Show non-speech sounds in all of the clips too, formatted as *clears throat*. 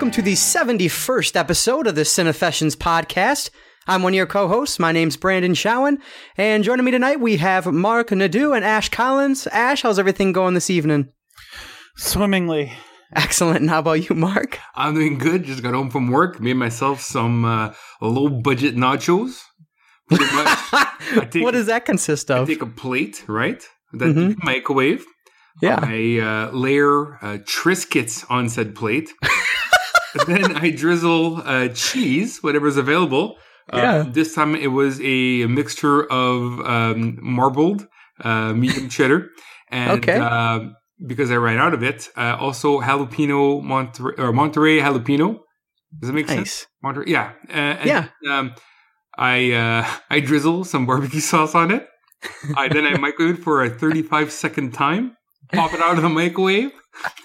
welcome to the 71st episode of the Cinefessions podcast. I'm one of your co-hosts. My name's Branden Chowen, and joining me tonight we have Marc Nadeau and Ashe Collins. Ashe, how's everything going this evening? Swimmingly. Excellent. And how about you, Marc? I'm doing good. Just got home from work. Made myself some uh, low budget nachos. Pretty much. *laughs* Take, what does that consist of? I of? take a plate, right? That Mhm. microwave. Yeah. I uh, layer uh, Triscuits on said plate. *laughs* *laughs* then I drizzle uh, cheese, whatever's available. Uh, Yeah. This time it was a mixture of um, marbled, uh, medium *laughs* cheddar, and Okay. uh, because I ran out of it, uh, also jalapeno Monterey or Monterey jalapeno. Does that make sense? Nice. Monterey, yeah, uh, and, Yeah. Um, I uh, *laughs* I drizzle some barbecue sauce on it. I then I microwave it for a 35 second time. Pop it out of the microwave,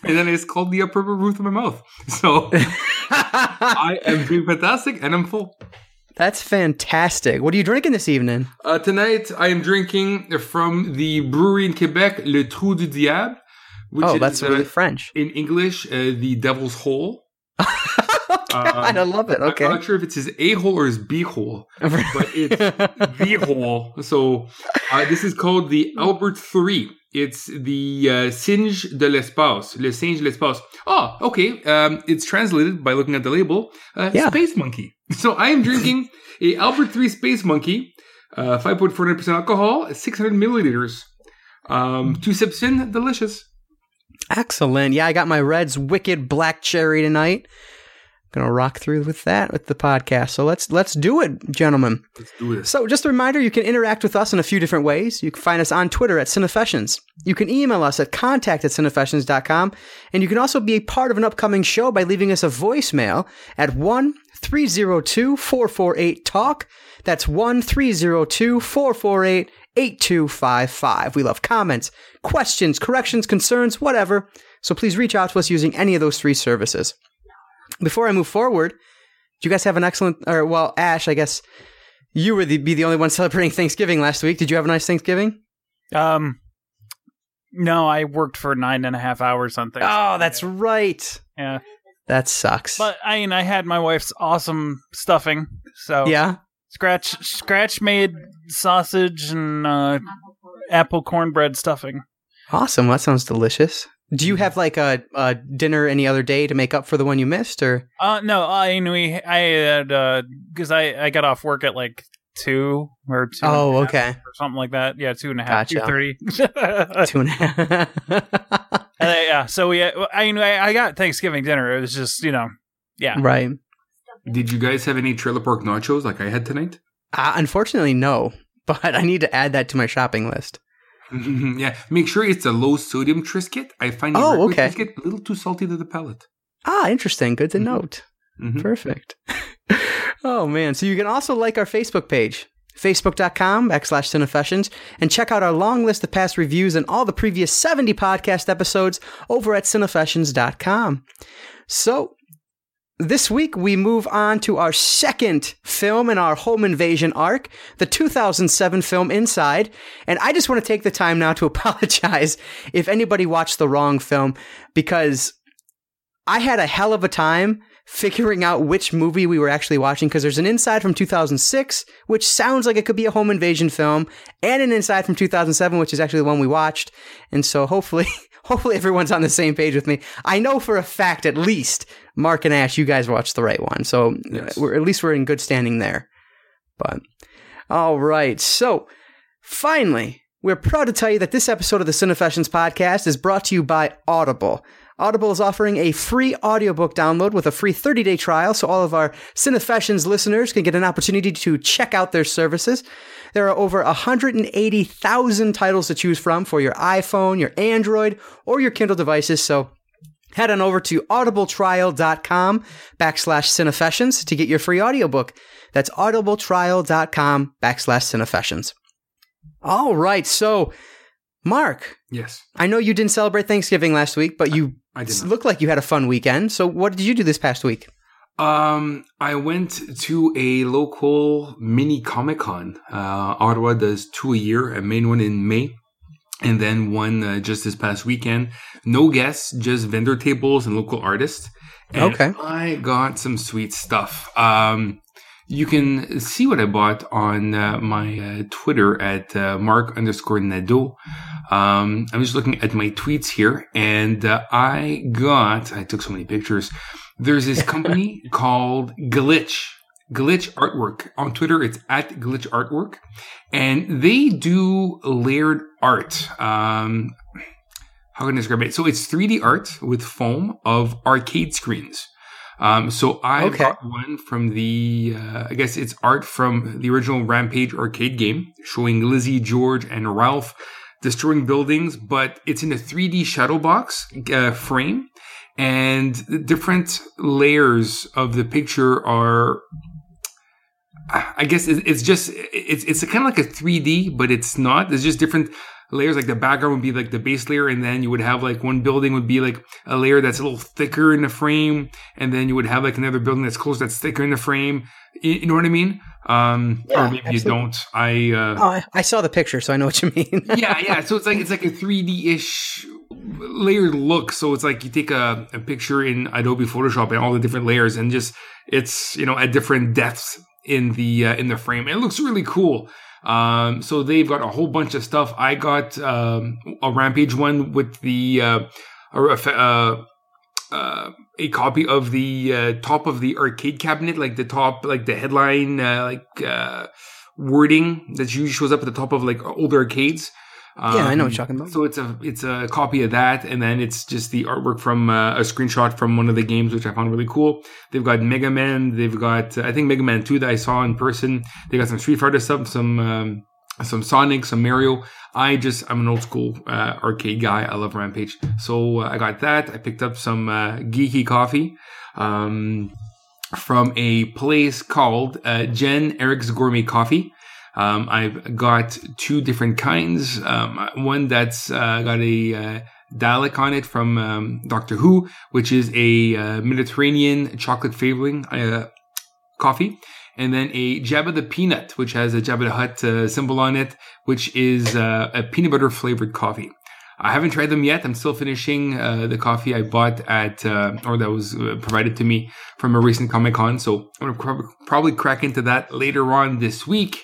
and then I just called the upper roof of my mouth. So *laughs* I am doing fantastic, and I'm full. That's fantastic. What are you drinking this evening? Uh, tonight I am drinking from the brewery in Quebec, Le Trou du Diable. Which oh, is, that's uh, really French. in English, uh, the Devil's Hole. God, *laughs* I love it. Okay. I'm not sure if it's his a hole or his b hole, but it's *laughs* the hole. So uh, this is called the Albert Three. It's the uh, Singe de l'espace, le singe de l'espace. Oh, okay. Um, it's translated by looking at the label. Uh, Yeah. Space monkey. *laughs* So I am drinking a Albert Three Space Monkey, uh, 5.49 percent alcohol, 600 milliliters. Um, two sips in, delicious. Excellent. Yeah, I got my Reds Wicked Black Cherry tonight. Gonna rock through with that with the podcast. So let's let's do it, gentlemen. Let's do this. So just a reminder, you can interact with us in a few different ways. You can find us on Twitter at Cinefessions. You can email us at contact at cinefessions.com. And you can also be a part of an upcoming show by leaving us a voicemail at 1-302-448-TALK. That's 1-302-448-8255. We love comments, questions, corrections, concerns, whatever. So please reach out to us using any of those three services. Before I move forward, do you guys have an excellent, or well, Ashe, I guess you were the, be the only one *laughs* celebrating Thanksgiving last week. Did you have a nice Thanksgiving? Um, no, I worked for nine and a half hours on Thanksgiving. Oh, that's right. yeah. That sucks. But I mean, I had my wife's awesome stuffing. So yeah. scratch scratch made sausage and uh, apple cornbread stuffing. Awesome. That sounds delicious. Do you have like a, a dinner any other day to make up for the one you missed, or? Uh, no, I mean, we I had because I I got off work at like two or two. Oh, okay. or something like that. Yeah, two and a half, Gotcha. two thirty. *laughs* Two and a half. Uh, yeah, so we, I mean, I, I got Thanksgiving dinner. It was just, you know, yeah. right. Did you guys have any trailer park nachos like I had tonight? Uh, unfortunately, no. *laughs* But I need to add that to my shopping list. *laughs* yeah, make sure it's a low sodium Triscuit. I find Oh, okay. Triscuit a little too salty to the palate. Ah, interesting. Good to Mhm. note. Mhm. Perfect. *laughs* oh man. So you can also like our Facebook page, facebook.com backslash cinefessions, and check out our long list of past reviews and all the previous 70 podcast episodes over at cinefessions.com. So this week we move on to our second film in our home invasion arc, the 2007 film Inside. And I just want to take the time now to *laughs* apologize if anybody watched the wrong film because I had a hell of a time figuring out which movie we were actually watching because there's an Inside from 2006, which sounds like it could be a home invasion film, and an Inside from 2007, which is actually the one we watched. And so hopefully, *laughs* hopefully everyone's on the same page with me. I know for a fact, at least, Marc and Ashe, you guys watched the right one. So Yes. we're, at least we're in good standing there. But, all right. So finally, we're proud to tell you that this episode of the Cinefessions podcast is brought to you by Audible. Audible is offering a free audiobook download with a free 30-day trial so all of our Cinefessions listeners can get an opportunity to check out their services. There are over 180,000 titles to choose from for your iPhone, your Android, or your Kindle devices, so head on over to audibletrial.com backslash cinefessions to get your free audiobook. That's audibletrial.com backslash cinefessions. All right, so Marc, Yes, I know you didn't celebrate Thanksgiving last week, but you I not. looked like you had a fun weekend. So what did you do this past week? Um, I went to a local mini Comic Con. Uh, Ottawa does two a year, a main one in May. And then one uh, just this past weekend. No guests, just vendor tables and local artists. And Okay. I got some sweet stuff. Um, you can see what I bought on uh, my uh, Twitter at uh, Marc underscore Nadeau. Um, I'm just looking at my tweets here, and uh, I got. I took so many pictures. There's this company *laughs* called Glitch. Glitch Artwork on Twitter. It's at Glitch Artwork, and they do layered art. Um, how can I describe it? So it's 3D art with foam of arcade screens. Um, so I Okay. got one from the, uh, I guess it's art from the original Rampage arcade game, showing Lizzie, George, and Ralph destroying buildings, but it's in a 3D shadow box uh, frame, and different layers of the picture are. I guess it's just it's it's kind of like a 3D, but it's not. It's just different layers. Like the background would be like the base layer, and then you would have like one building would be like a layer that's a little thicker in the frame, and then you would have like another building that's close that's thicker in the frame. You, know what I mean? Um, Yeah, or maybe you don't. I uh, Oh, I, I saw the picture, so I know what you *laughs* mean. yeah, yeah. So it's like it's like a 3D ish layered look. So it's like you take a, a picture in Adobe Photoshop and all the different layers, and just it's you know at different depths in the uh, in the frame. It looks really cool. Um, so they've got a whole bunch of stuff. I got um, a Rampage one with the uh, a, uh, uh, a copy of the uh, top of the arcade cabinet, like the top, like the headline, uh, like wording that usually shows up at the top of like older arcades. Yeah, I know what Um, you're talking about. So it's a it's a copy of that, and then it's just the artwork from uh, a screenshot from one of the games, which I found really cool. They've got Mega Man, they've got uh, I think Mega Man Two that I saw in person. They got some Street Fighter stuff, some um, some Sonic, some Mario. I just I'm an old school uh, arcade guy. I love Rampage, so uh, I got that. I picked up some uh, geeky coffee. Um, from a place called uh, Jen Eric's Gourmet Coffee. Um, I've got two different kinds. Um, one that's uh, got a uh, Dalek on it from um, Doctor Who, which is a uh, Mediterranean chocolate flavoring uh, coffee. And then a Jabba the Peanut, which has a Jabba the Hutt uh, symbol on it, which is uh, a peanut butter flavored coffee. I haven't tried them yet. I'm still finishing uh, the coffee I bought at, or that was provided to me from a recent Comic Con. So I'm going to probably crack into that later on this week.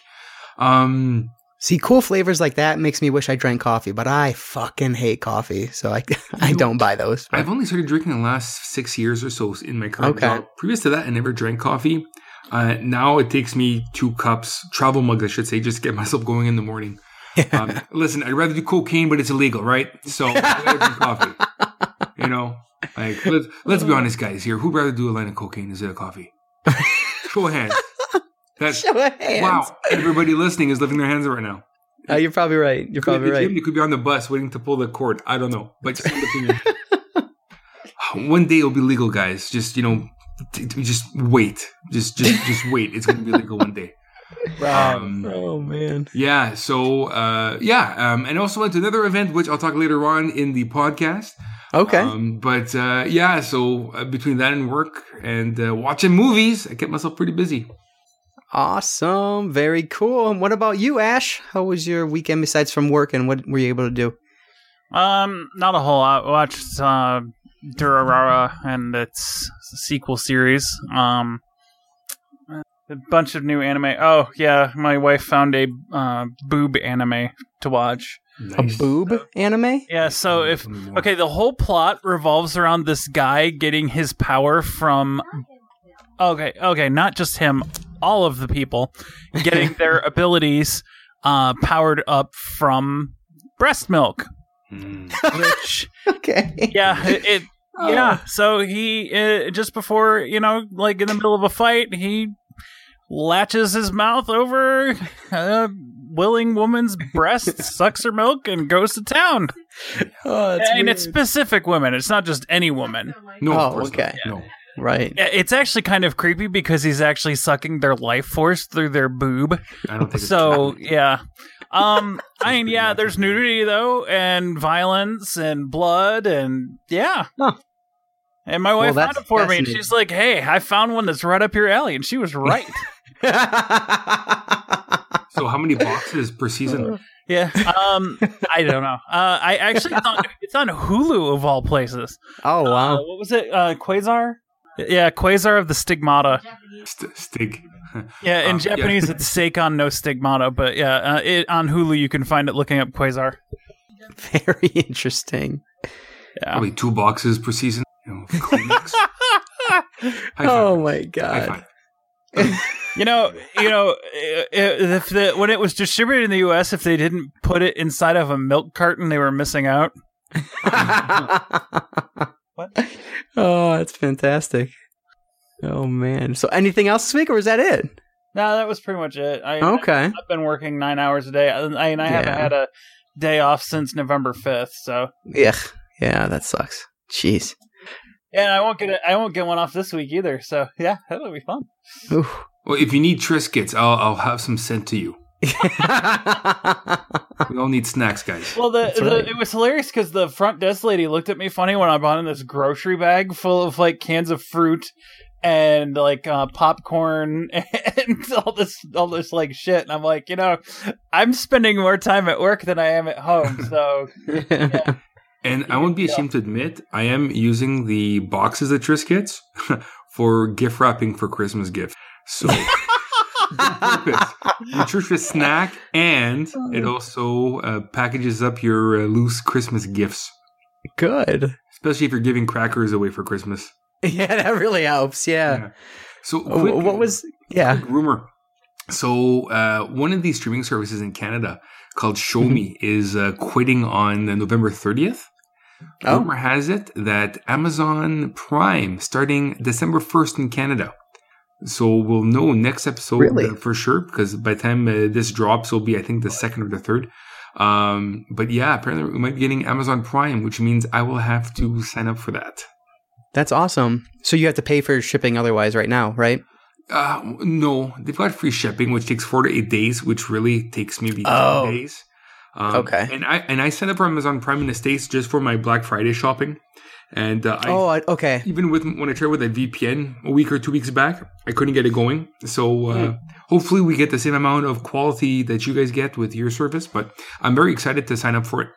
Um, See, cool flavors like that makes me wish I drank coffee, but I fucking hate coffee, so I *laughs* I don't buy those. I've only started drinking the last six years or so in my current Okay. job. Previous to that, I never drank coffee. Uh, now it takes me two cups, travel mugs, I should say, just to get *laughs* myself going in the morning. *laughs* Um, listen, I'd rather do cocaine, but it's illegal, right? So I gotta drink coffee. You know, like let's let's be honest, guys. Here, who'd rather do a line of cocaine instead of coffee? Show of hands. That's Show of hands. wow. Everybody listening is lifting their hands right now. Uh, you're probably right. You're probably right. gym, you could be on the bus waiting to pull the cord. I don't know, but just lifting your hand. one day it'll be legal, guys. Just you know, t- t- just wait. Just just just wait. It's gonna be legal one day. *laughs* Um, Oh man. yeah. So uh, yeah, um, and also went to another event, which I'll talk later on in the podcast. Okay. Um, but uh, yeah, so uh, between that and work and uh, watching movies, I kept myself pretty busy. Awesome. Very cool. And what about you, Ashe? How was your weekend besides from work, and what were you able to do? Um, not a whole lot. Watched uh, Durarara and its sequel series. Um, a bunch of new anime. Oh yeah, my wife found a uh, boob anime to watch. A boob anime? Yeah, so if okay, the whole plot revolves around this guy getting his power from. Okay, okay, not just him, all of the people getting their *laughs* abilities uh, powered up from breast milk. Mm. *laughs* Which Okay. yeah, it, it yeah. So he uh, just before you know, like in the middle of a fight, he latches his mouth over a willing woman's breast, *laughs* sucks her milk, and goes to town. Oh, that's and it's specific women. It's not just any woman. No, Oh, okay. not. No. Right. Yeah, It's actually kind of creepy because he's actually sucking their life force through their boob. I don't think So true. yeah. Um, *laughs* I mean, yeah, there's nudity though, and violence, and blood, and yeah. Huh. And my wife that's found it for me, and she's like, "Hey, I found one that's right up your alley," and she was right. *laughs* So how many boxes per season? *laughs* Yeah. Um, I don't know. Uh, I actually it's on, it's on Hulu of all places. Oh Uh, wow. what was it? Uh, Qwaser. Yeah, Qwaser of the Stigmata. St- Stig. *laughs* Yeah, in Um, yeah. Japanese it's *laughs* Seikon no Stigmata, but yeah, uh, it, on Hulu you can find it looking up Qwaser. Very *laughs* interesting. Yeah. Probably two boxes per season. You know, Kleenex. High five. Oh my god. You know, you know, i- i- if the when it was distributed in the U.S., if they didn't put it inside of a milk carton, they were missing out. What? *laughs* Oh, that's fantastic. Oh man. So anything else this week or is that it? No, that was pretty much it. I, Okay. I've been working nine hours a day, and I, and I haven't had a day off since November fifth. So, Yeah. Yeah, that sucks. Jeez. and I won't get it. I won't get one off this week either. So, yeah, that'll be fun. Oof. Well, if you need Triscuits, I'll, I'll have some sent to you. We all need snacks, guys. Well, the, the right. it was hilarious because the front desk lady looked at me funny when I bought in this grocery bag full of like cans of fruit and like uh, popcorn *laughs* and all this all this like shit, and I'm like, you know, I'm spending more time at work than I am at home, so *laughs* And I won't be ashamed to admit, I am using the boxes of Triscuits *laughs* for gift wrapping for Christmas gifts. So, good purpose. *laughs* nutritious snack, and it also uh, packages up your uh, loose Christmas gifts, Good. especially if you're giving crackers away for Christmas. *laughs* Yeah, that really helps. Yeah. So, Oh, quick, what was? Yeah. quick rumor? So, uh, one of these streaming services in Canada called Show Mm-hmm. Me is uh, quitting on November 30th. Oh. Rumor has it that Amazon Prime starting December 1st in Canada. So we'll know next episode Really? uh, for sure because by the time uh, this drops, it'll be I think the second or the third. Um, but yeah, apparently we might be getting Amazon Prime, which means I will have to sign up for that. That's awesome. So you have to pay for shipping otherwise right now, right? Uh, no, they've got free shipping, which takes four to eight days, which really takes maybe Oh. ten days. Um, Okay. And I and I signed up for Amazon Prime in the states just for my Black Friday shopping, and uh, I oh, I- okay. even with when I tried with a VPN a week or two weeks back, I couldn't get it going. So uh, Hmm. hopefully we get the same amount of quality that you guys get with your service. But I'm very excited to sign up for it.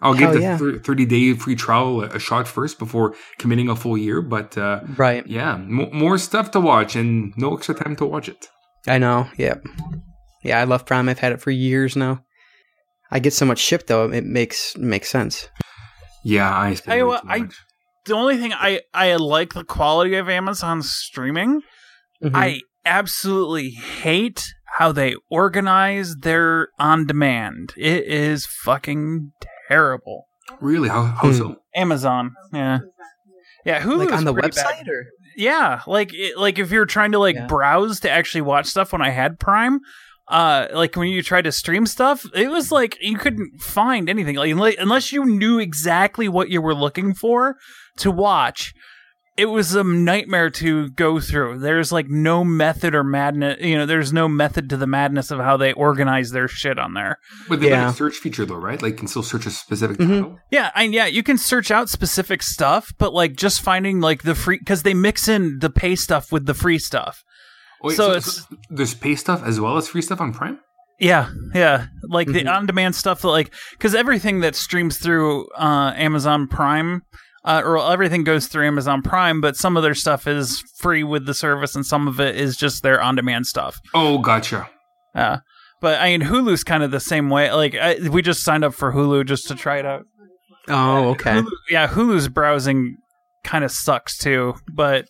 I'll Hell give the yeah. thir- 30 day free trial a, a shot first before committing a full year. But uh, Right. yeah, mo more stuff to watch and no extra time to watch it. I know. Yep. Yeah, I love Prime. I've had it for years now. I get so much shipped though. It makes makes sense. Yeah, I spend Tell you way too I- much. the only thing I I like the quality of Amazon streaming. Mhm. I absolutely hate how they organize their on demand. It is fucking terrible. Really? How, how Hmm. so? Amazon, yeah, yeah. Hulu like on the website bad. or Yeah, like it, like if you're trying to like Yeah. browse to actually watch stuff when I had Prime, uh, like when you tried to stream stuff, it was like you couldn't find anything. Like unless you knew exactly what you were looking for to watch, it was a nightmare to go through. There's like no method or madness. You know, there's no method to the madness of how they organize their shit on there. But they Yeah. have a search feature though, right? Like you can still search a specific Mhm. title. Yeah, and yeah, you can search out specific stuff, but like just finding like the free because they mix in the pay stuff with the free stuff. Wait, So so, it's- so there's pay stuff as well as free stuff on Prime. Yeah, yeah, like the Mhm. on-demand stuff like because everything that streams through uh, Amazon Prime. Uh, or everything goes through Amazon Prime, but some of their stuff is free with the service, and some of it is just their on-demand stuff. Oh, gotcha. Uh, but I mean, Hulu's kind of the same way. Like I, we just signed up for Hulu just to try it out. Oh, okay. Hulu, yeah, Hulu's browsing kind of sucks too, but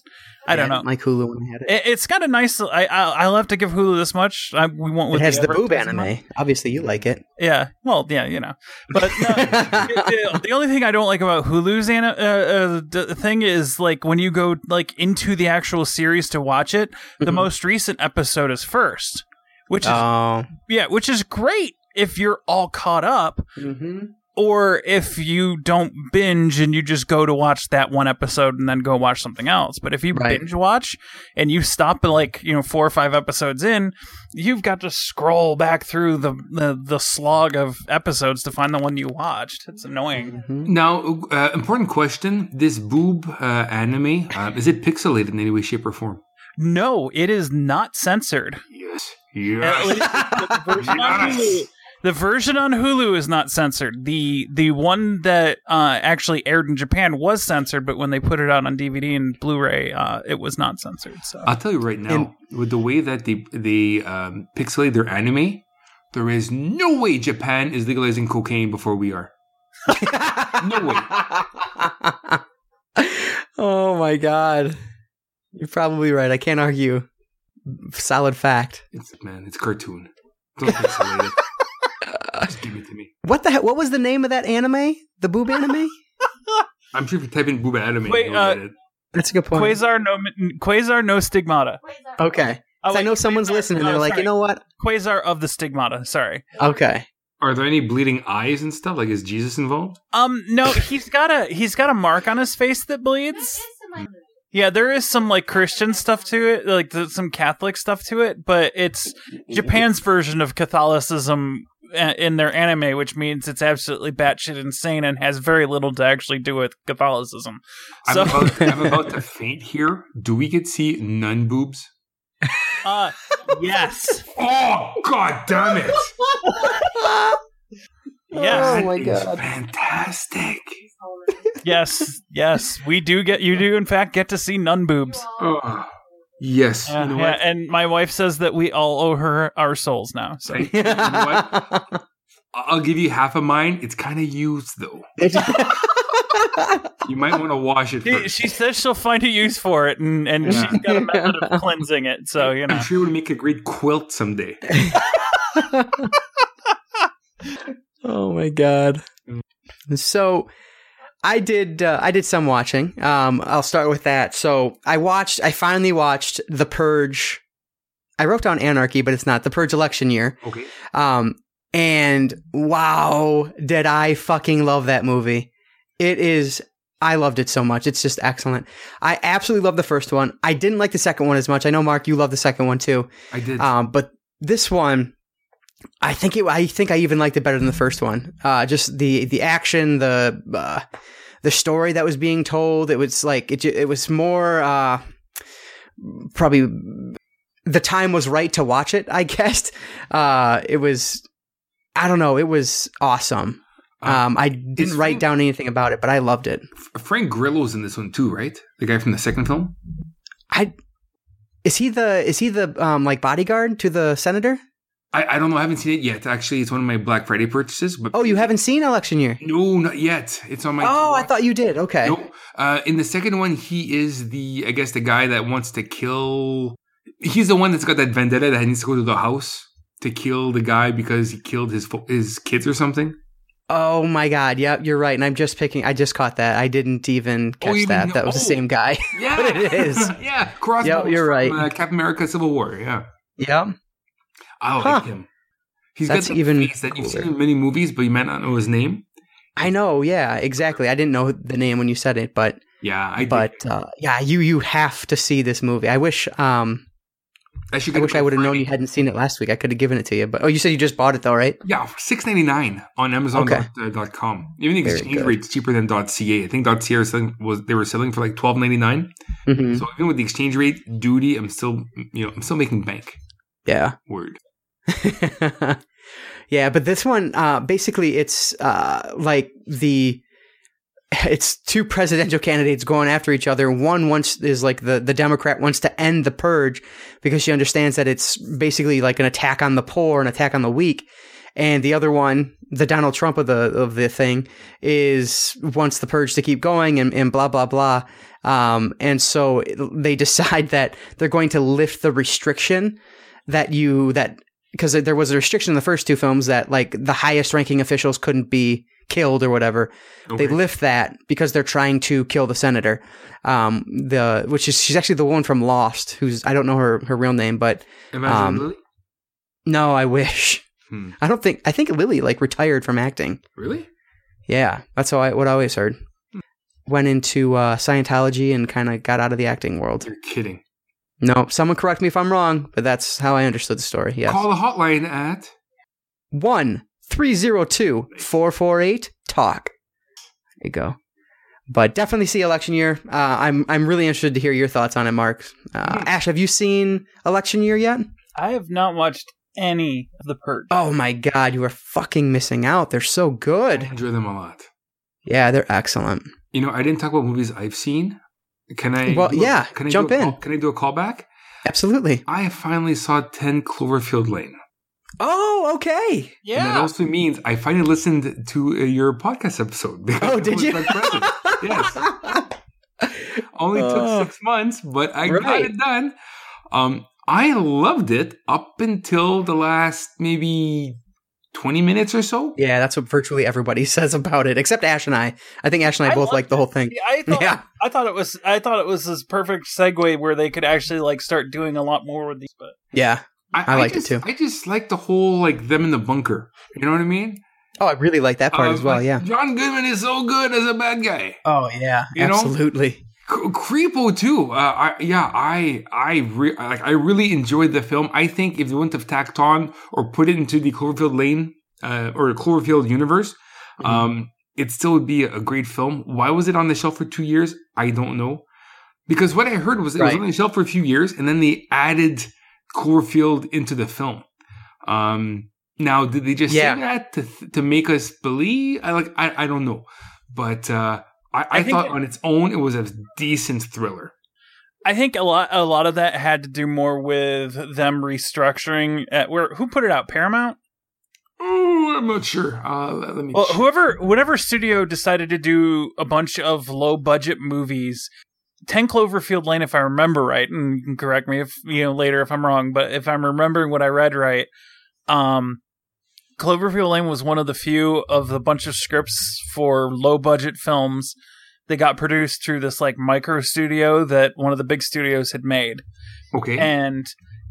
I don't know. Like Hulu when I had it. It, it's got a nice. I, I I'll have to give Hulu this much. I, we won't. It has the boob anime. Obviously, you like it. Yeah. Well, yeah, you know. But no, *laughs* the, the only thing I don't like about Hulu's ana- uh, uh, the thing is like when you go like into the actual series to watch it, the Mhm. most recent episode is first, which is Oh. yeah, which is great if you're all caught up, Mm-hmm. Or if you don't binge and you just go to watch that one episode and then go watch something else. But if you Right. binge watch and you stop at like you know four or five episodes in, you've got to scroll back through the the, the slog of episodes to find the one you watched. It's annoying. Mm-hmm. Now, uh, important question: This boob uh, anime uh, is it pixelated in any way, shape, or form? No, it is not censored. Yes. At least Yes. The version on Hulu- The version on Hulu is not censored. The the one that uh, actually aired in Japan was censored, but when they put it out on DVD and Blu-ray, uh, it was not censored. So I'll tell you right now, with the way that the they um, pixelate their anime, there is no way Japan is legalizing cocaine before we are. no way. *laughs* oh my god. You're probably right. I can't argue. Solid fact. It's man, it's cartoon. Don't pixelate it. Just give it to me. What the hell? What was the name of that anime? The boob anime? *laughs* I'm sure if you type in boob anime, Wait, you'll uh, get it. That's a good point. Qwaser no Qwaser no stigmata. Okay. Oh, 'Cause I wait, know someone's Qwaser- listening. oh, They're like, sorry. you know what? Qwaser of the stigmata. Sorry. Okay. Are there any bleeding eyes and stuff? Like is Jesus involved? Um, no, he's got a he's got a mark on his face that bleeds. Yeah, there is some like Christian stuff to it, like some Catholic stuff to it, but it's Japan's version of Catholicism in their anime, which means it's absolutely batshit insane and has very little to actually do with Catholicism. I'm, So, about, I'm *laughs* about to faint here. Do we get to see nun boobs? uh, yes, Oh god damn it! *laughs* yes, Oh my God. fantastic. yes, yes. We do get you do in fact get to see nun boobs. Oh, yes. Yeah, you know yeah, what? and my wife says that we all owe her our souls now. So Hey, you know what? I'll give you half of mine. It's kind of used though. You might want to wash it She, first. she says she'll find a use for it, and, and Yeah. she's got a method of *laughs* cleansing it. So you know, I'm sure it would make a great quilt someday. *laughs* oh my god. Mm. So I did uh, I did some watching. Um I'll start with that. So I watched I finally watched The Purge. I wrote down Anarchy, but it's not The Purge election year. Okay. Um and wow, did I fucking love that movie. It is I loved it so much. It's just excellent. I absolutely love the first one. I didn't like the second one as much. I know Marc you love the second one too. I did. Um, but this one, I think it. I think I even liked it better than the first one. Uh, just the the action, the uh, the story that was being told. It was like it. It was more. Uh, probably the time was right to watch it. I *laughs* guess. Uh, it was. I don't know. It was awesome. Uh, Um, I didn't write Frank- down anything about it, but I loved it. Frank Grillo's in this one too, right? The guy from the second film. I is he the is he the um like bodyguard to the senator? I, I don't know. I haven't seen it yet. Actually, it's one of my Black Friday purchases. But Oh, you haven't seen election year. no, not yet. It's on my. Oh, I thought you did. Okay. No, uh, in the second one, he is the I guess the guy that wants to kill. He's the one that's got that vendetta that needs to go to the house to kill the guy because he killed his his kids or something. Oh my God! Yep, you're right. And I'm just picking. I just caught that. I didn't even catch you that. That was the oh. same guy. Yeah, *laughs* But it is. *laughs* yeah, Crossbones. Yep, you're right. From, uh, Captain America: Civil War. Yeah, Yep. I Huh. like him. He's That's got the even face that you've cooler. seen in many movies, but you might not know his name. I know. Yeah. Exactly. I didn't know the name when you said it, but Yeah, I but uh, yeah, you you have to see this movie. I wish. Um, I. I wish I would have known you hadn't seen it last week. I could have given it to you. But oh, you said you just bought it though, right? Yeah, six ninety nine on Amazon Okay. dot, uh, dot com. Even the exchange good. rate's cheaper than dot .ca. I think dot .ca was selling, was they were selling for like twelve ninety nine. hmm So even with the exchange rate duty, I'm still you know I'm still making bank. Yeah. Word. *laughs* yeah, but this one, uh, basically, it's uh, like the it's two presidential candidates going after each other. One wants is like the the Democrat wants to end the purge because she understands that it's basically like an attack on the poor, an attack on the weak. And the other one, the Donald Trump of the of the thing, is wants the purge to keep going and, and blah blah blah. Um, and so they *laughs* decide that they're going to lift the restriction that you that because there was a restriction in the first two films that like the highest ranking officials couldn't be killed or whatever. Okay. They lift that because they're trying to kill the senator. Um, the which is she's actually the one from Lost, who's I don't know her her real name, but Imagine um, Lilly? no, I wish. Hmm. I don't think I think Lilly like retired from acting. Really? Yeah, that's how I, what I always heard. Went into uh, Scientology and kind of got out of the acting world. You're kidding. No, someone correct me if I'm wrong, but that's how I understood the story. Yes. Call the hotline at. one three zero two four four eight talk. There you go. But definitely see election year. Uh, I'm I'm really interested to hear your thoughts on it, Marc. Uh, Hmm. Ashe, have you seen election year yet? I have not watched any of the Purge. Oh my god, you are fucking missing out. They're so good. I good. enjoy them a lot. Yeah, they're excellent. You know, I didn't talk about movies I've seen. Can I? Well, a- yeah, Can I jump in. call- can I do a callback? Absolutely. I finally saw Ten Cloverfield Lane, Oh, okay. and that also means I finally listened to uh, your podcast episode. *laughs* Oh, did you? yes. *laughs* Only Oh. took six months, but I got it done. Um, I loved it up until the last maybe twenty minutes or so. Yeah, that's what virtually everybody *laughs* says about it, except Ashe and I. I think Ashe and I, I both like the whole thing. Yeah, I thought Yeah. I thought it was I thought it was this perfect segue where they could actually like start doing a lot more with these. But Yeah. I liked it just, too. I just like the whole like them in the bunker. You know what I mean? Oh, I really like that part Uh, as well. like, Yeah. John Goodman is so good as a bad guy. Oh yeah. You? Absolutely. C- Creepo too. Uh, I, yeah, I I re- like I really enjoyed the film. I think if they wouldn't have tacked on or put it into the Cloverfield Lane uh, or Cloverfield universe, Mhm. um, it still would be a great film. Why was it on the shelf for two years? I don't know. Because what I heard was it was on the shelf for a few years, and then they added Cloverfield into the film. Um, now, did they just Yeah. say that to to make us believe? I like I, I don't know, but uh, I, I, I thought it- on its own it was a decent thriller. I think a lot a lot of that had to do more with them restructuring. At where who put it out? Paramount. Oh, I'm not sure. Uh, let me. Well, check. whoever, whatever studio decided to do a bunch of low budget movies, Ten Cloverfield Lane, if I remember right, and you can correct me if you know later if I'm wrong, but if I'm remembering what I read right, um, Cloverfield Lane was one of the few of the bunch of scripts for low budget films that got produced through this like micro studio that one of the big studios had made okay. and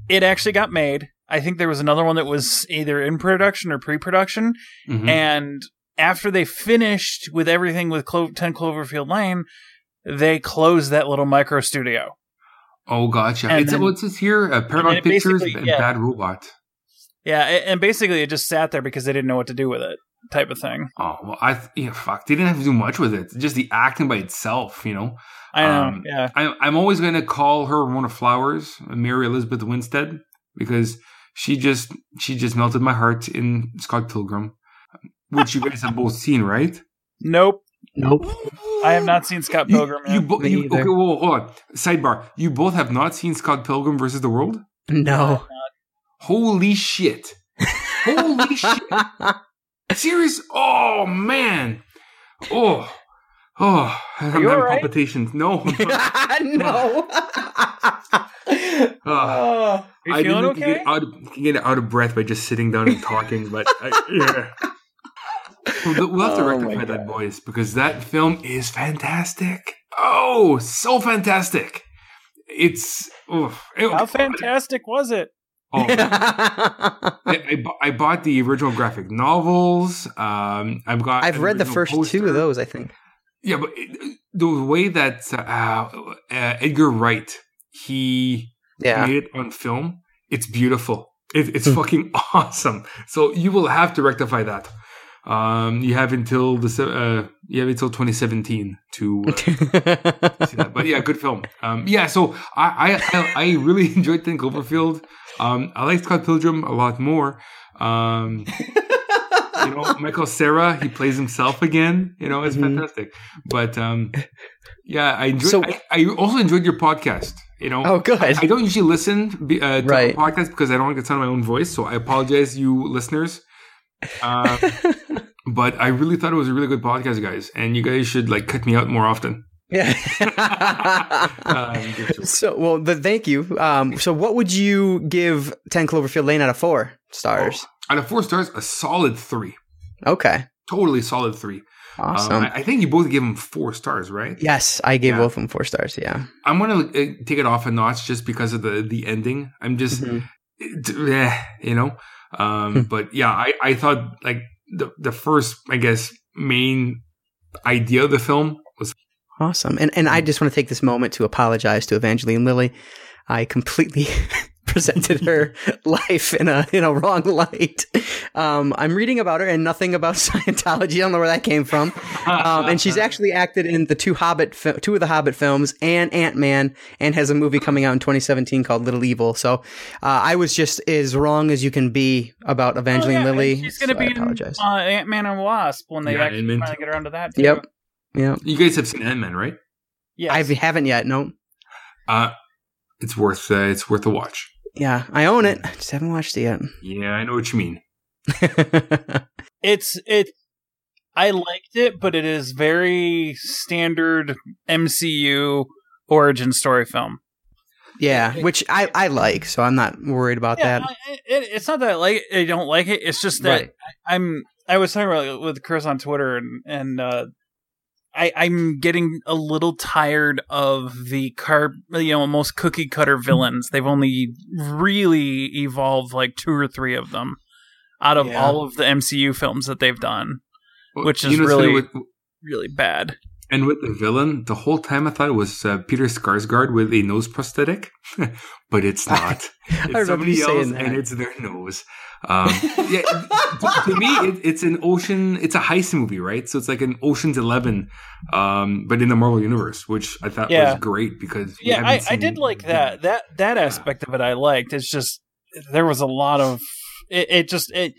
it actually got made. I think there was another one that was either in production or pre-production, Mhm. and after they finished with everything with Clo- 10 Cloverfield Lane, they closed that little micro studio. oh, gotcha. and It's then- what's this here? Uh, Paramount Pictures and yeah. Bad Robot. Yeah, and basically it just sat there because they didn't know what to do with it, type of thing. Oh well, I th- yeah, fuck. They didn't have to do much with it. Just the acting by itself, you know. I know. Um, yeah. I, I'm always going to call her Ramona Flowers, Mary Elizabeth Winstead, because she just she just melted my heart in Scott Pilgrim, which you guys have both *laughs* seen, right? Nope. Nope. I have not seen Scott Pilgrim you, yet. bo- you either. okay? Well, hold on. Sidebar: You both have not seen Scott Pilgrim versus the World. No. Holy shit! Holy *laughs* shit! Serious? Oh man! Oh, oh! I'm having alright? palpitations. *laughs* *laughs* No, no. Ah. you I didn't okay? get out of, get out of breath by just sitting down and talking, but I, yeah. We'll, we'll have to Oh rectify that, voice because that film is fantastic. Oh, so fantastic! It's oh, it- How fantastic was it? Oh, *laughs* I, I, bought the original graphic novels. Um, I've got. I've read the first two of those, I think. Yeah, but it, the way that uh, uh, Edgar Wright he Yeah. made it on film, it's beautiful. It, it's Hmm. fucking *laughs* awesome. So you will have to rectify that. Um, you have until the uh, you have until 2017 to uh, *laughs* see that. But yeah, good film. Um, yeah, so I I, I, I really enjoyed Ten Cloverfield. Um, I like Scott Pilgrim a lot more. Um, *laughs* you know, Michael Cera, he plays himself again. You know, it's Mhm. fantastic. But um, yeah, I enjoyed. So- I, I also enjoyed your podcast. You know, oh, good. I don't usually listen uh, to Right. a podcast because I don't like the sound of my own voice. So I apologize, you listeners. Uh, *laughs* but I really thought it was a really good podcast, guys, and you guys should like cut me out more often. Yeah. Um, *laughs* so, well, the, thank you. Um, so, what would you give 10 Cloverfield Lane out of four stars? Out of four stars, a solid three. Okay. Totally solid three. Um, Awesome. I, I think you both gave him four stars, right? yes, I gave Yeah. both of them four stars. Yeah. I'm gonna uh, take it off a notch just because of the the ending. I'm just, Mhm. eh, you know. Um, Hmm. but yeah, I I thought like the the first, I guess, main idea of the film Awesome. And and I just want to take this moment to apologize to Evangeline Lilly. I completely *laughs* presented her *laughs* life in a in a wrong light. Um, I'm reading about her and nothing about *laughs* Scientology. I don't know where that came from. Um, and she's actually acted in the two Hobbit, fi- two of the Hobbit films, and Ant Man, and has a movie coming out in 2017 called Little Evil. So uh, I was just as wrong as you can be about Evangeline Oh, yeah, Lilly. and She's going to so be in apologize. uh, Ant Man and Wasp when they Yeah, actually Ant-Man finally get around to that. Too. Yep. Yeah, You guys have seen Ant Man, right? Yeah. I haven't yet. No. Uh, it's worth uh, it's worth a watch. Yeah, I own it. I just haven't watched it yet. Yeah, I know what you mean. *laughs* it's it. I liked it, but it is very standard MCU origin story film. yeah, which I, I like, so I'm not worried about Yeah, that. I- it, it's not that I like I don't like it. It's just that Right. I'm. I was talking about it with Chris on Twitter, and and uh, I I'm getting a little tired of the car. You know, most cookie cutter villains. They've only really evolved like two or three of them out of Yeah. all of the MCU films that they've done. Which is really- with, Really bad. And with the villain. The whole time I thought it was uh, Peter Sarsgaard with a nose prosthetic, *laughs* but it's not. *laughs* It's somebody else, and it's their nose. Um, yeah, to, to me, it, it's an ocean. It's a heist movie, right? So it's like an Ocean's Eleven, um, but in the Marvel universe, which I thought Yeah. was great because Yeah, I, I did like that. That that aspect of it I liked. It's just there was a lot of it, it just it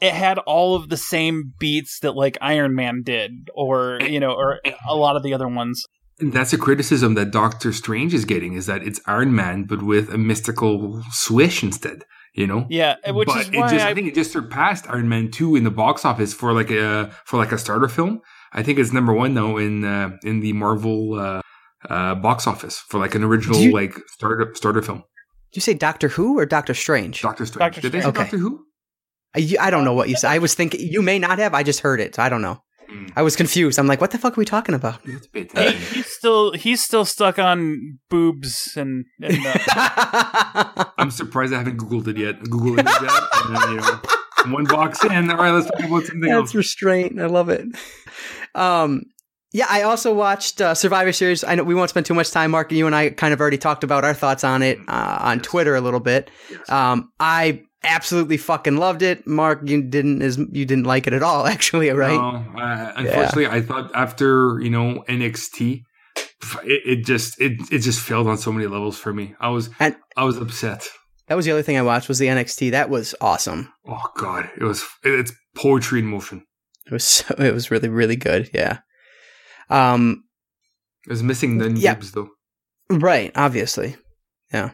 it had all of the same beats that like Iron Man did or you know or a lot of the other ones. And that's a criticism that Doctor Strange is getting is that it's Iron Man, but with a mystical swish instead. You know, Yeah, which but is it why just, I, I, think it just surpassed Iron Man two in the box office for like a for like a starter film. I think it's number one now in uh, in the Marvel uh, uh, box office for like an original you- like starter starter film. Did you say Doctor Who or Doctor Strange? Doctor Strange. Doctor Did they say Strange. Doctor Who? I, you- I don't know what you said. I was thinking you may not have. I just heard it. So I don't know. Mm. I was confused. I'm like, what the fuck are we talking about? You have to pay he, he's still he's still stuck on boobs and, and uh, *laughs* I'm surprised I haven't googled it yet. Google image that, and then you know, one box in. All right, let's talk about something That's else. That's restraint. I love it. Um, yeah, I also watched uh, Survivor Series. I know we won't spend too much time, Marc. You and I kind of already talked about our thoughts on it uh, on Twitter a little bit. Yes. Um, I absolutely fucking loved it. Marc, you didn't as you didn't like it at all, *laughs* actually, right? No, uh, unfortunately, I thought after you know NXT, it, it just it it just failed on so many levels for me. I was And- I was upset. That was the other thing I watched was the NXT. That was awesome. Oh god, it was it's poetry in motion. It was so, *laughs* it was really really good. Yeah. Um. It was missing the Yeah. Though. Right. Obviously. Yeah.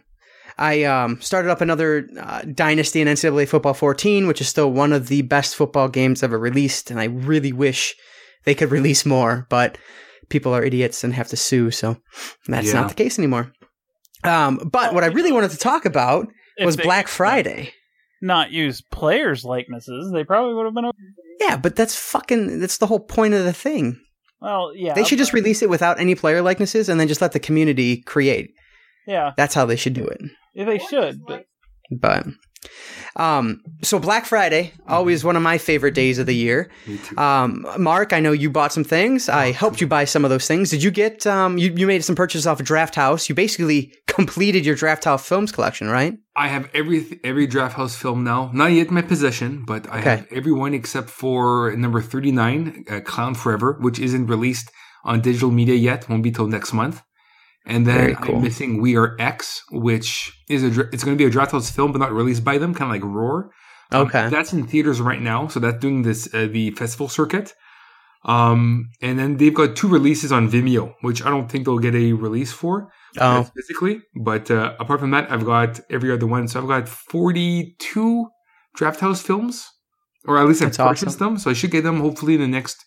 I um, started up another uh, Dynasty in NCAA Football 14, which is still one of the best football games ever released, and I really wish they could *laughs* release more, but people are idiots and have to sue, so that's Yeah. not the case anymore. Um, but what I really wanted to talk about if was they Black Friday. Not use players' likenesses. They probably would have been. okay. Yeah, but that's fucking that's the whole point of the thing. Well, yeah, They should just release it without any player likenesses and then just let the community create. yeah, That's how they should do it. They should. But But um so Black Friday, always one of my favorite days of the year. Um Marc, I know you bought some things. I helped you buy some of those things. Did you get um you, you made some purchases off of Drafthouse. You basically *laughs* completed your Drafthouse films collection, right? I have every every Drafthouse film now. Not yet in my possession, but I have every one except for number thirty nine, uh, Klown Forever, which isn't released on digital media yet. Won't be till next month. And then cool. I'm missing We Are X, which is a it's going to be a Drafthouse film, but not released by them, kind of like Roar. Um, Okay. that's in theaters right now, so that's doing this uh, the festival circuit. Um, and then they've got two releases on Vimeo, which I don't think they'll get a release for Oh, uh, physically. But uh, apart from that, I've got every other one. So I've got 42 Drafthouse films, or at least I've purchased awesome. them. So I should get them hopefully in the next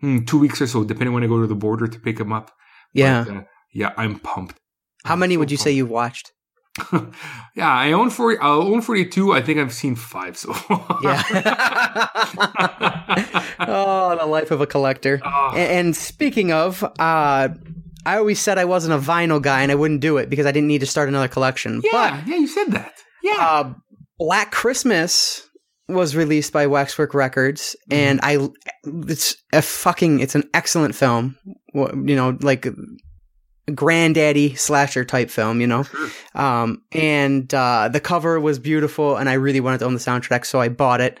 hmm, two weeks or so, depending when I go to the border to pick them up. yeah. But, uh, yeah, I'm pumped. How many So would you say you've watched? *laughs* yeah, I own 40. I own 42. I think I've seen five so far. Yeah. *laughs* *laughs* oh, the life of a collector. Ah. A- And speaking of, uh, I always said I wasn't a vinyl guy and I wouldn't do it because I didn't need to start another collection. yeah, yeah, you said that. Yeah. Uh, Black Christmas was released by Waxwork Records, and I it's a fucking it's an excellent film. You know, like granddaddy slasher type film, you know. Sure. Um, and uh, the cover was beautiful, and I really wanted to own the soundtrack, so I bought it.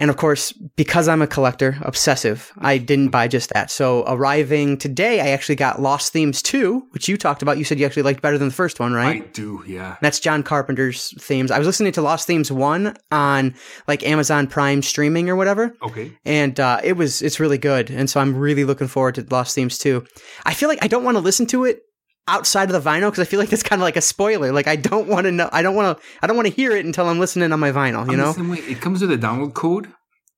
And of course, because I'm a collector, obsessive, I didn't buy just that. So arriving today, I actually got Lost Themes 2, which you talked about. You said you actually liked better than the first one, right? I do, yeah. That's John Carpenter's themes. I was listening to Lost Themes 1 on like Amazon Prime streaming or whatever. Okay. And uh, it was it's really good. And so I'm really looking forward to Lost Themes 2. I feel like I don't want to listen to it outside of the vinyl because I feel like that's kind of like a spoiler. Like I don't want to know. I don't want to. I don't want to hear it until I'm listening on my vinyl. You I'm know. It comes with a download code.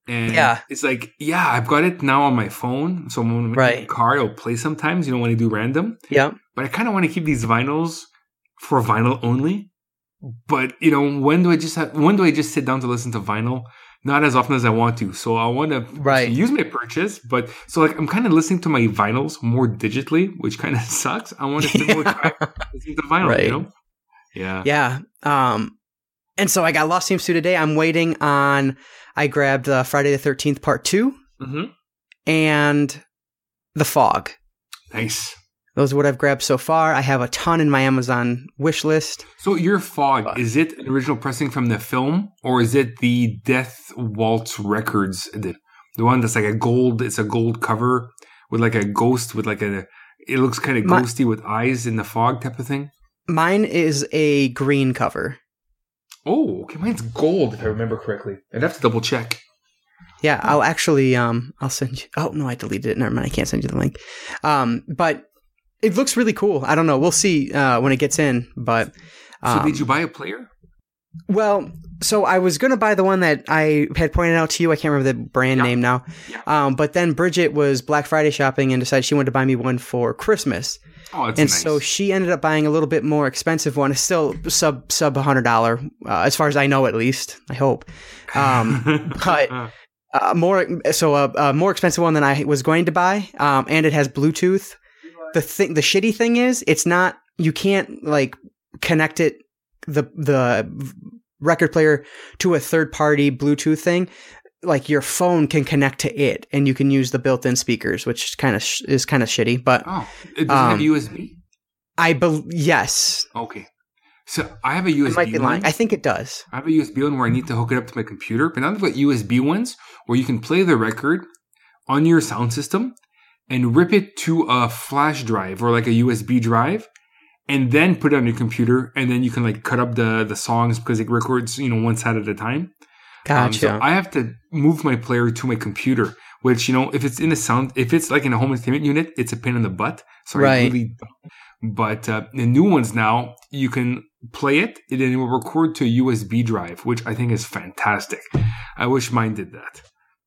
And Yeah. it's like, yeah, I've got it now on my phone. So when I'm in the Right. car, it'll play sometimes. You don't want to do random. Yeah. But I kind of want to keep these vinyls for vinyl only. But you know, when do I just have, when do I just sit down to listen to vinyl? Not as often as I want to. So I want to Right. use my purchase, but so like I'm kind of listening to my vinyls more digitally, which kind of *laughs* sucks. I want to spend more time listening to vinyl. Right. You know? Yeah. Yeah. Um, and so I got Lost Themes 2 today. I'm waiting on. I grabbed uh, Friday the 13th Part Two hmm and The Fog. Nice. Those are what I've grabbed so far. I have a ton in my Amazon wish list. So your fog is it an original pressing from the film, or is it the Death Waltz Records edition? The one that's like a gold. It's a gold cover with like a ghost with like a. It looks kind of My- ghosty with eyes in the fog type of thing. Mine is a green cover. Oh, okay. Mine's gold if I remember correctly. I'd have to double check. Yeah, I'll actually um I'll send you Oh no, I deleted it. Never mind, I can't send you the link. Um but it looks really cool. I don't know. We'll see uh when it gets in, but So um, did you buy a player? Well, so I was gonna buy the one that I had pointed out to you. I can't remember the brand Yeah. name now. Yeah. Um, but then Bridget was Black Friday shopping and decided she wanted to buy me one for Christmas. Oh, it's and nice. so she ended up buying a little bit more expensive one. It's still sub sub hundred dollar, uh, as far as I know, at least. I hope. Um, *laughs* but uh, more so a, a more expensive one than I was going to buy, um, and it has Bluetooth. The thing, the shitty thing is, it's not. You can't like connect it the the record player to a third party Bluetooth thing. Like your phone can connect to it, and you can use the built in speakers, which kind of sh- is kind of shitty. But oh, it doesn't have um, USB. I believe yes, Okay, so I have a USB might be lying. one. I think it does. I have a USB one where I need to hook it up to my computer, but now I've got USB ones where you can play the record on your sound system and rip it to a flash drive or like a USB drive and then put it on your computer and then you can like cut up the the songs because it records, you know, one side at a time. Um, Gotcha. so I have to move my player to my computer, which, you know, if it's in a sound, if it's like in a home entertainment unit, it's a pain in the butt. So I Right. really but uh, the new ones now, you can play it and then it will record to a USB drive, which I think is fantastic. I wish mine did that.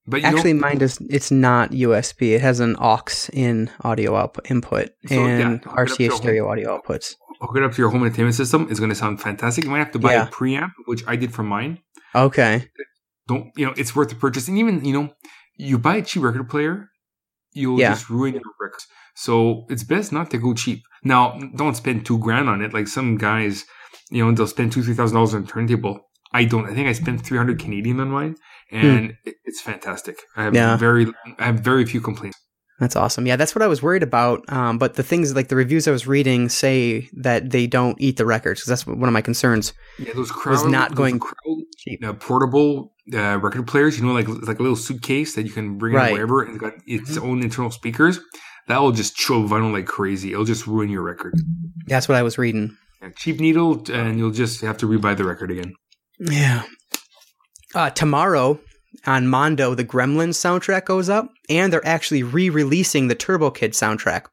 But you Actually, mine does. It's not USB. It has an aux in audio output input So, and hook it up to your RCA home- stereo audio outputs. hook it up to your home entertainment system. It's going to sound fantastic. You might have to buy Yeah. a preamp, which I did for mine. Okay. Don't you know? It's worth the purchase. And even you know, you buy a cheap record player, you'll Yeah. just ruin your records. So it's best not to go cheap. Now, don't spend two grand on it. Like some guys, you know, they'll spend two, three thousand dollars on a turntable. I don't. I think I spent three hundred Canadian on mine, and it- it's fantastic. I have Hmm. Yeah. very, I have very few complaints. That's awesome. Yeah, that's what I was worried about. Um, but the things like the reviews I was reading say that they don't eat the records because that's one of my concerns. Yeah, those crowd not those going crowd, cheap. uh, portable uh, record players. You know, like like a little suitcase that you can bring Right. in wherever, and it's got its Mm-hmm. own internal speakers. That will just chew vinyl like crazy. It'll just ruin your record. That's what I was reading. Yeah, cheap needle, and you'll just have to rebuy the record again. Yeah. Uh, tomorrow on Mondo, the Gremlins soundtrack goes up, and they're actually re-releasing the Turbo Kid soundtrack.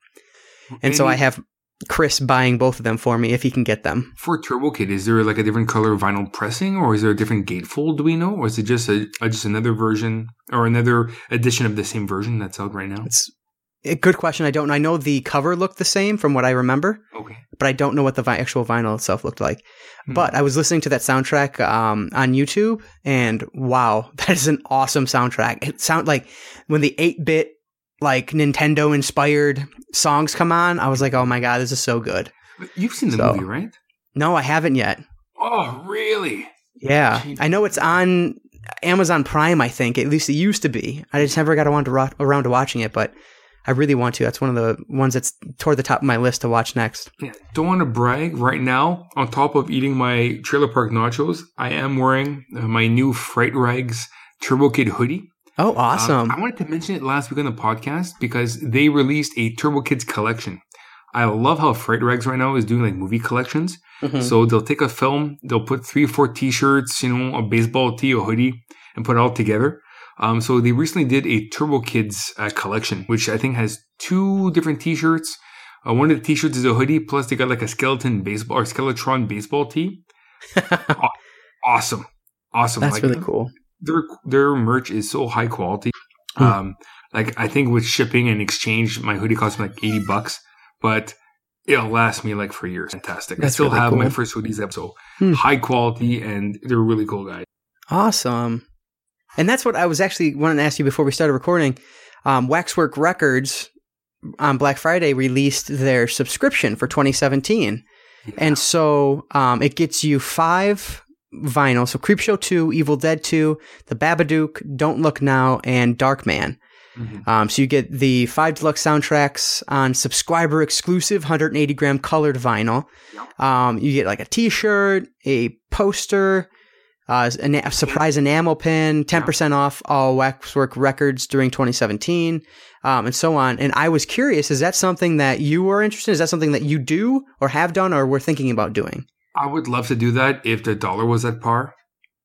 And so I have Chris buying both of them for me if he can get them. for Turbo Kid, is there like a different color vinyl pressing, or is there a different gatefold? Do we know, or is it just a, just another version or another edition of the same version that's out right now? It's good question. I don't. I know the cover looked the same from what I remember, Okay, but I don't know what the vi- actual vinyl itself looked like. Hmm. But I was listening to that soundtrack um, on YouTube, and wow, *laughs* that is an awesome soundtrack. It sound like when the eight bit like Nintendo inspired songs come on, I was like, oh my god, this is so good. You've seen the So- movie, right? No, I haven't yet. Oh, really? Yeah, Jeez. I know it's on Amazon Prime. I think at least it used to be. I just never got around to ro- around to watching it, but I really want to. That's one of the ones that's toward the top of my list to watch next. Yeah, don't want to brag right now. On top of eating my trailer park nachos, I am wearing uh, my new Fright Rags Turbo Kid hoodie. Oh, awesome! Uh, I wanted to mention it last week on the podcast because they released a Turbo Kids collection. I love how Fright Rags right now is doing like movie collections. Mhm. So they'll take a film, they'll put three or four T-shirts, you know, a baseball tee, a hoodie, and put it all together. Um, so they recently did a Turbo Kids uh, collection, which I think has two different T-shirts. Uh, one of the T-shirts is a hoodie, plus they got like a skeleton baseball or Skeletron baseball tee. *laughs* Awesome, awesome. That's Like, really cool. Their their merch is so high quality. Hmm. Um, like I think with shipping and exchange, my hoodie cost me like eighty bucks, but it'll last me like for years. Fantastic. I still really have my first hoodies up, so Hmm. high quality, and they're really cool guys. Awesome. And that's what I was actually wanting to ask you before we started recording. Um, Waxwork Records on Black Friday released their subscription for 2017. And so um, it gets you five vinyl. So Creepshow 2, Evil Dead 2, The Babadook, Don't Look Now, and Darkman. Mhm. Um, so you get the five deluxe soundtracks on subscriber exclusive 180 gram colored vinyl. Um, you get like a T-shirt, a poster, uh, a surprise enamel pin, 10% off all Waxwork records during 2017, um, and so on. And I was curious, is that something that you are interested in? Is that something that you do or have done or were thinking about doing? I would love to do that if the dollar was at par,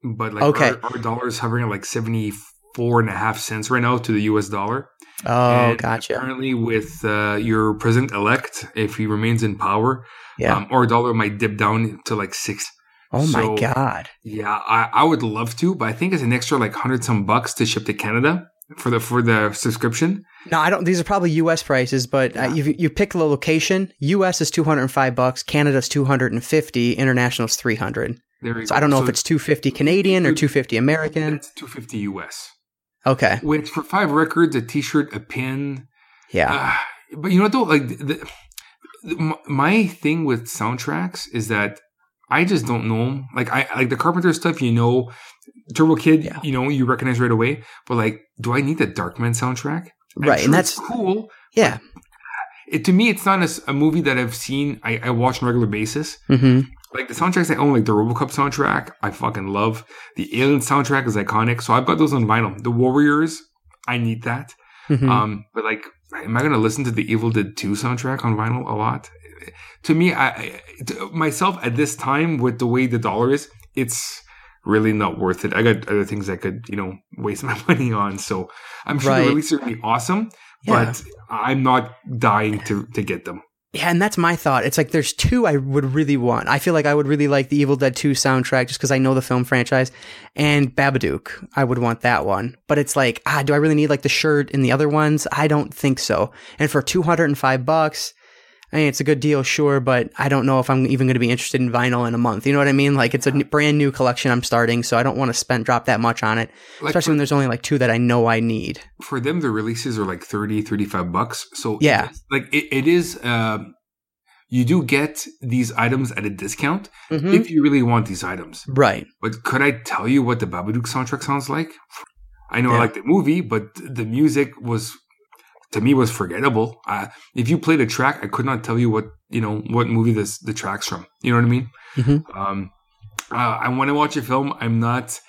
but like Okay. our, our dollar is hovering at like seventy four and a half cents right now to the U.S. dollar. Oh, And gotcha. Apparently, with uh, your president elect, if he remains in power, Yeah. um, our dollar might dip down to like six. oh my so- God. Yeah, I, I would love to, but I think it's an extra like hundred some bucks to ship to Canada for the for the subscription. No, I don't. These are probably U.S. prices, but uh, you you pick the location. U.S. is two hundred and five bucks. Canada's two hundred and fifty. International is three hundred. There you So go. I don't know if it's two fifty Canadian or two fifty American. It's two fifty US. Okay, Which for five records, a T-shirt, a pin. yeah, Uh, but you know what though? Like the, the, my- my thing with soundtracks is that I just don't know. Like I like the Carpenter stuff. You know, Turbo Kid. Yeah. You know, you recognize right away. But like, do I need the Darkman soundtrack? I'm right, sure and that's cool. yeah. It, to me, it's not a movie that I've seen. I, I watch on a regular basis. hmm Like the soundtracks I own, like the RoboCop soundtrack, I fucking love. The Alien soundtrack is iconic, so I've got those on vinyl. The Warriors, I need that. hmm Um, but like, am I gonna listen to the Evil Dead Two soundtrack on vinyl a lot? To me, I, to myself at this time with the way the dollar is, it's really not worth it. I got other things I could, you know, waste *laughs* my money on. So I'm sure Right. the release will be awesome, Yeah. but I'm not dying to to get them. Yeah, and that's my thought. It's like there's two I would really want. I feel like I would really like the Evil Dead 2 soundtrack just because I know the film franchise, and Babadook. I would want that one. But it's like, ah, do I really need like the shirt in the other ones? I don't think so. And for 205 bucks, I mean, it's a good deal, sure, but I don't know if I'm even going to be interested in vinyl in a month. You know what I mean? Like, it's a n- brand new collection I'm starting, so I don't want to spend drop that much on it, Like especially when there's only like two that I know I need. for them the releases are like 30 35 bucks so Yeah. like it, it is um you do get these items at a discount Mhm. if you really want these items Right. but could i tell you what the babadook soundtrack sounds like i know i Yeah. like the movie but the music was to me was forgettable uh, if you played a track i could not tell you what you know what movie this the track's from you know what i mean Mhm. um uh, and when i watch a film i'm not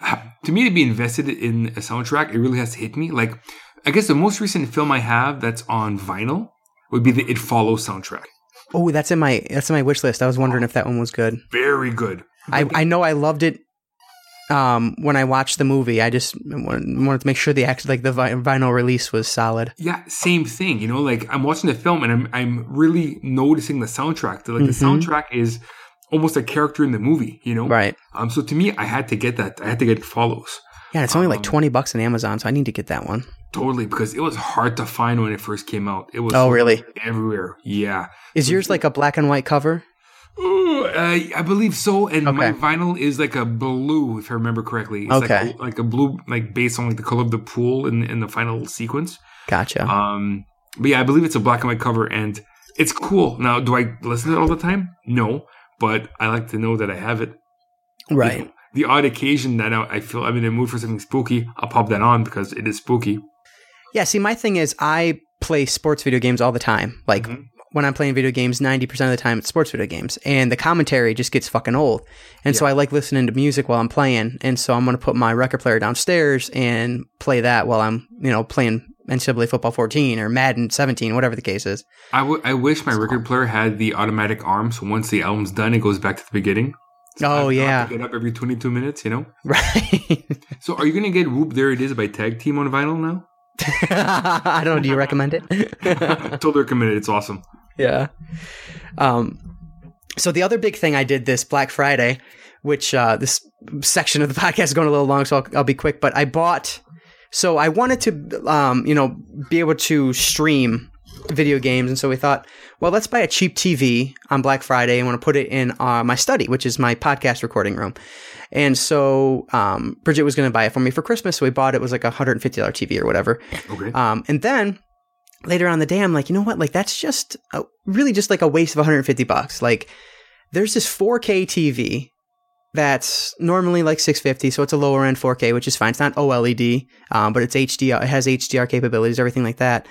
*sighs* to me to be invested in a soundtrack it really has to hit me like i guess the most recent film i have that's on vinyl would be the it follows soundtrack Oh, that's in my that's in my wish list. I was wondering if that one was good. very good I, I know I loved it um, when I watched the movie. I just wanted, to make sure the act, like the vinyl release was solid. yeah same thing you know like i'm watching the film and i'm i'm really noticing the soundtrack like the Mhm. soundtrack is almost a character in the movie you know Right. um so to me i had to get that i had to get it follows Yeah, it's only like Um, twenty bucks on Amazon, so I need to get that one. totally because it was hard to find when it first came out it was Oh, really? everywhere yeah Is yours like a black and white cover? Ooh, uh, I believe so, and my vinyl is like a blue, if I remember correctly. It's Okay. like a, like a blue, like based on like the color of the pool in in the final sequence. Gotcha. Um, but yeah, I believe it's a black and white cover, and it's cool. Now, do I listen to it all the time? No, but I like to know that I have it. right. The odd occasion that I I feel I'm in a mood for something spooky, I'll pop that on because it is spooky. Yeah. See, my thing is, I play sports video games all the time. Like Mhm. When I'm playing video games, 90% of the time it's sports video games. And the commentary just gets fucking old. And so I like listening to music while I'm playing. And so I'm going to put my record player downstairs and play that while I'm, you know, playing NCAA Football 14 or Madden 17, whatever the case is. I, w- I wish my record player had the automatic arm, so once the album's done, it goes back to the beginning. So Oh, yeah. get up every 22 minutes, you know? *laughs* Right. So are you going to get Whoop There It Is by Tag Team on vinyl now? *laughs* I don't know. Do you recommend it? *laughs* totally recommended. It's awesome. Yeah. Um, so the other big thing I did this Black Friday, which uh, this section of the *laughs* podcast is going a little long, so I'll, I'll be quick. But I bought. So I wanted to, um, you know, be able to stream video games, and so we thought, well, let's buy a cheap TV on Black Friday. and want to put it in uh, my study, which is my podcast recording room. And so um, Bridget was going to buy it for me for Christmas, so we bought it. It was like a hundred and fifty dollar TV or whatever. Okay. Um, and then later on the day, I'm like, you know what? Like that's just a, really just like a waste of 150 bucks. Like there's this 4K TV that's normally like 650, so it's a lower end 4K, which is fine. It's not OLED, um, but it's HDR. It has HDR capabilities, everything like that.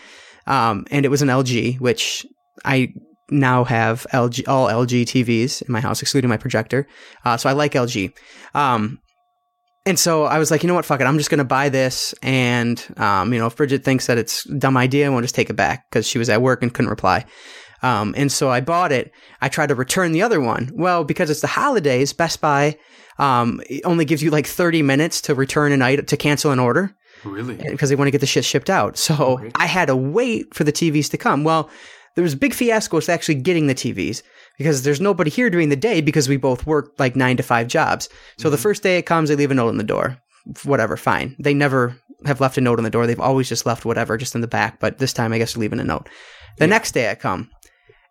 Um, and it was an LG, which I now have LG all LG TVs in my house, excluding my projector. Uh, so I like LG. Um, and so I was like, you know what, fuck it. I'm just going to buy this. And, um, you know, if Bridget thinks that it's a dumb idea, we'll just take it back because she was at work and couldn't reply. Um, and so I bought it. I tried to return the other one. Well, because it's the holidays, Best Buy um, only gives you like 30 minutes to return an item, to cancel an order really? because they want to get the shit shipped out. So. I had to wait for the TVs to come. Well, there was a big fiasco with actually getting the TVs because there's nobody here during the day because we both work like nine to five jobs. So the first day it comes, they leave a note on the door. Whatever, fine. They never have left a note on the door. They've always just left whatever just in the back. But this time, I guess they're leaving a note. The next day I come,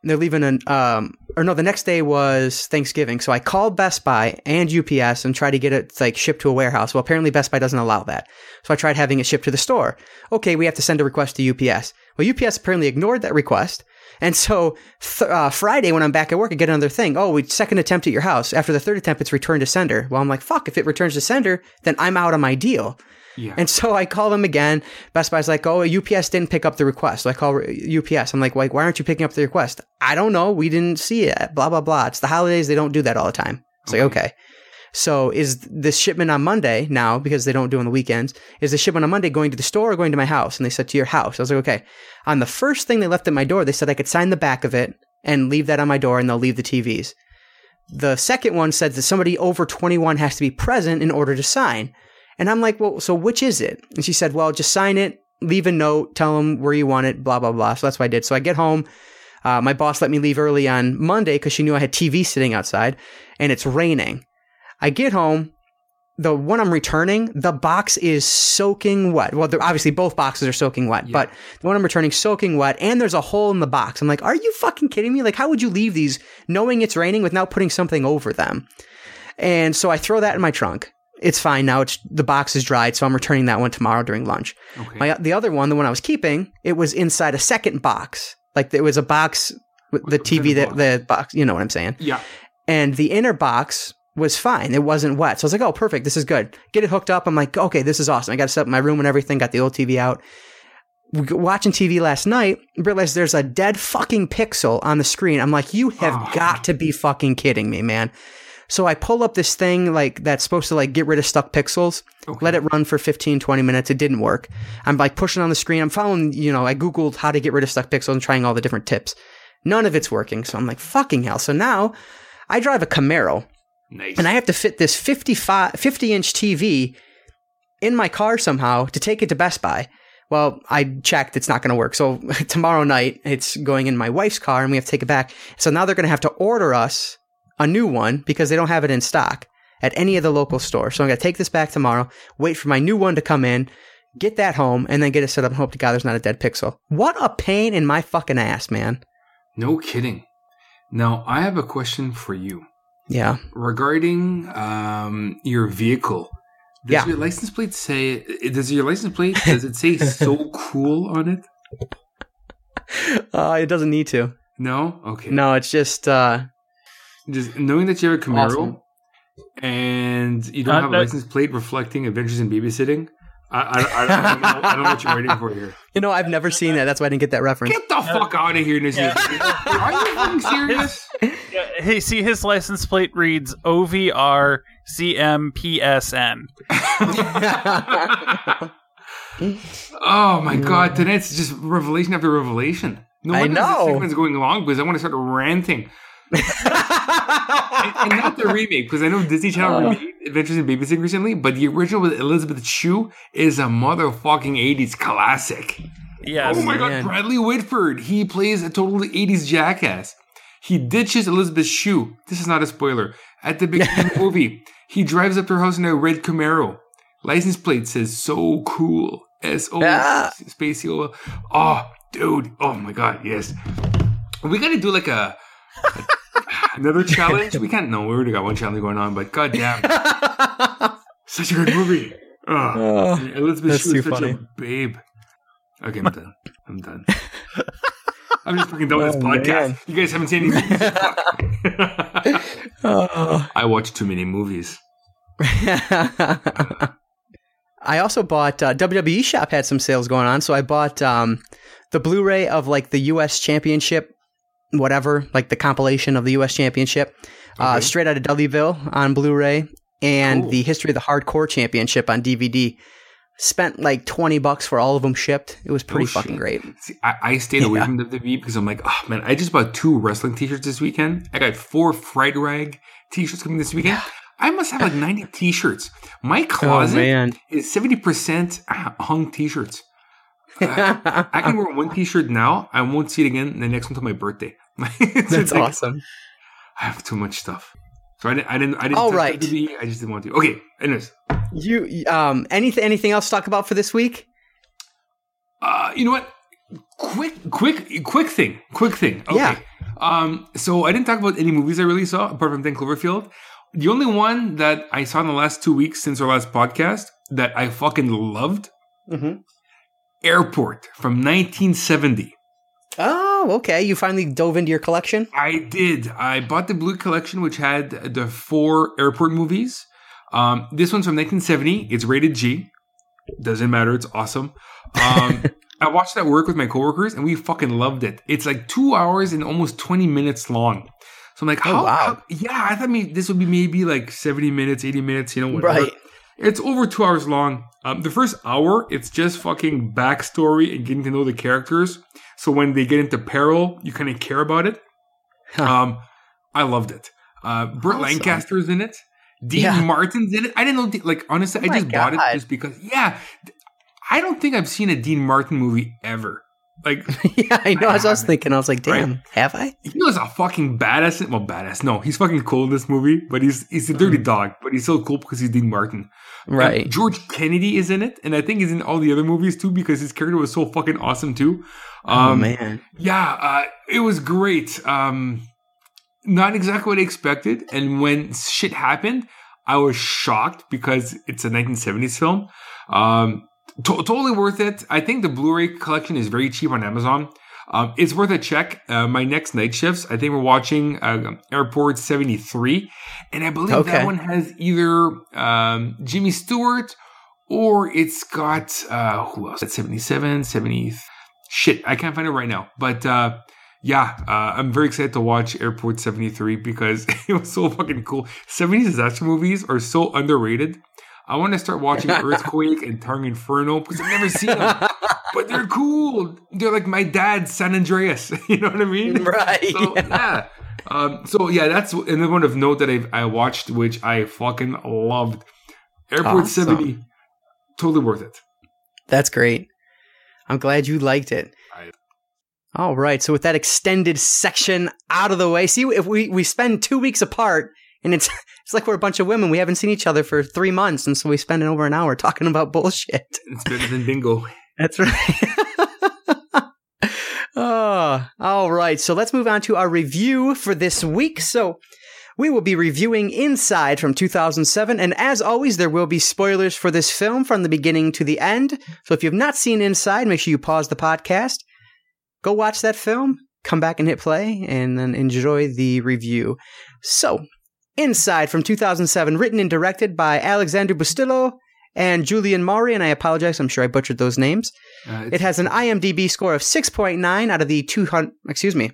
and they're leaving an um or no, the next day was Thanksgiving. So I called Best Buy and UPS and tried to get it like shipped to a warehouse. Well, apparently Best Buy doesn't allow that. So I tried having it shipped to the store. Okay, we have to send a request to UPS. Well, UPS apparently ignored that request. And so th- uh, Friday, when I'm back at work, I get another thing. Oh, we second attempt at your house. After the third attempt, it's returned to sender. Well, I'm like, fuck. If it returns to sender, then I'm out of my deal. Yeah. And so I call them again. Best Buy's like, oh, UPS didn't pick up the request. So I call UPS. I'm like, why, why aren't you picking up the request? I don't know. We didn't see it. Blah, blah, blah. It's the holidays. They don't do that all the time. It's like, Okay. So is this shipment on Monday now, because they don't do on the weekends, is the shipment on Monday going to the store or going to my house? And they said to your house. I was like, okay. On the first thing they left at my door, they said I could sign the back of it and leave that on my door and they'll leave the TVs. The second one said that somebody over 21 has to be present in order to sign. And I'm like, well, so which is it? And she said, well, just sign it, leave a note, tell them where you want it, blah, blah, blah. So that's what I did. So I get home. Uh, my boss let me leave early on Monday because she knew I had TV sitting outside and it's raining. I get home. The one I'm returning, the box is soaking wet. Well, obviously both boxes are soaking wet, Yeah. but the one I'm returning soaking wet, and there's a hole in the box. I'm like, are you fucking kidding me? Like, how would you leave these knowing it's raining without putting something over them? And so I throw that in my trunk. It's fine now. It's the box is dried, so I'm returning that one tomorrow during lunch. Okay. My the other one, the one I was keeping, it was inside a second box. Like there was a box with the TV the that the box. You know what I'm saying? yeah. and the inner box was fine. It wasn't wet. So I was like, oh, perfect. This is good. Get it hooked up. I'm like, okay, this is awesome. I got to set up my room and everything. Got the old TV out. Watching TV last night, realized there's a dead fucking pixel on the screen. I'm like, you have Oh. got to be fucking kidding me, man. So I pull up this thing like that's supposed to like get rid of stuck pixels. Okay. Let it run for 15, 20 minutes. It didn't work. I'm like pushing on the screen. I'm following, you know, I Googled how to get rid of stuck pixels and trying all the different tips. None of it's working. So I'm like, fucking hell. So now I drive a Camaro Nice. and I have to fit this 55, 50 inch TV in my car somehow to take it to Best Buy. Well, I checked, it's not going to work. So *laughs* tomorrow night, it's going in my wife's car and we have to take it back. So now they're going to have to order us a new one because they don't have it in stock at any of the local stores. So I'm going to take this back tomorrow, wait for my new one to come in, get that home, and then get it set up and hope to God there's not a dead pixel. What a pain in my fucking ass, man. no kidding. Now, I have a question for you Yeah. regarding um, your vehicle. Does Yeah. your license plate say? Does your license plate does it say "so *laughs* cool" on it? Uh, it doesn't need to. No. Okay. No, it's just, uh, Just knowing that you have a Camaro Awesome. and you don't Uh, have a that- license plate reflecting Adventures in Babysitting, I, I, I, don't know, I don't know *laughs* what you're waiting for here. You know, I've never seen that. That's why I didn't get that reference. Get the fuck out of here, Nisha. Are you fucking serious? *laughs* Yeah, hey, see, his license plate reads OVR CMPSN. *laughs* Oh my god, tonight's just revelation after revelation. No I know. this segment's going long because I want to start ranting. *laughs* and, and not the remake, because I know Disney Channel uh. remade Adventures in Babysitting recently, but the original with Elizabeth Shue is a motherfucking 80s classic. Yes. oh my man. god, Bradley Whitford. He plays a totally 80s jackass. He ditches Elizabeth Shue. This is not a spoiler. At the beginning of the *laughs* movie, he drives up to her house in a red Camaro. License plate says so cool. S O Ah. space O. Oh, dude. Oh my god, yes. We gotta do like a, another *laughs* challenge. We can't know. We already got one challenge going on, but god damn. Such a good movie. Ah. Ah, oh, Oh, Elizabeth Shue is such funny. a babe. Okay, I'm done. I'm done. *laughs* I'm just fucking done with this *laughs* Oh, podcast. man. You guys haven't seen any movies? *laughs* Oh. *laughs* I watch too many movies. I also bought uh, WWE Shop had some sales going on, so I bought um, the Blu-ray of like the U.S. Championship, whatever, like the compilation of the U.S. Championship, uh, Okay. straight out of Dudleyville on Blu-ray, and Cool. the History of the Hardcore Championship on DVD. Spent like twenty bucks for all of them shipped. It was pretty Oh, fucking great. See, I, I stayed away Yeah. from WWE because I'm like, oh man, I just bought two wrestling t-shirts this weekend. I got four Fright Rag t-shirts coming this weekend. I must have like 90 t-shirts. My Oh closet man, is 70% hung t-shirts. I can wear one t-shirt now. I won't see it again the next one until my birthday. *laughs* That's ridiculous. awesome. I have too much stuff. So I didn't, I didn't, I didn't All right. I just didn't want to. Okay. Anyways, You um anything anything else to talk about for this week? Uh, you know what? Quick, quick, quick thing. Quick thing. Okay. Yeah. Um, so I didn't talk about any movies I really saw apart from Ten Cloverfield. The only one that I saw in the last two weeks since our last podcast that I fucking loved, Mm-hmm. Airport from 1970. Oh, okay. You finally dove into your collection. I did. I bought the Blue Collection, which had the four airport movies. Um, this one's from 1970. It's rated G. Doesn't matter. It's awesome. Um, *laughs* I watched that work with my coworkers, and we fucking loved it. It's like two hours and almost 20 minutes long. So I'm like, Oh, how? wow. how- yeah, I thought maybe this would be maybe like 70 minutes, 80 minutes, you know, whatever. Right. It's over two hours long. Um, the first hour, it's just fucking backstory and getting to know the characters. So when they get into peril, you kind of care about it. Huh. Um, I loved it. Uh, Burt Awesome. Lancaster's in it. Dean Yeah. Martin's in it. I didn't know. Like honestly, Oh I just bought it just because. Yeah, I don't think I've seen a Dean Martin movie ever. Like *laughs* yeah, I know. I as I was thinking, I was like, Right. damn, have I? he was a fucking badass. Well, badass. No, he's fucking cool in this movie, but he's he's a dirty dog. But he's so cool because he's Dean Martin. Mm. Right. Uh, George Kennedy is in it, and I think he's in all the other movies too because his character was so fucking awesome too. oh Um, man. Yeah, uh, it was great. Um, not exactly what I expected, and when shit happened, I was shocked because it's a 1970s film. Um, to- totally worth it. I think the Blu-ray collection is very cheap on Amazon. Um, it's worth a check. Uh, my next night shifts, I think we're watching uh, Airport 73, and I believe Okay. that one has either um, Jimmy Stewart or it's got uh, who else? At 77, 70. Shit, I can't find it right now. But uh, yeah, uh, I'm very excited to watch Airport 73 because *laughs* it was so fucking cool. 70s disaster movies are so underrated. I want to start watching *laughs* Earthquake and Towering Inferno because I've never seen them. but they're cool. They're like my dad's San Andreas. *laughs* you know what I mean? *laughs* Right. So, yeah. yeah. Um, so yeah, that's another one of note that I've, I watched, which I fucking loved. Airport Awesome. 70, totally worth it. That's great. I'm glad you liked it. I- All right. So with that extended section out of the way, see if we we spend two weeks apart, and it's *laughs* it's like we're a bunch of women. We haven't seen each other for three months, and so we spend over an hour talking about bullshit. It's better than bingo. *laughs* That's right. oh, *laughs* all right. So let's move on to our review for this week. So we will be reviewing Inside from 2007. And as always, there will be spoilers for this film from the beginning to the end. So if you've not seen Inside, make sure you pause the podcast, go watch that film, come back and hit play, and then enjoy the review. So, Inside from 2007, written and directed by Alexander Bustillo and Julien Maury, and I apologize, I'm sure I butchered those names. Uh, It has an IMDb score of 6.9 out of the 200, excuse me,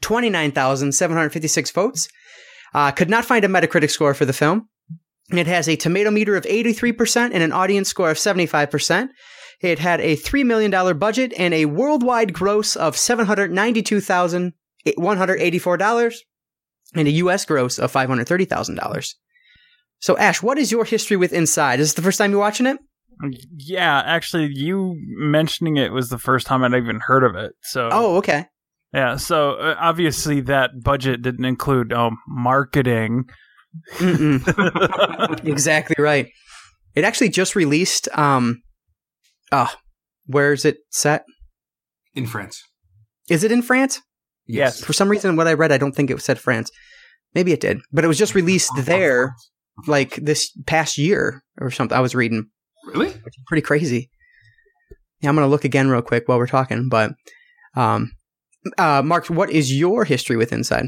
29,756 votes. Uh, could not find a Metacritic score for the film. It has a tomato meter of 83% and an audience score of 75%. It had a $3 million budget and a worldwide gross of $792,184 and a US gross of $530,000. So, Ashe, what is your history with Inside? Is this the first time you're watching it? Yeah, actually, you mentioning it was the first time I'd even heard of it. So, Oh, okay. yeah. So uh, obviously, that budget didn't include um, marketing. *laughs* Exactly right. It actually just released. Um, oh, where is it set? in France. Is it in France? Yes. For some reason, what I read, I don't think it said France. Maybe it did, but it was just released there, like this past year or something. I was reading, Really? pretty crazy. Yeah, I'm gonna look again real quick while we're talking. But, um, uh, Marc, what is your history with Inside?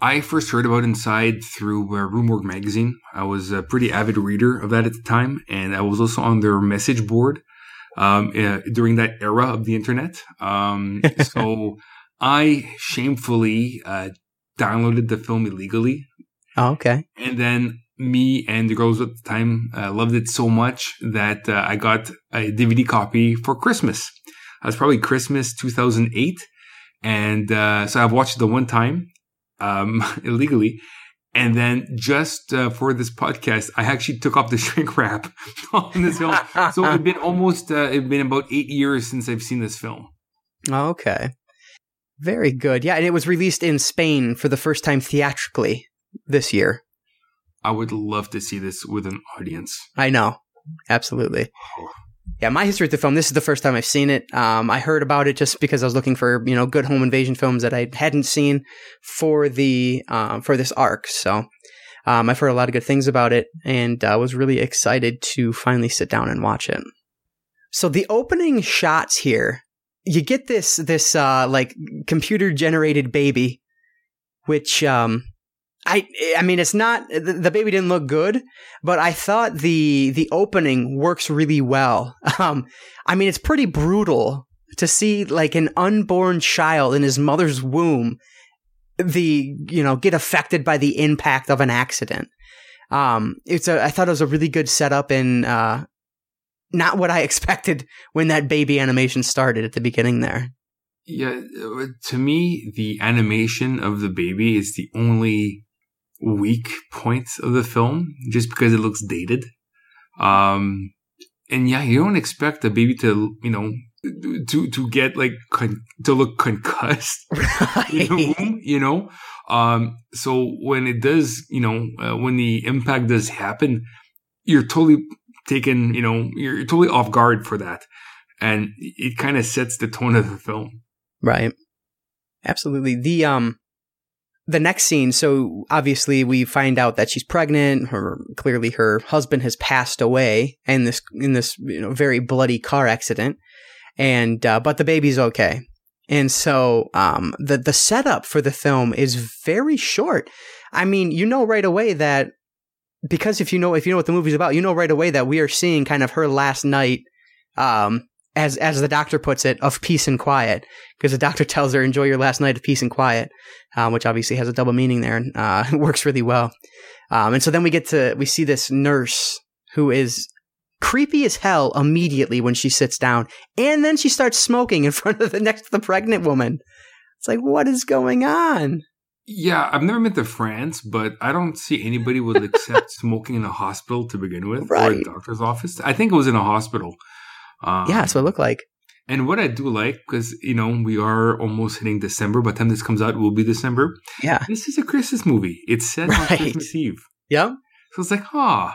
I first heard about Inside through uh, Rue Morgue magazine. I was a pretty avid reader of that at the time, and I was also on their message board um, uh, during that era of the internet. Um, *laughs* so I shamefully uh, downloaded the film illegally, Oh, okay. and then me and the girls at the time uh, loved it so much that uh, I got a DVD copy for Christmas. That was probably Christmas 2008. And uh, so I've watched it the one time um, *laughs* illegally. And then just uh, for this podcast, I actually took off the *laughs* shrink wrap *laughs* on this film. So it's been almost, uh, it's been about eight years since I've seen this film. Okay. Very good. Yeah, and it was released in Spain for the first time theatrically this year. I would love to see this with an audience. I know. Absolutely. Yeah, my history with the film, this is the first time I've seen it. Um, I heard about it just because I was looking for, you know, good home invasion films that I hadn't seen for the, um, for this arc. So, um, I've heard a lot of good things about it and I uh, was really excited to finally sit down and watch it. So the opening shots here, you get this, this, uh, like computer generated baby, which, um, I I mean it's not the, baby didn't look good, but I thought the the opening works really well. *laughs* Um, I mean it's pretty brutal to see like an unborn child in his mother's womb, the you know get affected by the impact of an accident. Um, it's a I thought it was a really good setup and uh, not what I expected when that baby animation started at the beginning there. Yeah, uh, to me, the animation of the baby is the only weak point of the film, just because it looks dated. Um, and yeah, you don't expect the baby to, you know, to to get like con- to look concussed *laughs* *laughs* in the womb, you know. Um, so when it does, you know, uh, when the impact does happen, you're totally taken, you know, you're totally off guard for that, and it kind of sets the tone of the film. Right. Absolutely. The um the next scene, so obviously we find out that she's pregnant, her clearly her husband has passed away in this in this you know very bloody car accident. And uh, but the baby's okay. And so um the the setup for the film is very short. I mean, you know right away that because if you know if you know what the movie's about, you know right away that we are seeing kind of her last night um as as the doctor puts it, of peace and quiet, because the doctor *laughs* tells her, "Enjoy your last night of peace and quiet," um, which obviously has a double meaning there and uh, *laughs* works really well. Um, and so then we get to we see this nurse who is creepy as hell immediately when she sits down, and then she starts smoking in *laughs* front of the next the pregnant woman. It's like, what is going on? Yeah, I've never been to France, but I don't see anybody would accept *laughs* smoking in a hospital to begin with, or a doctor's office. I think it was in a hospital. Um, yeah, that's what it looked like. And what I do like, because you know we are almost hitting December. By the time this comes out, it will be December. Yeah. This is a Christmas movie. It's set *laughs* Right. on Christmas Eve, Yeah. so it's like, ah,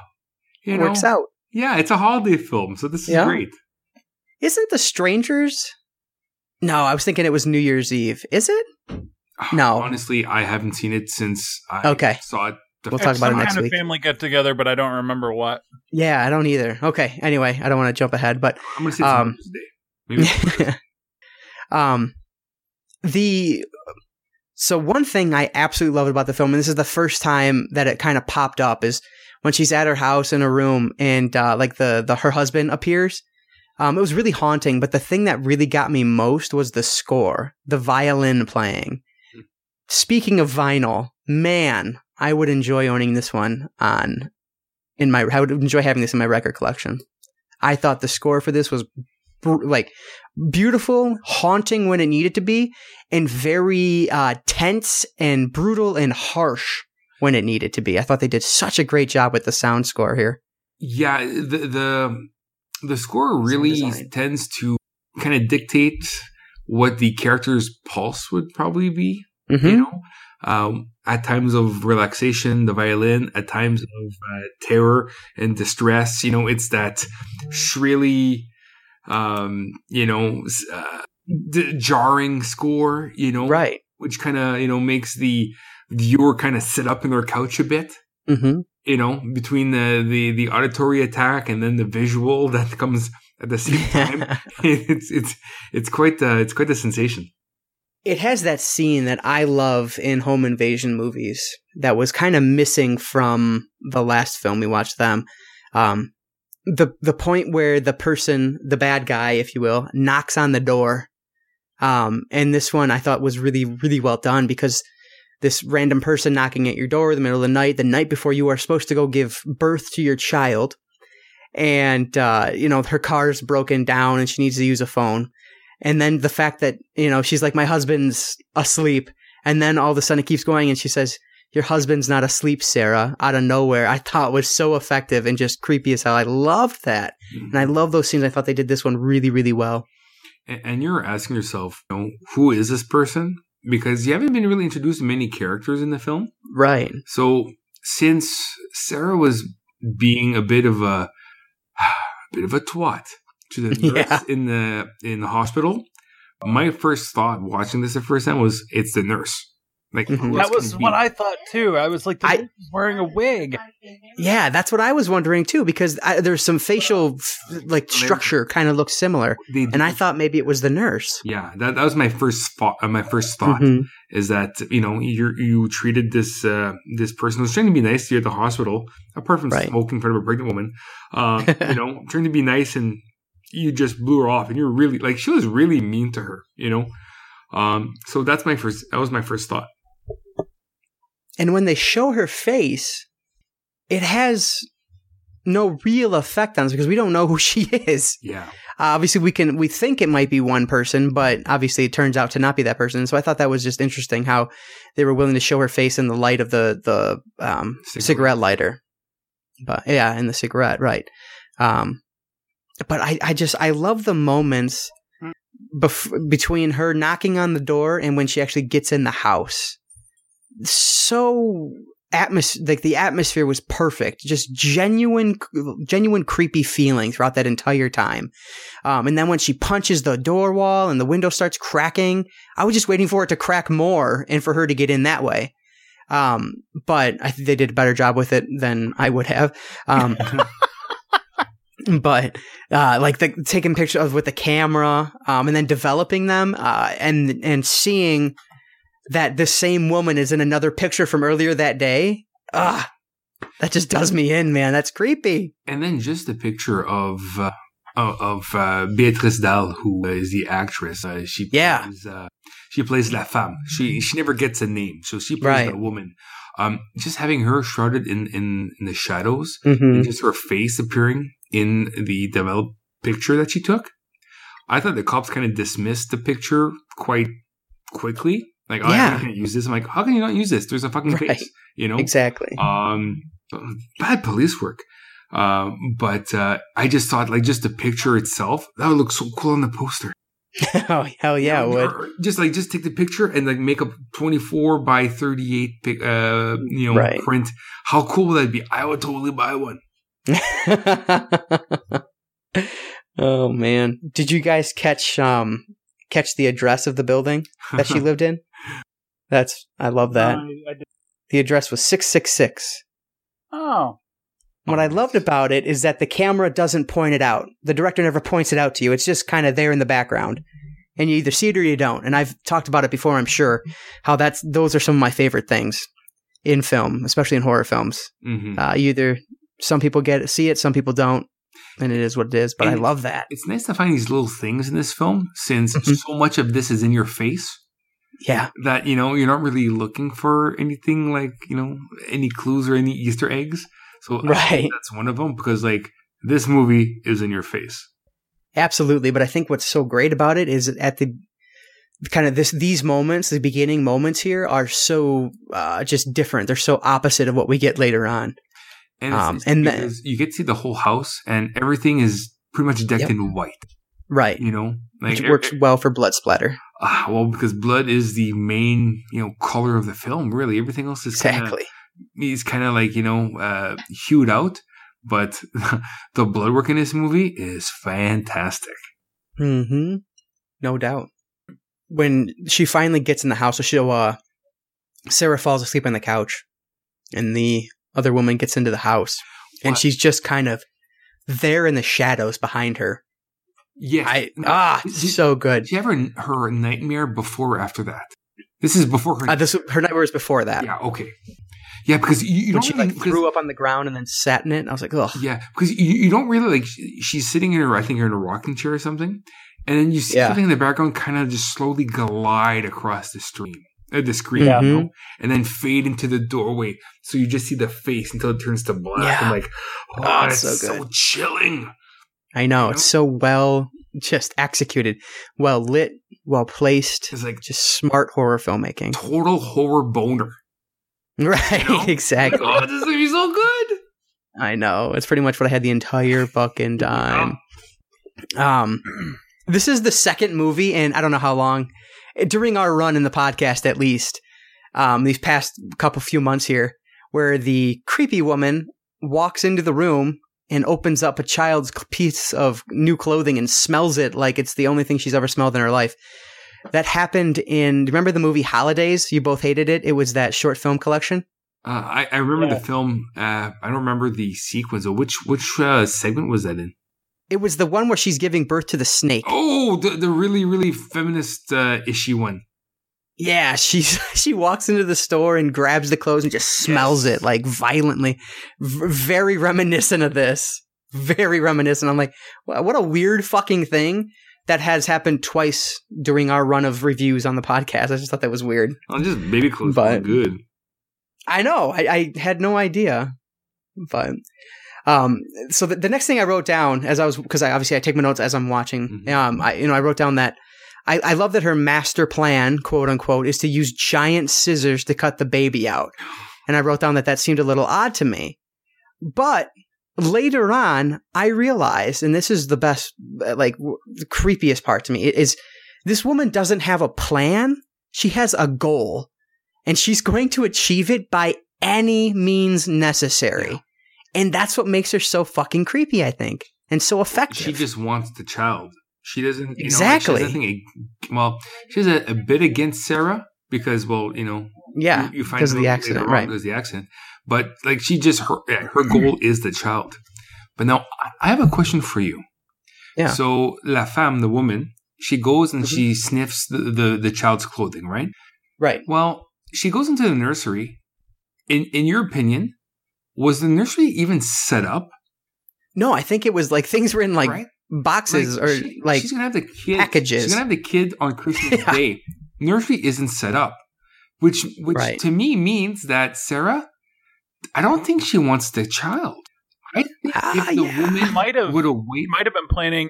you It know, works out. yeah, it's a holiday film, so this is Yeah. great. Isn't The Strangers? No, I was thinking it was New Year's Eve. Is it? *sighs* No. honestly, I haven't seen it since I Okay. saw it. The We'll talk about it some next kind week. of family get together, but I don't remember what. Yeah, I don't either. Okay. Anyway, I don't want to jump ahead, but I'm gonna say Um, it's Mother's Day. Maybe *laughs* um, the So one thing I absolutely loved about the film, and this is the first time that it kind of popped up, is when she's at her house in a room and uh, like the the her husband appears. Um, it was really haunting, but the thing that really got me most was the score, the violin playing. Speaking of vinyl, man, I would enjoy owning this one on in my. I would enjoy having this in my record collection. I thought the score for this was br- like beautiful, haunting when it needed to be, and very uh, tense and brutal and harsh when it needed to be. I thought they did such a great job with the sound score here. Yeah, the the the score really tends to kind of dictate what the character's pulse would probably be. Mm-hmm. You know, um, at times of relaxation, the violin. At times of uh, terror and distress, you know, it's that shrilly, um, you know, uh, d- jarring score. You know, Right. which kind of you know makes the viewer kind of sit up in their couch a bit Mm-hmm. you know, between the, the, the auditory attack and then the visual *laughs* that comes at the same time. *laughs* *laughs* it's, it's, it's quite, uh, it's quite a sensation. It has that scene that I love in home invasion movies that was kind of missing from the last film we watched them. Um, the the point where the person, the bad guy, if you will, knocks on the door. Um, and this one I thought was really really well done because this random person knocking at your door in the middle of the night, the night before you are supposed to go give birth to your child, and uh, you know her car's broken down and she needs to use a phone and then the fact that you know she's like my husband's asleep. And then all of a sudden it keeps going and she says your husband's not asleep sarah out of nowhere. I thought was so effective and just creepy as hell. I loved that. Mm-hmm. And i love those scenes. I thought they did this one really really well. And, and you're asking yourself, you know, who is this person? Because you haven't been really introduced to many characters in the film. right. So since Sarah was being a bit of a, *sighs* a bit of a twat to the *laughs* nurse Yeah. in the in the hospital, my first thought watching this the first time was it's the nurse. Like Mhm. That was what I thought too. I was like, the I- nurse is wearing a wig. yeah that's what i was wondering too because I, there's some facial like structure kind of looks similar They and i thought maybe it was the nurse yeah, that, that was my first thought. Uh, my first thought Mhm. is that you know you you treated this uh, this person who's trying to be nice to you at the hospital, apart from Right. smoking in front of a pregnant woman. Um, you *laughs* know, trying to be nice and you just blew her off, and you're really like she was really mean to her. You know, um, so that's my first. That was my first thought. And when they show her face, it has no real effect on us because we don't know who she *laughs* is. Yeah, Uh, obviously, we can we think it might be one person, but obviously, it turns out to not be that person. So I thought that was just interesting how they were willing to show her face in the light of the the um, Cigarette. cigarette. lighter. But yeah, in the cigarette, right? Um, but I I just I love the moments bef- between her knocking on the door and when she actually gets in the house. So atmos like the atmosphere was perfect. Just genuine genuine creepy feeling throughout that entire time. Um, and then when she punches the door wall and the window starts cracking i was just waiting for it to crack more and for her to get in that way. Um, but i think they did a better job with it than i would have. Um, *laughs* but uh, like the taking pictures of with the camera um, and then developing them uh, and and seeing that the same woman is in another picture from earlier that day ah that just does me in man that's creepy and then just a picture of. Uh, of of, uh, Béatrice Dalle, who is the actress. Uh, she Yeah. plays, uh, she plays La Femme. She she never gets a name, so she plays Right. the woman. Um, just having her shrouded in in, in the shadows, mm-hmm. and just her face appearing in the developed picture that she took. I thought the cops kind of dismissed the picture quite quickly. Like, oh, Yeah. I can't use this. I'm like, how can you not use this? There's a fucking Right. face, you know? exactly Um, bad police work. Um, but uh, I just thought, like, just the picture itself, that would look so cool on the poster. *laughs* oh hell yeah it would Just like, just take the picture and like make a 24 by 38 pic, uh, you know, Right. print. How cool would that be? I would totally buy one. *laughs* oh man did you guys catch um catch the address of the building that she *laughs* lived in that's i love that I- I the address was 666 Oh, what i loved about it is that the camera doesn't point it out the director never points it out to you it's just kind of there in the background and you either see it or you don't. And I've talked about it before, I'm sure, how that's those are some of my favorite things in film, especially in horror films. hmm Uh, either some people get it, see it, some people don't, and it is what it is. But I love that. It's nice to find these little things in this film since Mhm. so much of this is in your face Yeah, that, you know, you're not really looking for anything like, you know, any clues or any Easter eggs. So I think Right. that's one of them because, like, this movie is in your face. absolutely. But I think what's so great about it is at the kind of this these moments, the beginning moments here are so uh, just different. They're so opposite of what we get later on. And, Um, and then- you get to see the whole house and everything is pretty much decked Yep. in white, Right. you know? Like, Which works well for blood splatter. Ah, well, because blood is the main, you know, color of the film. Really, everything else is kinda, Is kind of like you know, uh, hued out. But *laughs* the blood work in this movie is fantastic. hmm No doubt. When she finally gets in the house, so she'll, uh, Sarah falls asleep on the couch, and the other woman gets into the house, and What? she's just kind of there in the shadows behind her. Yeah, I ah, Did, so good. did you ever her nightmare before or after that? This is before her. Uh, this her nightmare was before that. yeah, okay. Yeah, because you, you don't she really, like threw up on the ground and then sat in it. I was like, ugh. Yeah, because you, you don't really like. She's sitting in her, I think, her in a rocking chair or something, and then you see Yeah. something in the background kind of just slowly glide across the stream, uh, the screen, Yeah. you know, and then fade into the doorway. So you just see the face until it turns to black. Yeah. I'm like, oh, Oh, it's it's so, so chilling. I know You it's so well just executed, well lit, well placed. It's like Just smart horror filmmaking. total horror boner. *laughs* Right, know? *laughs* exactly. Like, oh, this is gonna be so good. I know. It's pretty much what I had the entire *laughs* fucking time. Um, this is the second movie, and I don't know how long during our run in the podcast, at least um, these past couple few months here, where the creepy woman walks into the room and opens up a child's piece of new clothing and smells it like it's the only thing she's ever smelled in her life. That happened in. Remember the movie Holidays? You both hated it. It was that short film collection. Uh, I, I remember Yeah. the film. Uh, I don't remember the sequence. Of which which uh, segment was that in? It was the one where she's giving birth to the snake. Oh, the the really really feminist uh, issue one. Yeah, she's *laughs* she walks into the store and grabs the clothes and just smells Yes. it like violently. V- very reminiscent of this. Very reminiscent. I'm like, what a weird fucking thing that has happened twice during our run of reviews on the podcast. I just thought that was weird. I'm just baby clothes. But- good. I know. I, I had no idea. But um so the, the next thing I wrote down as I was because I obviously I take my notes as I'm watching. Mhm. Um I you know I wrote down that I, I love that her master plan, quote unquote, is to use giant scissors to cut the baby out. *sighs* And I wrote down that that seemed a little odd to me. But later on, I realized, and this is the best, uh, like, w- the creepiest part to me, is this woman doesn't have a plan. She has a goal, and she's going to achieve it by any means necessary. Yeah. And that's what makes her so fucking creepy, I think, and so effective. She just wants the child. She doesn't. You Exactly. Know, like she ag- well, she's a, a bit against Sarah because, well, you know, yeah, you, you find because of the accident, right? Because the accident. But like, she just her her goal *clears throat* is the child. But now I- have a question for you. Yeah. So la femme, the woman, she goes and Mhm. she sniffs the, the the child's clothing, right? Right. Well, she goes into the nursery. In in your opinion, was the nursery even set up? No, I think it was like things were in like right? boxes or she- like she's gonna have the kid packages. She's gonna have the kid on Christmas Yeah. *laughs* Day. Nursery isn't set up, which which Right. to me means that Sarah, I don't think she wants the child. I think Ah, if the yeah. woman Might have- would have might have been planning.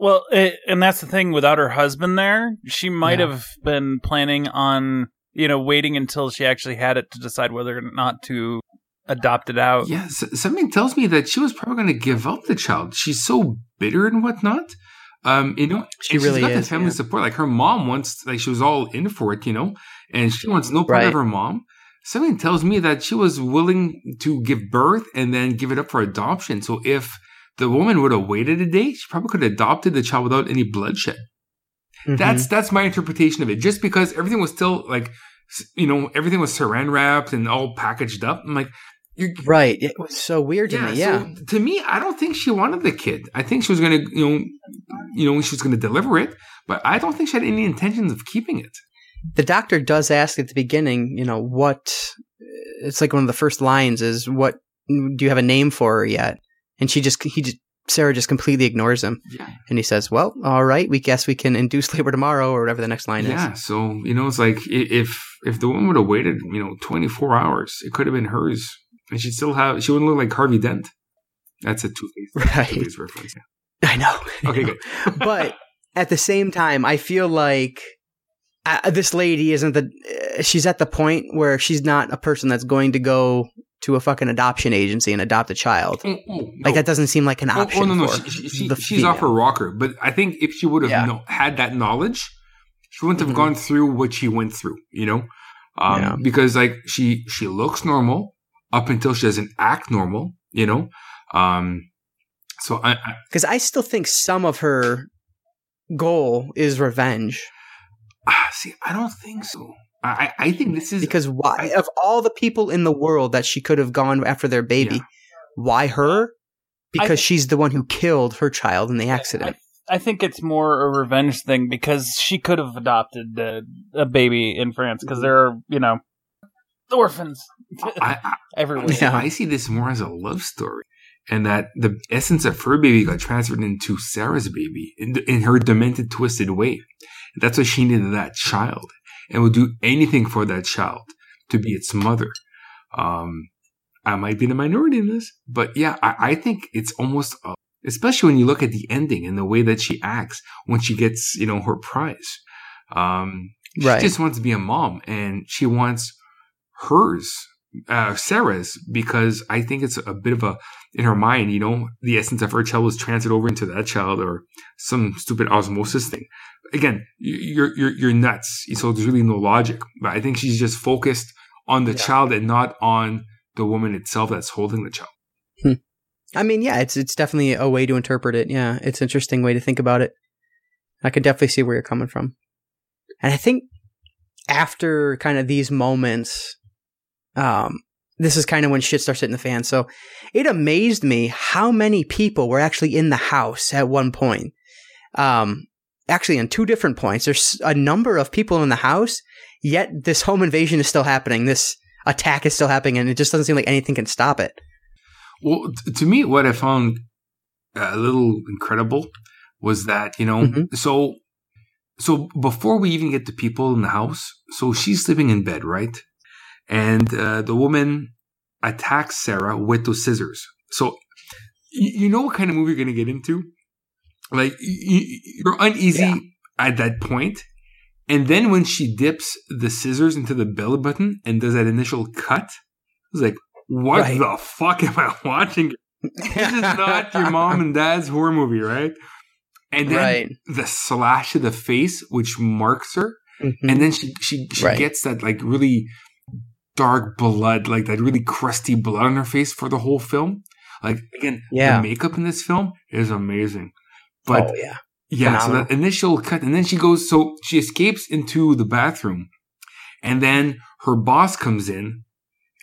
Well, it, and that's the thing. Without her husband there, she might Yeah. have been planning on you know waiting until she actually had it to decide whether or not to adopt it out. yeah, s- something tells me that she was probably going to give up the child. She's so bitter and whatnot. Um, you know, She really she's got is, the family yeah. support. Like her mom wants, like she was all in for it, you know, and she wants no part Right. of her mom. Something tells me that she was willing to give birth and then give it up for adoption. So if the woman would have waited a day, she probably could have adopted the child without any bloodshed. Mhm. That's that's my interpretation of it. Just because everything was still like, you know, everything was saran wrapped and all packaged up. I'm like, you're, right. It was so weird to yeah, me. Yeah. So to me, I don't think she wanted the kid. I think she was going to, you know, you know, she was going to deliver it, but I don't think she had any intentions of keeping it. The doctor does ask at the beginning, you know, what it's like one of the first lines is, "What do you have a name for her yet?" And she just he just Sarah just completely ignores him, Yeah. and he says, "Well, all right, we guess we can induce *laughs* labor tomorrow, or whatever the next line Yeah. is." Yeah. So, you know, it's like if if the woman would have waited, you know, 24 hours, it could have been hers. And she'd still have, she wouldn't look like Harvey Dent. That's a Two Face Right. Reference. *laughs* I know. Okay, good. *laughs* but at the same time, I feel like uh, this lady isn't the. Uh, she's at the point where she's not a person that's going to go to a fucking adoption agency and adopt a child. Oh, oh, no. Like that doesn't seem like an Oh, option. oh, no, no. for She, she, she's off her rocker. But I think if she would have Yeah. know, had that knowledge, she wouldn't have Mhm. gone through what she went through, you know? Um, Yeah. Because, like, she she looks normal up until she doesn't act normal, you know? Um, so I, I, Because I still think some of her goal is revenge. Ah, see, I don't think so. I, I I think this is Because why? Of all the people in the world that she could have gone after their baby, Yeah. why her? Because I- she's the one who killed her child in the accident. I think it's more a revenge thing because she could have adopted a, a baby in France because there are, you know, orphans I, *laughs* I, everywhere. Yeah. I see this more as a love story. And that the essence of her baby got transferred into Sarah's baby in, in her demented, twisted way. That's why she needed that child and would do anything for that child to be its mother. Um, I might be the minority in this, but yeah, I, I think it's almost, a, especially when you look at the ending and the way that she acts when she gets, you know, her prize. Um, Right. she just wants to be a mom and she wants hers, uh, Sarah's, because I think it's a bit of a, in her mind, you know, the essence of her child was transferred over into that child or some stupid osmosis thing. Again, you- you're, you're, you're nuts. So there's really no logic, but I think she's just focused on the Yeah. child and not on the woman itself that's holding the child. I mean, yeah, it's it's definitely a way to interpret it. Yeah, it's an interesting way to think about it. I can definitely see where you're coming from. And I think after kind of these moments, um, this is kind of when shit starts hitting the fan. So it amazed me how many people were actually in the house at one point. Um, actually, on two different points, there's a number of people in the house, yet this home invasion is still happening. This attack is still happening, and it just doesn't seem like anything can stop it. Well, t- to me, what I found uh, a little incredible was that you know, Mhm. so so before we even get the people in the house, so she's sleeping in bed, right? And uh, the woman attacks Sarah with those scissors. So you know what kind of movie you're going to get into? Like you're uneasy Yeah. at that point, and then when she dips the scissors into the belly button and does that initial cut, I was like, "What Right. the fuck am I watching?" this is not your mom and dad's horror movie, right? And then Right. the slash to the face, which marks her, Mhm. and then she she she Right. gets that like really dark blood, like that really crusty blood on her face for the whole film. Like again, Yeah. the makeup in this film is amazing. But oh yeah, yeah, so Phenomenal. that initial cut, and then she goes, so she escapes into the bathroom, and then her boss comes in,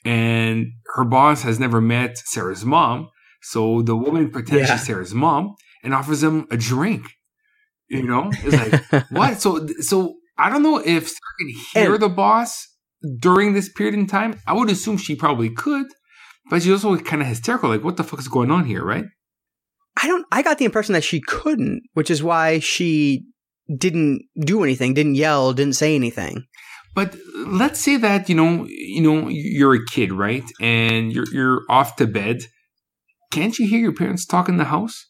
and her boss has never met Sarah's mom, so the woman pretends Yeah. she's Sarah's mom and offers him a drink. You know, it's like *laughs* what? So, so I don't know if Sarah could hear And- the boss during this period in time. I would assume she probably could, but she's also kind of hysterical. Like, what the fuck is going on here, right? I don't. I got the impression that she couldn't, which is why she didn't do anything, didn't yell, didn't say anything. But let's say that you know, you know, you're a kid, right? And you're you're off to bed. Can't you hear your parents talk in the house?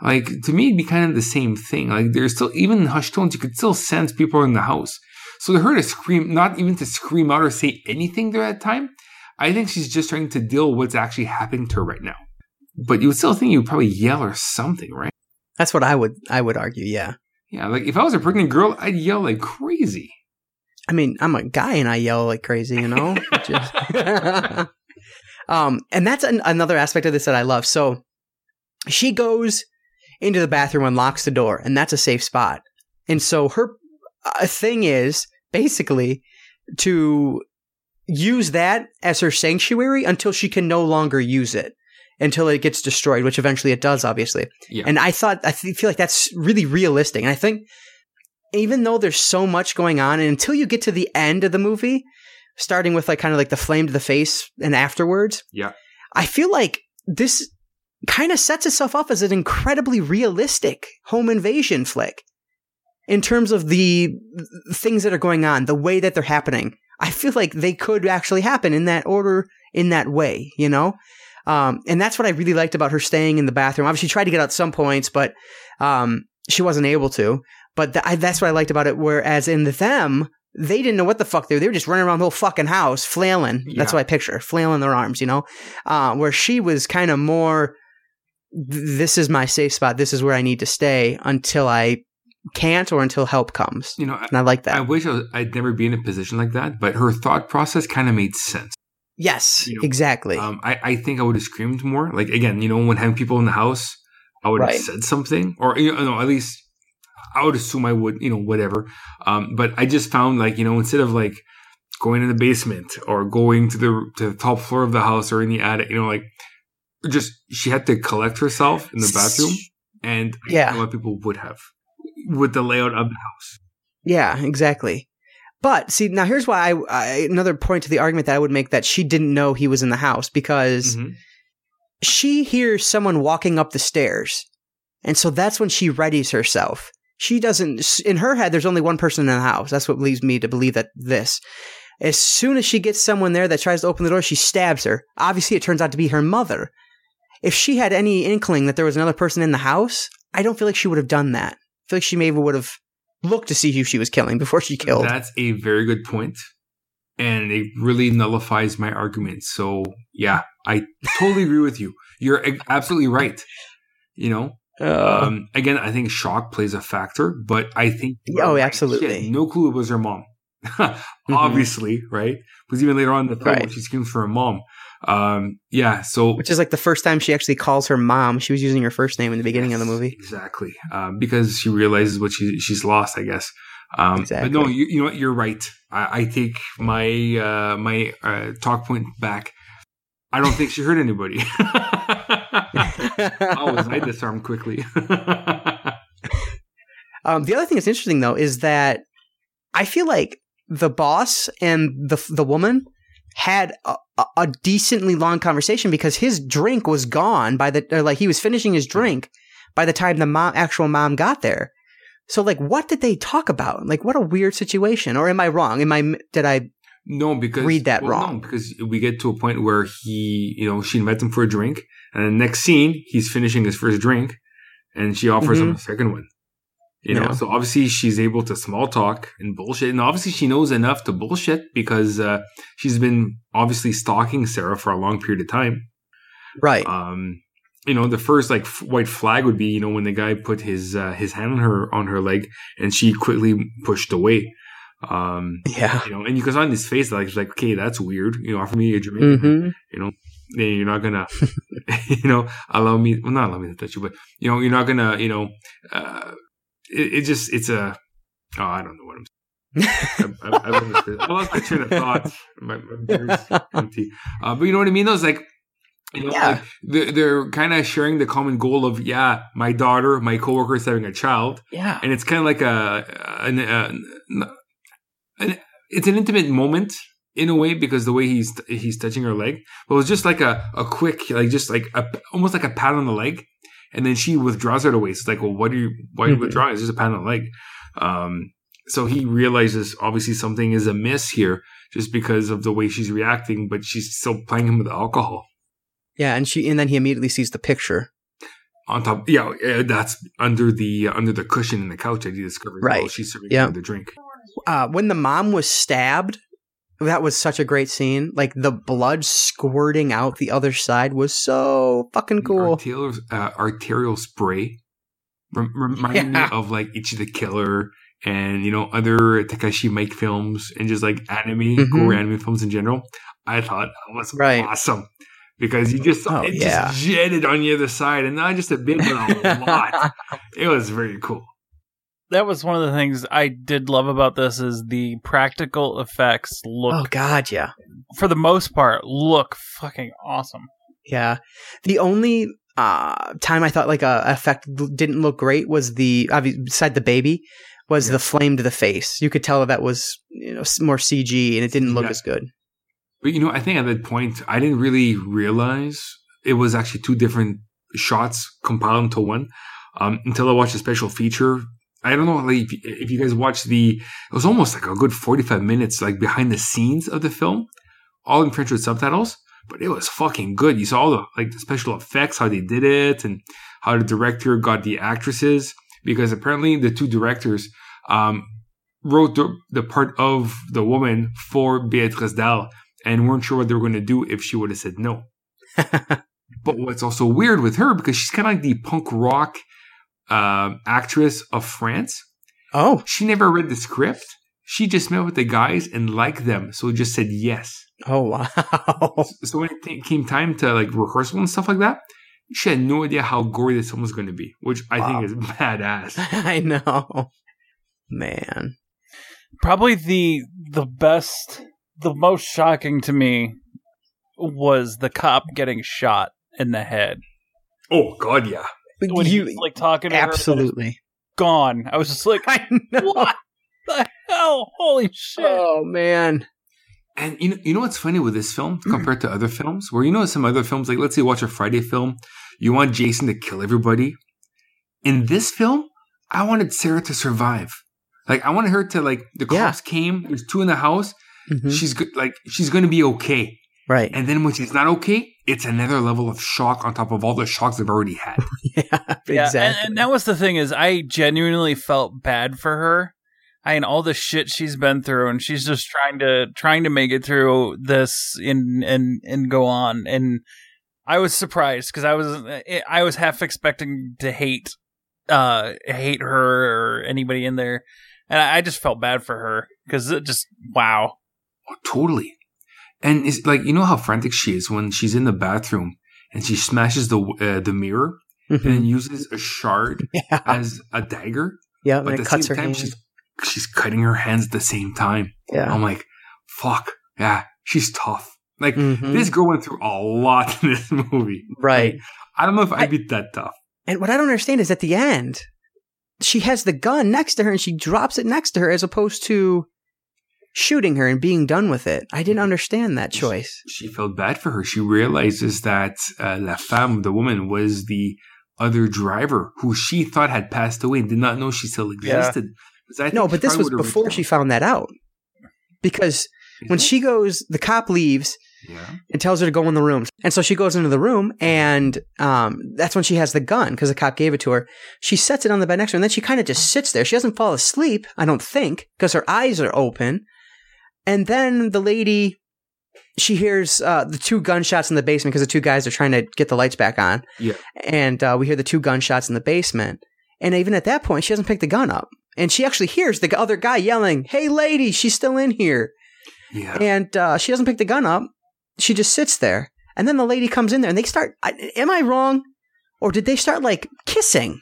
Like to me, it'd be kind of the same thing. Like there's still even in hushed tones, you could still sense people in the house. So to her to scream, not even to scream out or say anything at that time, I think she's just trying to deal with what's actually happening to her right now. But you would still think you would probably yell or something, right? That's what I would. I would argue. Yeah. Yeah, like if I was a pregnant girl, I'd yell like crazy. I mean, I'm a guy and I yell like crazy, you know. Just- *laughs* um, and that's an, another aspect of this that I love. So she goes into the bathroom and locks the door, and that's a safe spot. And so her uh, thing is basically to use that as her sanctuary until she can no longer use it. until it gets destroyed, which eventually it does, obviously. Yeah. And I thought, I feel like that's really realistic. And I think even though there's so much going on, and until you get to the end of the movie, starting with like kind of like the flame to the face and afterwards, Yeah. I feel like this kind of sets itself up as an incredibly realistic home invasion flick in terms of the things that are going on, the way that they're happening. I feel like they could actually happen in that order, in that way, you know? Um, and that's what I really liked about her staying in the bathroom. Obviously, she tried to get out some points, but um, she wasn't able to. But I, that's what I liked about it. Whereas in them, they didn't know what the fuck they were. They were just running around the whole fucking house, flailing. That's what I picture, flailing their arms, you know? Uh, where she was kind of more, this is my safe spot. This is where I need to stay until I can't or until help comes. You know, I, And I like that. I wish I was, I'd never be in a position like that, but her thought process kind of made sense. yes, you know, exactly. Um, I, I think I would have screamed more. Like again, you know, when having people in the house, I would Right. have said something, or you know, at least I would assume I would, you know, whatever. Um, but I just found like you know, instead of like going in the basement or going to the to the top floor of the house or in the attic, you know, like just she had to collect herself in the bathroom, and I Yeah. think a lot of people would have with the layout of the house. Yeah, exactly. But see, now here's why I, I another point to the argument that I would make that she didn't know he was in the house because Mhm. she hears someone walking up the stairs. And so that's when she readies herself. She doesn't, in her head, there's only one person in the house. That's what leads me to believe that this. As soon as she gets someone there that tries to open the door, she stabs her. Obviously, it turns out to be her mother. If she had any inkling that there was another person in the house, I don't feel like she would have done that. I feel like she maybe would have looked to see who she was killing before she killed. That's a very good point, and it really nullifies my argument. So yeah, I totally agree with you. You're absolutely right. You know, Uh, um, again, I think shock plays a factor, but I think Oh, absolutely. Mm-hmm. She had no clue it was her mom. *laughs* Obviously, right? Because even later on in the film, Right. she screams for her mom. Um, yeah. So which is like the first time she actually calls her mom. She was using her first name in the beginning of the movie. Exactly. Um, because she realizes what she she's lost, I guess. Um, Exactly. But no, you, you know what? You're right. I, I take my uh, my uh, talk point back. I don't think she hurt anybody. Was I disarmed quickly? *laughs* Um, the other thing that's interesting though is that I feel like the boss and the the woman had a, a- decently long conversation because his drink was gone by the or like he was finishing his mm-hmm. drink by the time the mom actual mom got there. So like, what did they talk about? Like, what a weird situation. Or am I wrong? Am I did I? no, because Read that well, wrong. No, because we get to a point where he, you know, she invites him for a drink, and the next scene, he's finishing his first drink, and she offers him mm-hmm. a second one. You know, Mm-hmm. Yeah. so obviously she's able to small talk and bullshit, and obviously she knows enough to bullshit because uh, she's been obviously stalking Sarah for a long period of time. Right. Um, you know, the first like f- white flag would be, you know, when the guy put his uh, his hand on her on her leg, and she quickly pushed away. Um, yeah. you know, and you can saw on his face like, like, okay, that's weird. You know, offer me a drink, hmm then you're not gonna, *laughs* you know, allow me, well, not allow me to touch you, but you know, you're not gonna, you know, uh, it, it just, it's a, oh, I don't know what I'm saying. I, I, I, lost my- I lost my train of thought. My, my *laughs* empty. Uh, but you know what I mean? Those like, you know, Yeah. like they're, they're kind of sharing the common goal of, yeah, my daughter, my coworker is having a child, Yeah. and it's kind of like a, an, an, an, it's an intimate moment in a way because the way he's he's touching her leg, but it was just like a, a quick, like just like a, almost like a pat on the leg, and then she withdraws it away. It's like, well, what are you? Why are you Mhm. withdrawing? It's just a pat on the leg. Um, so he realizes obviously something is amiss here, just because of the way she's reacting, but she's still playing him with alcohol. Yeah. And she and then he immediately sees the picture. On top, yeah, that's under the under the cushion in the couch. I discovered Right. while she's serving Yeah. him the drink. uh, when the mom was stabbed, that was such a great scene. Like the blood squirting out the other side was so fucking cool. Arterial, uh, arterial spray rem- reminded Yeah. me of like Ichi the Killer and you know other Takashi Miike films and just like anime, Mhm. gore anime films in general. I thought that was Right. awesome because you just Oh, it yeah. just jetted on the other side and not just a bit, but a *laughs* lot. It was very cool. That was one of the things I did love about this is the practical effects look oh God, yeah, for the most part look fucking awesome. Yeah. The only uh, time I thought like a effect didn't look great was the obvi- beside the baby was Yeah. the flame to the face. You could tell that was you know more CG and it didn't look Yeah. as good. But you know, I think at that point, I didn't really realize it was actually two different shots compiled into one um, until I watched a special feature. I don't know like, if, if you guys watched the, it was almost like a good 45 minutes, like behind the scenes of the film, all in French with subtitles, but it was fucking good. You saw all the, like, the special effects, how they did it, and how the director got the actresses, because apparently the two directors, um, wrote the, the part of the woman for Béatrice Dalle and weren't sure what they were going to do if she would have said no. *laughs* but what's also weird with her because she's kind of like the punk rock um actress of France. Oh, She never read the script. She just met with the guys and liked them, so just said yes. oh wow. So when it t- came time to like rehearsal and stuff like that, she had no idea how gory this film was going to be, which I Wow. think is *laughs* badass. *laughs* I know. Man. Probably the the best, the most shocking to me was the cop getting shot in the head Oh God, yeah. When he was You like talking to her. absolutely. gone. I was just like, *laughs* I know. what the hell? Holy shit! Oh man. And you know, you know what's funny with this film compared to other films? Where you know some other films, like let's say watch a Friday film, you want Jason to kill everybody. In this film, I wanted Sarah to survive. Like I wanted her to like the Yeah. cops came, there's two in the house. Mhm. She's good, like she's going to be okay. Right. And then when she's not okay, it's another level of shock on top of all the shocks they've already had. *laughs* yeah, Yeah, exactly. and, and that was the thing is, I genuinely felt bad for her. I mean, all the shit she's been through, and she's just trying to trying to make it through this and and and go on. And I was surprised because I was I was half expecting to hate uh hate her or anybody in there, and I I just felt bad for her because it just wow. Oh, totally. And it's like you know how frantic she is when she's in the bathroom and she smashes the uh, the mirror Mhm. and uses a shard *laughs* Yeah. as a dagger. Yeah, But at the cuts same her time, hand. she's she's cutting her hands at the same time. Yeah. I'm like, fuck, yeah, she's tough. Like Mhm. this girl went through a lot in this *laughs* movie. Right. Like, I don't know if I'd be that tough. And what I don't understand is at the end, she has the gun next to her and she drops it next to her as opposed to shooting her and being done with it. I didn't understand that choice. She felt bad for her. She realizes that uh, La Femme, the woman, was the other driver who she thought had passed away and did not know she still existed. 'Cause I No, but this was before she found that out. Because when she goes, the cop leaves yeah, and tells her to go in the room. And so she goes into the room, and um, that's when she has the gun because the cop gave it to her. She sets it on the bed next to her, and then she kind of just sits there. She doesn't fall asleep, I don't think, because her eyes are open. And then the lady, she hears uh, the two gunshots in the basement because the two guys are trying to get the lights back on. Yeah. And uh, we hear the two gunshots in the basement. And even at that point, she doesn't pick the gun up. And she actually hears the other guy yelling, Hey, lady, she's still in here yeah. and uh, she doesn't pick the gun up. She just sits there, and then the lady comes in there, and they start. I, am I wrong, or did they start like kissing?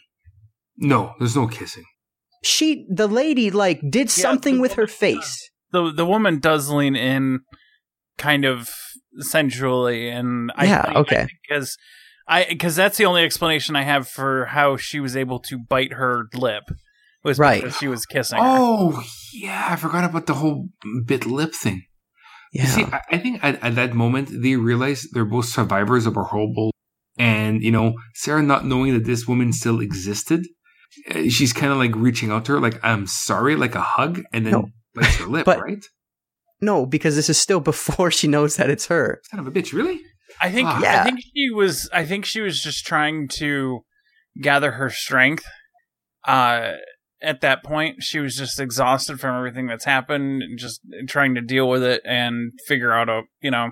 No, there's no kissing. She, the lady, like did Yeah, something with her woman, face. The the woman does lean in kind of sensually and I Yeah, think- okay. because I because that's the only explanation I have for how she was able to bite her lip was Right. because she was kissing her. Oh, yeah, I forgot about the whole bit lip thing. You Yeah, See, I, I think at, at that moment they realize they're both survivors of a horrible, and you know, Sarah not knowing that this woman still existed, uh, she's kind of like reaching out to her, like "I'm sorry," like a hug, and then No. Bites her lip, But- right? no, because this is still before she knows that it's her. Son of a bitch, really? I think Ah. Yeah. I think she was I think she was just trying to gather her strength. Uh at that point she was just exhausted from everything that's happened and just trying to deal with it and figure out a you know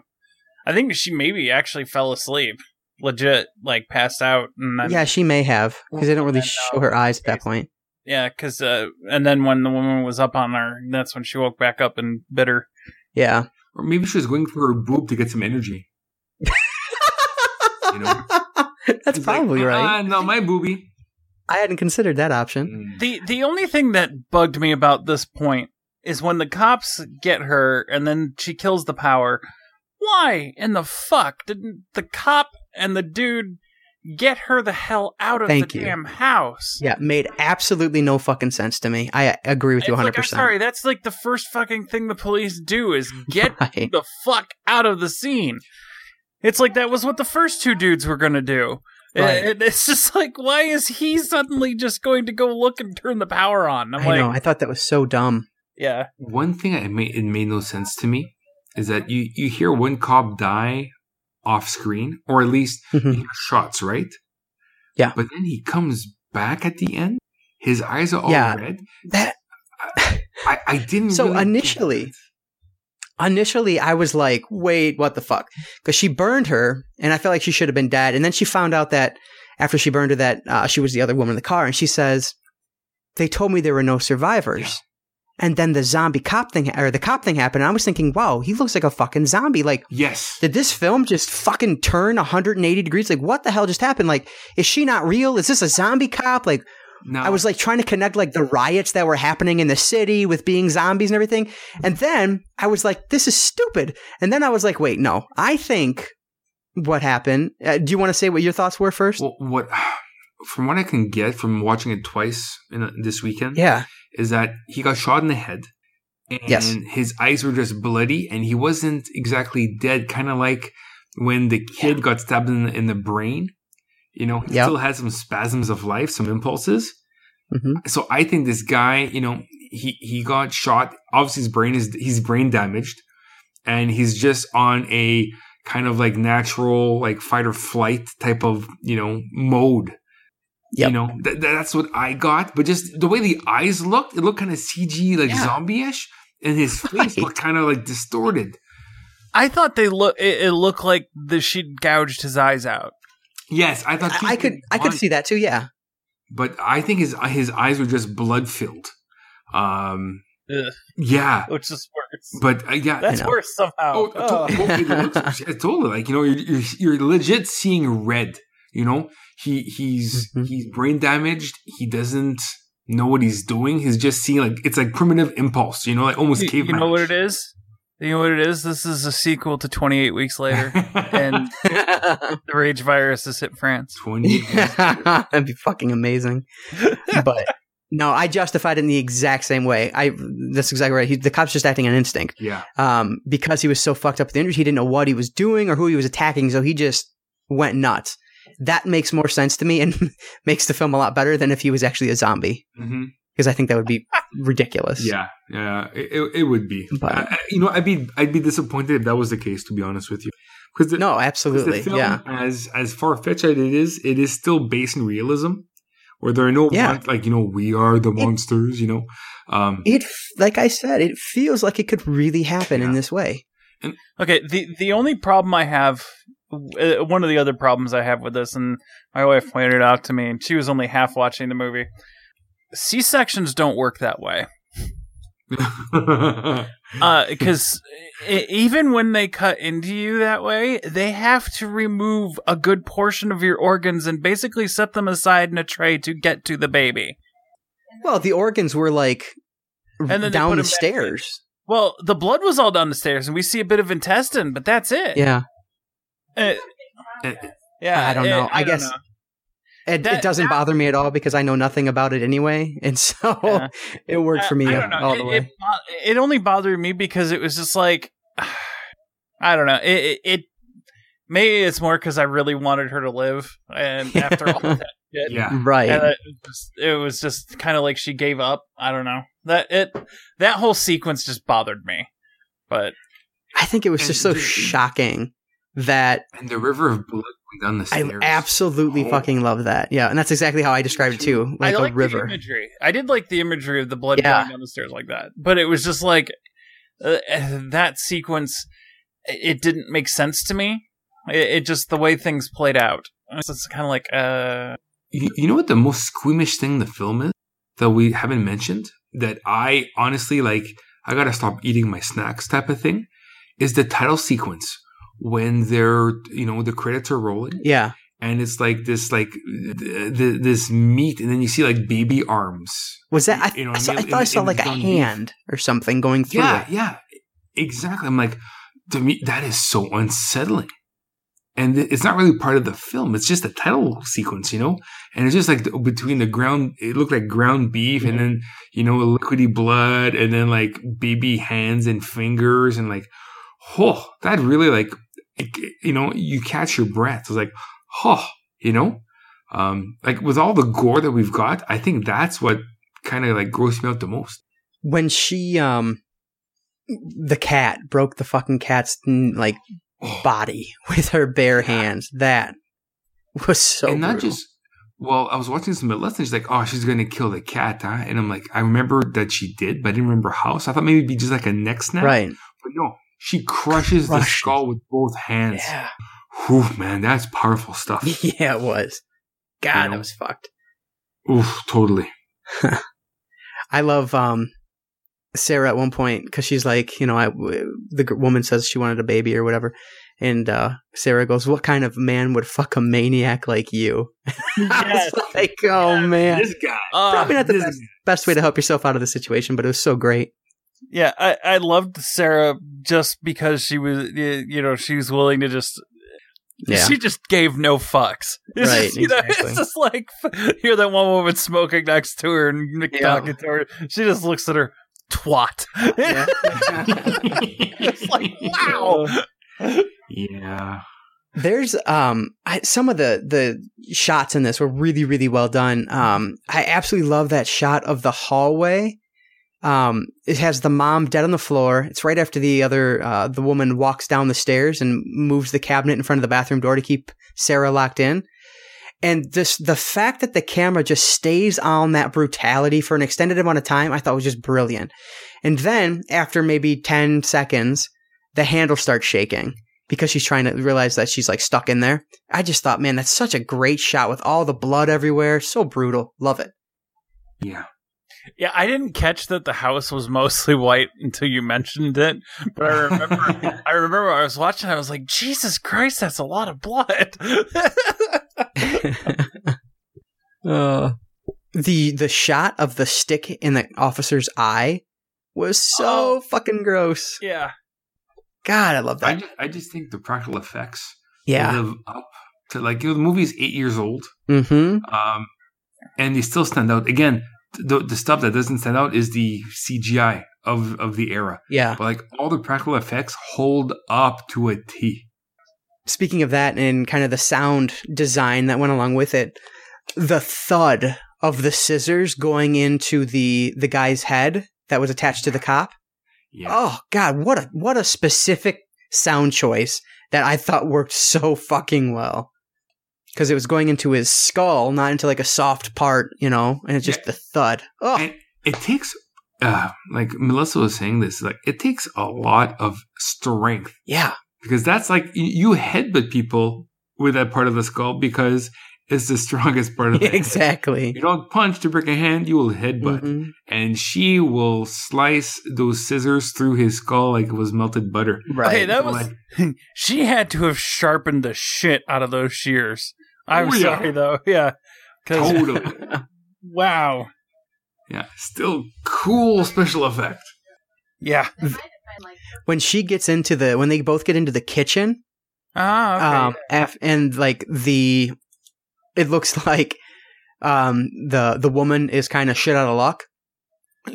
I think she maybe actually fell asleep. Legit, like passed out and then yeah, she may have because they don't really And, uh, show her eyes at that point. Yeah, because uh, and then when the woman was up on her, that's when she woke back up and bit her. Yeah, Or maybe she was going for her boob to get some energy. You know? *laughs* that's She's like, probably right. Ah, no, my booby. I hadn't considered that option. Mm. The the only thing that bugged me about this point is when the cops get her and then she kills the power. Why in the fuck didn't the cop and the dude get her the hell out of Thank the you. damn house. Yeah, made absolutely no fucking sense to me. I agree with It's you 100%. like, I'm sorry, that's like the first fucking thing the police do is get *laughs* Right. the fuck out of the scene. It's like that was what the first two dudes were gonna do. Right. And it's just like, why is he suddenly just going to go look and turn the power on? I'm I like, know. I thought that was so dumb. yeah, One thing I made it made no sense to me is that you you hear one cop die off screen, or at least Mhm. hears shots, right? Yeah. But then he comes back at the end. His eyes are all Yeah. red. That I, I didn't. *laughs* So really initially- initially I was like, wait, what the fuck? Because she burned her, and I felt like she should have been dead. And then she found out that after she burned her, that uh, she was the other woman in the car, and she says, "They told me there were no survivors." And then the zombie cop thing, or the cop thing happened. And I was thinking, wow, he looks like a fucking zombie. Like, yes, did this film just fucking turn 180 degrees? Like, what the hell just happened? Like, is she not real? Is this a zombie cop? Like, now I was like trying to connect like the riots that were happening in the city with being zombies and everything. And then I was like, this is stupid. And then I was like, wait, no, I think what happened. Uh, do you want to say what your thoughts were first? Well, what *sighs* from what I can get from watching it twice in a, this weekend yeah. Is that he got shot in the head, and Yes. his eyes were just bloody, and he wasn't exactly dead. Kind of like when the kid got stabbed in the, in the brain. You know, he Yep. still had some spasms of life, some impulses. hmm So I think this guy, you know, he he got shot. Obviously, his brain is he's brain damaged, and he's just on a kind of like natural like fight or flight type of you know mode. Yep. You know, th- that's what I got. But just the way the eyes looked, it looked kind of CG, like Yeah. zombie-ish, and his face Right. looked kind of like distorted. I thought they look. It, it looked like the she gouged his eyes out. Yes, I thought I, I could, I could see that too. Yeah. but I think his his eyes were just blood filled. Um, Ugh, yeah, which is worse. but uh, yeah, That's worse somehow. Oh, Oh. to- well, it *laughs* totally. Like you know, you're, you're you're legit seeing red. You know, he he's Mhm. he's brain damaged. He doesn't know what he's doing. He's just seeing like it's like primitive impulse. You know, like almost You, you know what it is? You know what it is? This is a sequel to 28 Weeks Later, *laughs* and the rage virus has hit France. twenty. *laughs* That'd be fucking amazing. But no, I justified it in the exact same way. I that's exactly right. He, the cop's just acting on instinct. Yeah, Um, because he was so fucked up with the injury, he didn't know what he was doing or who he was attacking, so he just went nuts. That makes more sense to me and *laughs* makes the film a lot better than if he was actually a zombie. Because I think that would be *laughs* ridiculous. yeah, yeah. It, it, it would be. But- I- I- you know, I'd be I'd be disappointed if that was the case. To be honest with you, because no, absolutely. The film, Yeah. as as far fetched as it is, it is still based in realism, where there are no Yeah. mon- like you know we are the monsters. You know, um, It, like I said, it feels like it could really happen in this way. And, Okay, the the only problem I have, Uh, one of the other problems I have with this, and my wife pointed it out to me, and she was only half watching the movie. C sections don't work that way. *laughs* Uh, because even when they cut into you that way, they have to remove a good portion of your organs and basically set them aside in a tray to get to the baby. Well, the organs were like And then down the the 'em back stairs. Well, the blood was all down the stairs, and we see a bit of intestine, but that's it. Yeah. Uh, yeah, I don't uh, know. I don't guess- know. It, That- it doesn't bother me at all because I know nothing about it anyway, *laughs* and so Yeah. it worked for me I, I don't know. all it, the way. It, it only bothered me because it was just like *sighs* I don't know. It, it, it maybe it's more because I really wanted her to live, and *laughs* after all that shit, yeah. *laughs* right. and it, just, it was just kind of like she gave up. I don't know that it that whole sequence just bothered me. But I think it was just so shocking that And the river of blood going down the stairs. I absolutely Oh. fucking love that. Yeah, and that's exactly how I described it too, like I a like the river. imagery. I did like the imagery of the blood Yeah. going down the stairs like that, but it was just like uh, that sequence. It didn't make sense to me. It, it just the way things played out. It's just kind of like, uh, You, you know what the most squeamish thing in the film is that we haven't mentioned? That I honestly like. I gotta stop eating my snacks type of thing. Is the title sequence when they're you know the credits are rolling Yeah, and it's like this like th- th- this meat and then you see like baby arms. was that? I, You know, I, saw, I in- thought I saw like a ground beef. hand or something going through Yeah, it. yeah, exactly. I'm like to me that is so unsettling. and it's not really part of the film. It's just a title sequence, you know. And it's just like between the ground, it looked like ground beef, and then you know liquidy blood, and then like baby hands and fingers, and like, oh, that really like, you know, you catch your breath. It's like, oh, you know, um, like with all the gore that we've got, I think that's what kind of like grossed me out the most. When she, um, the cat broke the fucking cat's like body *laughs* with her bare hands. That was so. and not brutal. just. Well, I was watching some lessons. She's like, "Oh, she's gonna kill the cat," huh? And I'm like, I remember that she did, but I didn't remember how. So I thought maybe it'd be just like a neck snap, right. But no, she crushes the skull with both hands. Yeah, Whew, man, that's powerful stuff. *laughs* yeah, it was. God, You know? that was fucked. Oof, totally. *laughs* I love um Sarah at one point because she's like, you know, I, the woman says she wanted a baby or whatever, and uh Sarah goes, "What kind of man would fuck a maniac like you?" *laughs* I Yes. was like, oh man, This guy. Uh, probably not the best, best way to help yourself out of the situation, but it was so great. Yeah, I, I loved Sarah just because she was, you know, she was willing to just. Yeah, She just gave no fucks. *laughs* It's Right, just, you know, exactly. it's just like *laughs* hear that one woman smoking next to her and Yeah. talking to her. She just looks at her twat. Yeah. *laughs* it's like wow. Yeah. There's um I, some of the the shots in this were really really well done. Um, I absolutely love that shot of the hallway. Um, it has the mom dead on the floor. It's right after the other uh, the woman walks down the stairs and moves the cabinet in front of the bathroom door to keep Sarah locked in. And this the fact that the camera just stays on that brutality for an extended amount of time, I thought was just brilliant. And then after maybe ten seconds, the handle starts shaking because she's trying to realize that she's like stuck in there. I just thought, man, that's such a great shot with all the blood everywhere. So brutal. Love it. Yeah. Yeah, I didn't catch that the house was mostly white until you mentioned it. But I remember, *laughs* I remember I was watching. I was like, Jesus Christ, that's a lot of blood. *laughs* uh, the the shot of the stick in the officer's eye was so Oh. fucking gross. yeah, God, I love I that. just, I just think the practical effects yeah. live up to like you know the movie's eight years old, Mm-hmm. um, and they still stand out. Again, the the stuff that doesn't stand out is the CGI of of the era, Yeah. but like all the practical effects hold up to a T. Speaking of that and kind of the sound design that went along with it, the thud of the scissors going into the the guy's head that was attached to the cop. Yeah, Oh God, what a what a specific sound choice that I thought worked so fucking well. Because it was going into his skull, not into like a soft part, you know, and it's just Yeah. the thud. Oh, and it takes. Uh, like Melissa was saying this, like it takes a lot of strength yeah, because that's like you, you headbutt people with that part of the skull because it's the *laughs* strongest part of the head. exactly. You don't punch to break a hand, you will headbutt. Mhm. And she will slice those scissors through his skull like it was melted butter. Right. Okay, that was. like, *laughs* She had to have sharpened the shit out of those shears. I'm Oh, yeah. sorry though. *laughs* Yeah, totally. *laughs* *laughs* wow. yeah. Still cool special effect. Yeah. when she gets into the when they both get into the kitchen, Ah. Okay. um, af- and like the, it looks like, um, the the woman is kind of shit out of luck.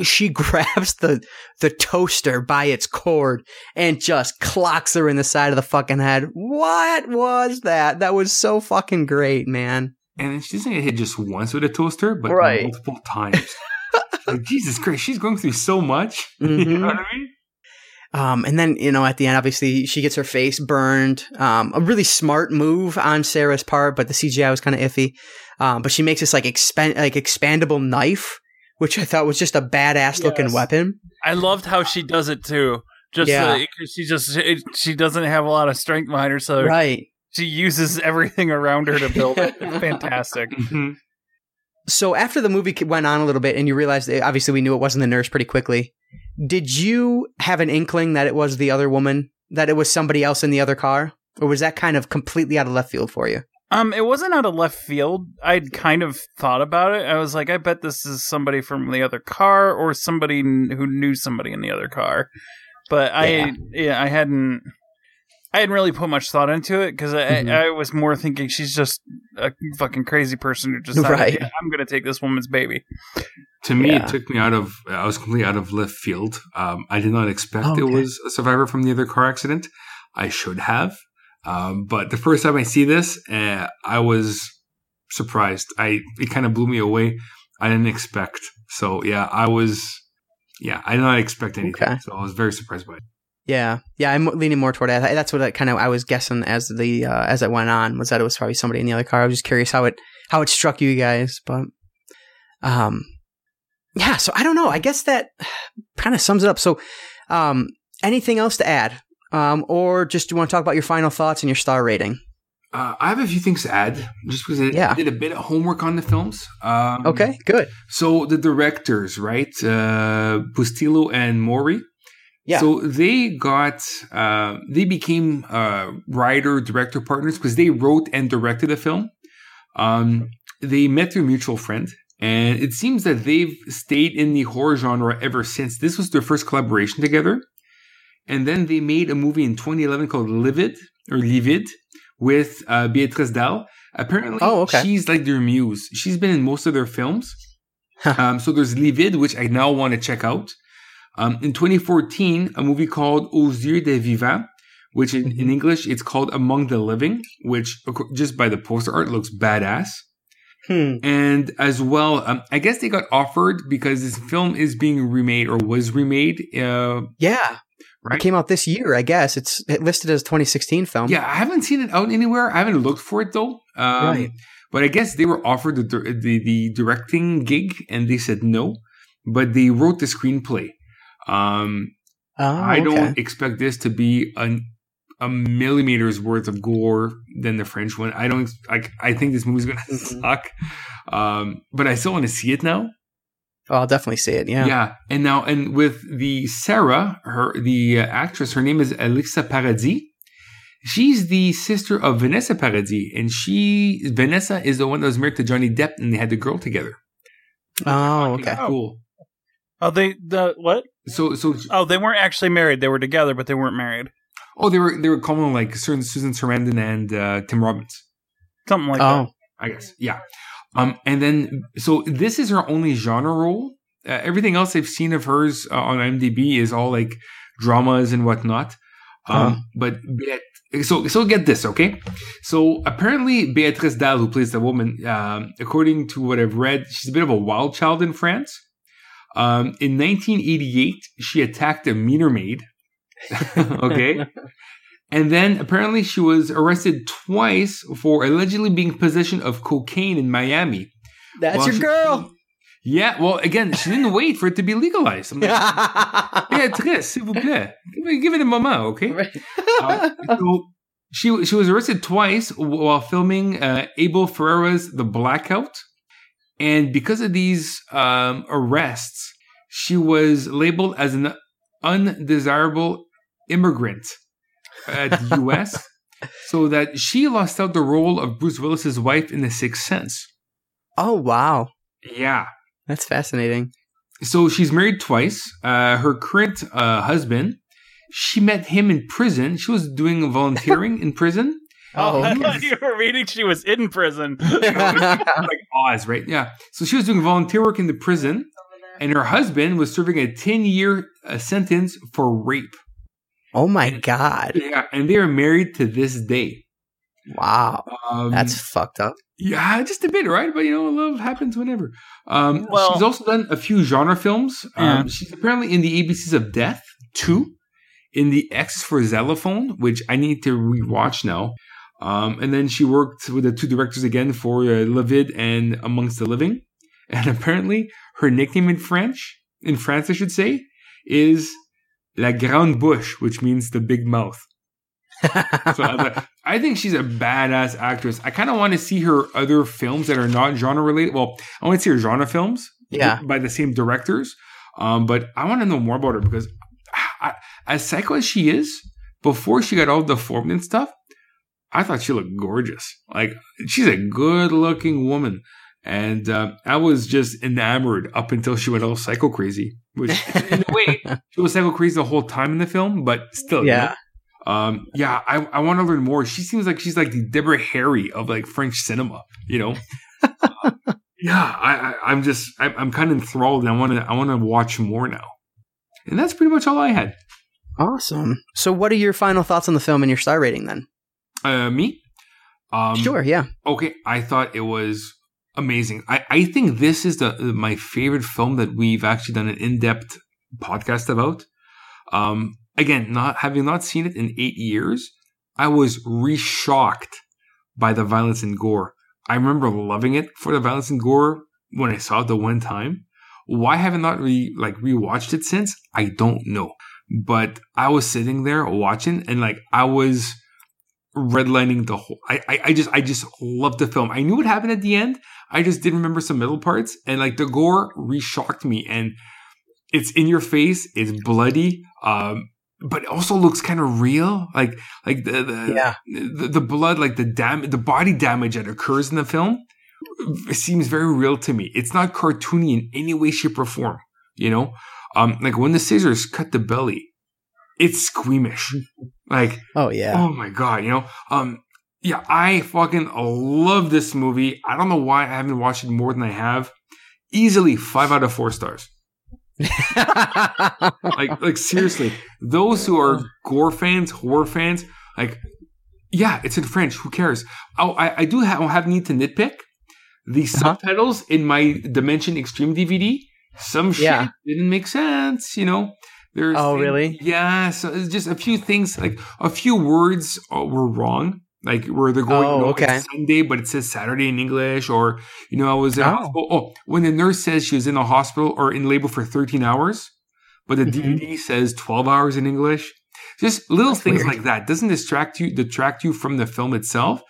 She *laughs* grabs the the toaster by its cord and just clocks her in the side of the fucking head. What was that? That was so fucking great, man. And then she doesn't get hit just once with a toaster, but Right. multiple times. *laughs* like, Jesus Christ, she's going through so much. *laughs* You Mhm. know what I mean? Um, and then you know at the end, obviously she gets her face burned. Um, a really smart move on Sarah's part, but the CGI was kind of iffy. Um, but she makes this like expand like expandable knife, which I thought was just a badass looking Yes. weapon. I loved how she does it too. Just Yeah. uh, 'cause she just she, she doesn't have a lot of strength behind her, so Right. she uses everything around her to build it. It's *laughs* fantastic. Mhm. So after the movie went on a little bit, and you realized that obviously we knew it wasn't the nurse pretty quickly. Did you have an inkling that it was the other woman? That it was somebody else in the other car, or was that kind of completely out of left field for you? Um, it wasn't out of left field. I'd kind of thought about it. I was like, I bet this is somebody from the other car or somebody who knew somebody in the other car. But I, Yeah. yeah, I hadn't. I hadn't really put much thought into it because I, Mhm. I, I was more thinking she's just a fucking crazy person who just Right. "Yeah, I'm going to take this woman's baby. To me, Yeah. it took me out of. I was completely out of left field. Um, I did not expect Oh, it was a survivor from the other car accident. I should have, um, but the first time I see this, uh, I was surprised. I it kind of blew me away. I didn't expect. So yeah, I was. Yeah, I did not expect anything. Okay. So I was very surprised by it. Yeah, yeah, I'm leaning more toward that. That's what I kind of I was guessing as the uh, as it went on was that it was probably somebody in the other car. I was just curious how it how it struck you guys, but um, yeah. So I don't know. I guess that *sighs* kind of sums it up. So, um, anything else to add, um, or just do you want to talk about your final thoughts and your star rating? Uh, I have a few things to add, just because I Yeah. did a bit of homework on the films. Um, Okay, good. So the directors, right? Uh, Bustillo and Maury. Yeah. So they got, uh, they became uh, writer director partners because they wrote and directed the film. Um, they met through a mutual friend, and it seems that they've stayed in the horror genre ever since. This was their first collaboration together, and then they made a movie in 2011 called Livid or Livid with uh, Béatrice Dalle. Apparently, Oh, okay. she's like their muse. She's been in most of their films. um, so there's Livid, which I now want to check out. Um, in 2014, a movie called Aux yeux des vivants, which in, in English it's called Among the Living, which just by the poster art looks badass. Hmm. And as well, um, I guess they got offered because this film is being remade or was remade. Uh, Yeah, Right. It came out this year, I guess. It's listed as 2016 film. yeah, I haven't seen it out anywhere. I haven't looked for it though. Um, Right. But I guess they were offered the, the the directing gig and they said no. But they wrote the screenplay. Um, Oh, I okay. don't expect this to be an, a millimeter's worth of gore than the French one. I don't like. I think this movie's gonna *laughs* Mhm. suck. Um, but I still want to see it now. Oh, I'll definitely see it. Yeah. Yeah, and now and with the Sarah, her the uh, actress, her name is Alexa Paradis. She's the sister of Vanessa Paradis, and she Vanessa is the one that was married to Johnny Depp, and they had the girl together. Oh, okay. cool. Oh, they the what? So so Oh, they weren't actually married. They were together, but they weren't married. oh they were they were calling like Susan Susan Sarandon and uh, Tim Robbins. Something like oh, I guess. Yeah. Um, and then, so this is her only genre role. Uh, everything else I've seen of hers uh, on IMDb is all like dramas and whatnot. Um, Huh. but Beat- so, so get this, okay? So apparently Béatrice Dalle, who plays the woman, um, according to what I've read, she's a bit of a wild child in France. Um, in 1988, she attacked a meter maid. *laughs* okay. *laughs* And then apparently she was arrested twice for allegedly being in possession of cocaine in Miami. that's your she- girl. Yeah, well, again, she didn't wait for it to be legalized. I'm like, *laughs* Béatrice, s'il vous plaît. Give it, a moment, okay? Uh, so she, she was arrested twice while filming uh, Abel Ferrara's The Blackout. And because of these um, arrests, she was labeled as an undesirable immigrant at the U.S. *laughs* so that she lost out the role of Bruce Willis's wife in The Sixth Sense. oh, wow. Yeah. That's fascinating. So she's married twice. Uh, her current uh, husband, she met him in prison. She was doing volunteering *laughs* in prison. Oh, I Oh. thought you were reading she was in prison. *laughs* like Oz, right? Yeah. So she was doing volunteer work in the prison, and her husband was serving a 10 year uh, sentence for rape. Oh my god. Yeah. And they are married to this day. Wow. Um, That's fucked up. Yeah, just a bit, right? But you know, love happens whenever. Um, Well- she's also done a few genre films. Um, She's apparently in the ABCs of Death two, in the X for Xylophone, which I need to rewatch now. Um, and then she worked with the two directors again for uh, Livid and Amongst the Living. *laughs* And apparently, her nickname in French, in France, I should say, is La Grande Bouche, which means the big mouth. *laughs* So I, like, I think she's a badass actress. I kind of want to see her other films that are not genre related. Well, I want to see her genre films, Yeah. by the same directors. Um, but I want to know more about her because, I, as psycho as she is, before she got all deformed and stuff, I thought she looked gorgeous. Like she's a good-looking woman, and uh, I was just enamored up until she went all psycho crazy. Which, *laughs* in a way, she was psycho crazy the whole time in the film, but still, you know? yeah. Um, yeah, I, I want to learn more. She seems like she's like the Deborah Harry of like French cinema, you know? uh, *laughs* yeah, I, I, am just, I, I'm kind of enthralled and I want to, I want to watch more now. And that's pretty much all I had. Awesome. So, what are your final thoughts on the film and your star rating then? Uh, me? Um, sure, yeah. Okay, I thought it was amazing. I, I think this is the my favorite film that we've actually done an in depth podcast about. Um, again, not having not seen it in eight years, I was re-shocked by the violence and gore. I remember loving it for the violence and gore when I saw it the one time. Why haven't not re like rewatched it since? I don't know. But I was sitting there watching and like I was redlining the whole I, I, I just I just loved the film. I knew what happened at the end. I just didn't remember some middle parts. And like the gore re-shocked me and it's in your face, it's bloody. Um but it also looks kind of real. Like like the the, yeah. the, the blood, like the dam the body damage that occurs in the film seems very real to me. It's not cartoony in any way, shape, or form. You know? Um like when the scissors cut the belly, it's squeamish. Like oh yeah. Oh my god, you know? Um yeah, I fucking love this movie. I don't know why I haven't watched it more than I have. Easily five out of four stars. *laughs* like, like seriously, those who are gore fans, horror fans, like, yeah, it's in French. Who cares? Oh, I, I do have, I have need to nitpick the uh-huh. subtitles in my Dimension Extreme DVD. Some shit yeah. didn't make sense, you know. There's oh, really? Yeah. So it's just a few things, like a few words uh, were wrong like where they're going oh, you know, okay. Sunday, but it says Saturday in English, or you know, I was in oh. hospital. Oh, when the nurse says she was in the hospital or in labor for 13 hours, but the mm-hmm. DVD says 12 hours in English. Just little That's things weird. like that doesn't distract you detract you from the film itself.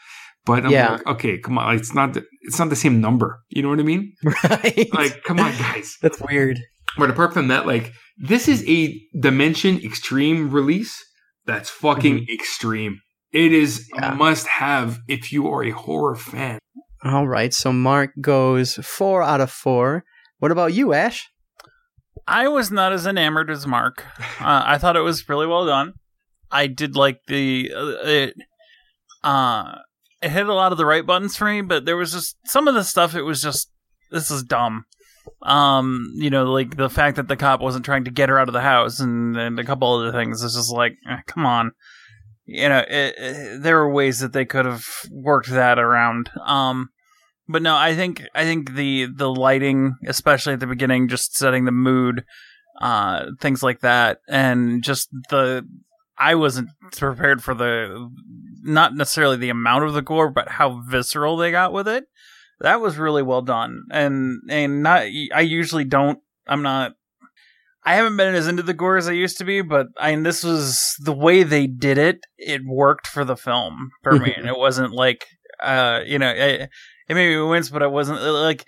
But I'm yeah. like, okay, come on, it's not the, it's not the same number. You know what I mean? *laughs* Right. Like, come on, guys. That's weird. But apart from that, like, this is a Dimension Extreme release that's fucking mm-hmm. extreme. It is yeah. a must have if you are a horror fan. All right. So Mark goes four out of four. What about you, Ash? I was not as enamored as Mark. *laughs* Uh, I thought it was really well done. I did like the uh, it. Uh, it hit a lot of the right buttons for me, but there was just some of the stuff. It was just this is dumb. Um, you know, like the fact that the cop wasn't trying to get her out of the house, and, and a couple other things. It's just like, eh, come on you know, it, it, there were ways that they could have worked that around. Um, but no, I think I think the the lighting, especially at the beginning, just setting the mood, uh, things like that, and just the I wasn't prepared for the not necessarily the amount of the gore, but how visceral they got with it. That was really well done, and and not I usually don't. I'm not I haven't been as into the gore as I used to be, but I mean, this was the way they did it. It worked for the film for me, and *laughs* it wasn't like, uh, you know, it, it made me wince, but I wasn't uh, like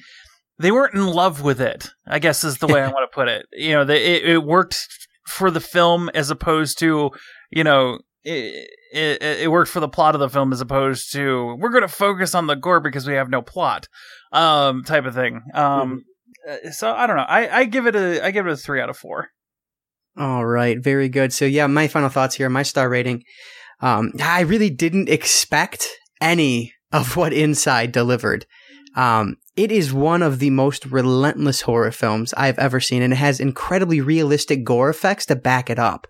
they weren't in love with it. I guess is the way I *laughs* want to put it. You know, they, it, it worked for the film as opposed to, you know, it, it, it, worked for the plot of the film as opposed to we're going to focus on the gore because we have no plot, um, type of thing. Um, mm-hmm. So I don't know. I, I give it a I give it a three out of four. All right, very good. So yeah, my final thoughts here. My star rating. Um, I really didn't expect any of *laughs* what Inside delivered. Um, it is one of the most relentless horror films I've ever seen, and it has incredibly realistic gore effects to back it up.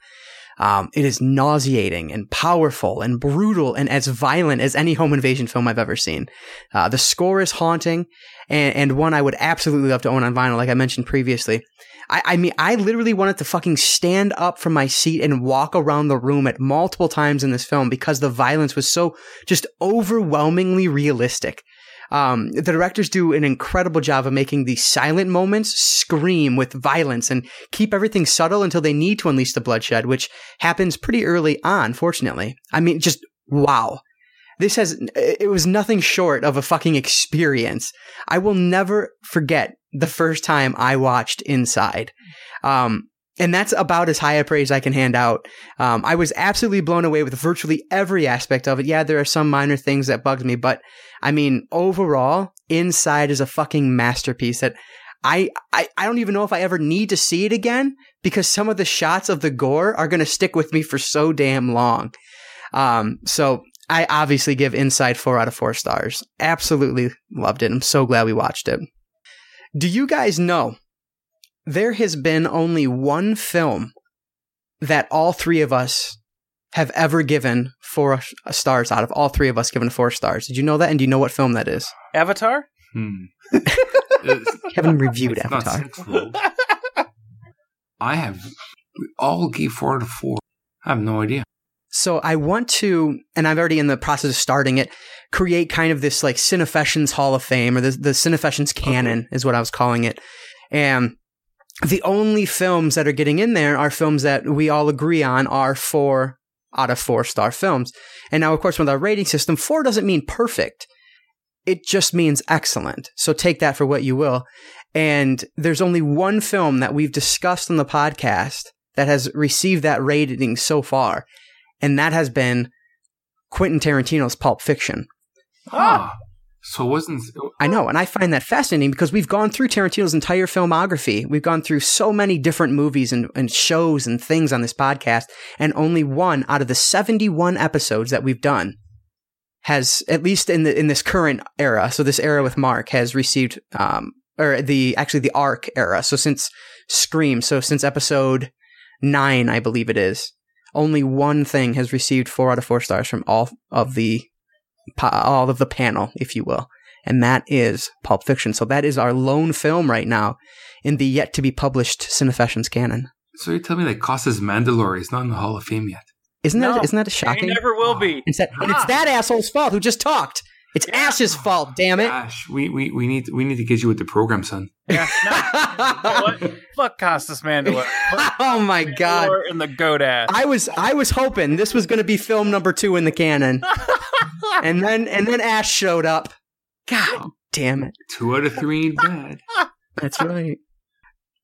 Um, it is nauseating and powerful and brutal and as violent as any home invasion film I've ever seen. Uh, the score is haunting and, and, one I would absolutely love to own on vinyl, like I mentioned previously. I, I mean, I literally wanted to fucking stand up from my seat and walk around the room at multiple times in this film because the violence was so just overwhelmingly realistic. Um, the directors do an incredible job of making the silent moments scream with violence and keep everything subtle until they need to unleash the bloodshed, which happens pretty early on, fortunately. I mean, just wow. This has, it was nothing short of a fucking experience. I will never forget the first time I watched Inside. Um, and that's about as high a praise I can hand out. Um, I was absolutely blown away with virtually every aspect of it. Yeah, there are some minor things that bugged me, but I mean, overall, Inside is a fucking masterpiece that I, I I don't even know if I ever need to see it again because some of the shots of the gore are going to stick with me for so damn long. Um, so I obviously give Inside four out of four stars. Absolutely loved it. I'm so glad we watched it. Do you guys know there has been only one film that all three of us have ever given four stars out of all three of us given four stars. Did you know that? And do you know what film that is? Avatar? Hmm. *laughs* Haven't reviewed It's not Avatar. I have. We all gave four out of four. I have no idea. So I want to, and I'm already in the process of starting it, create kind of this like Cinefessions Hall of Fame or the, the Cinefessions canon is what I was calling it. And the only films that are getting in there are films that we all agree on are four out of four star films. And now, of course, with our rating system, four doesn't mean perfect. It just means excellent. So take that for what you will. And there's only one film that we've discussed on the podcast that has received that rating so far. And that has been Quentin Tarantino's Pulp Fiction. Huh. So it wasn't. I know, and I find that fascinating because we've gone through Tarantino's entire filmography. We've gone through so many different movies and, and shows and things on this podcast, and only one out of the 71 episodes that we've done has, at least in the in this current era, so this era with Mark has received, um, or the actually the arc era. So since Scream, so since episode nine, I believe it is, only one thing has received four out of four stars from all of the all of the panel, if you will, and that is Pulp Fiction. So that is our lone film right now in the yet to be published Cinefessions canon. So you're telling me that Costas Mandylor is not in the Hall of Fame yet? Isn't No. that isn't that He shocking? never will be. It's that, and it's ah. that asshole's fault who just talked. It's Ash's oh, fault, damn it. Gosh, we, we, we need we need to get you with the program, son. Yeah, no, you know what? *laughs* Fuck Costas Mandylor. *laughs* Fuck oh my god. Mandylor and the goat ass. I was I was hoping this was going to be film number 2 in the canon. *laughs* and then and then Ash showed up. God oh. damn it. Two out of three ain't bad. That's right.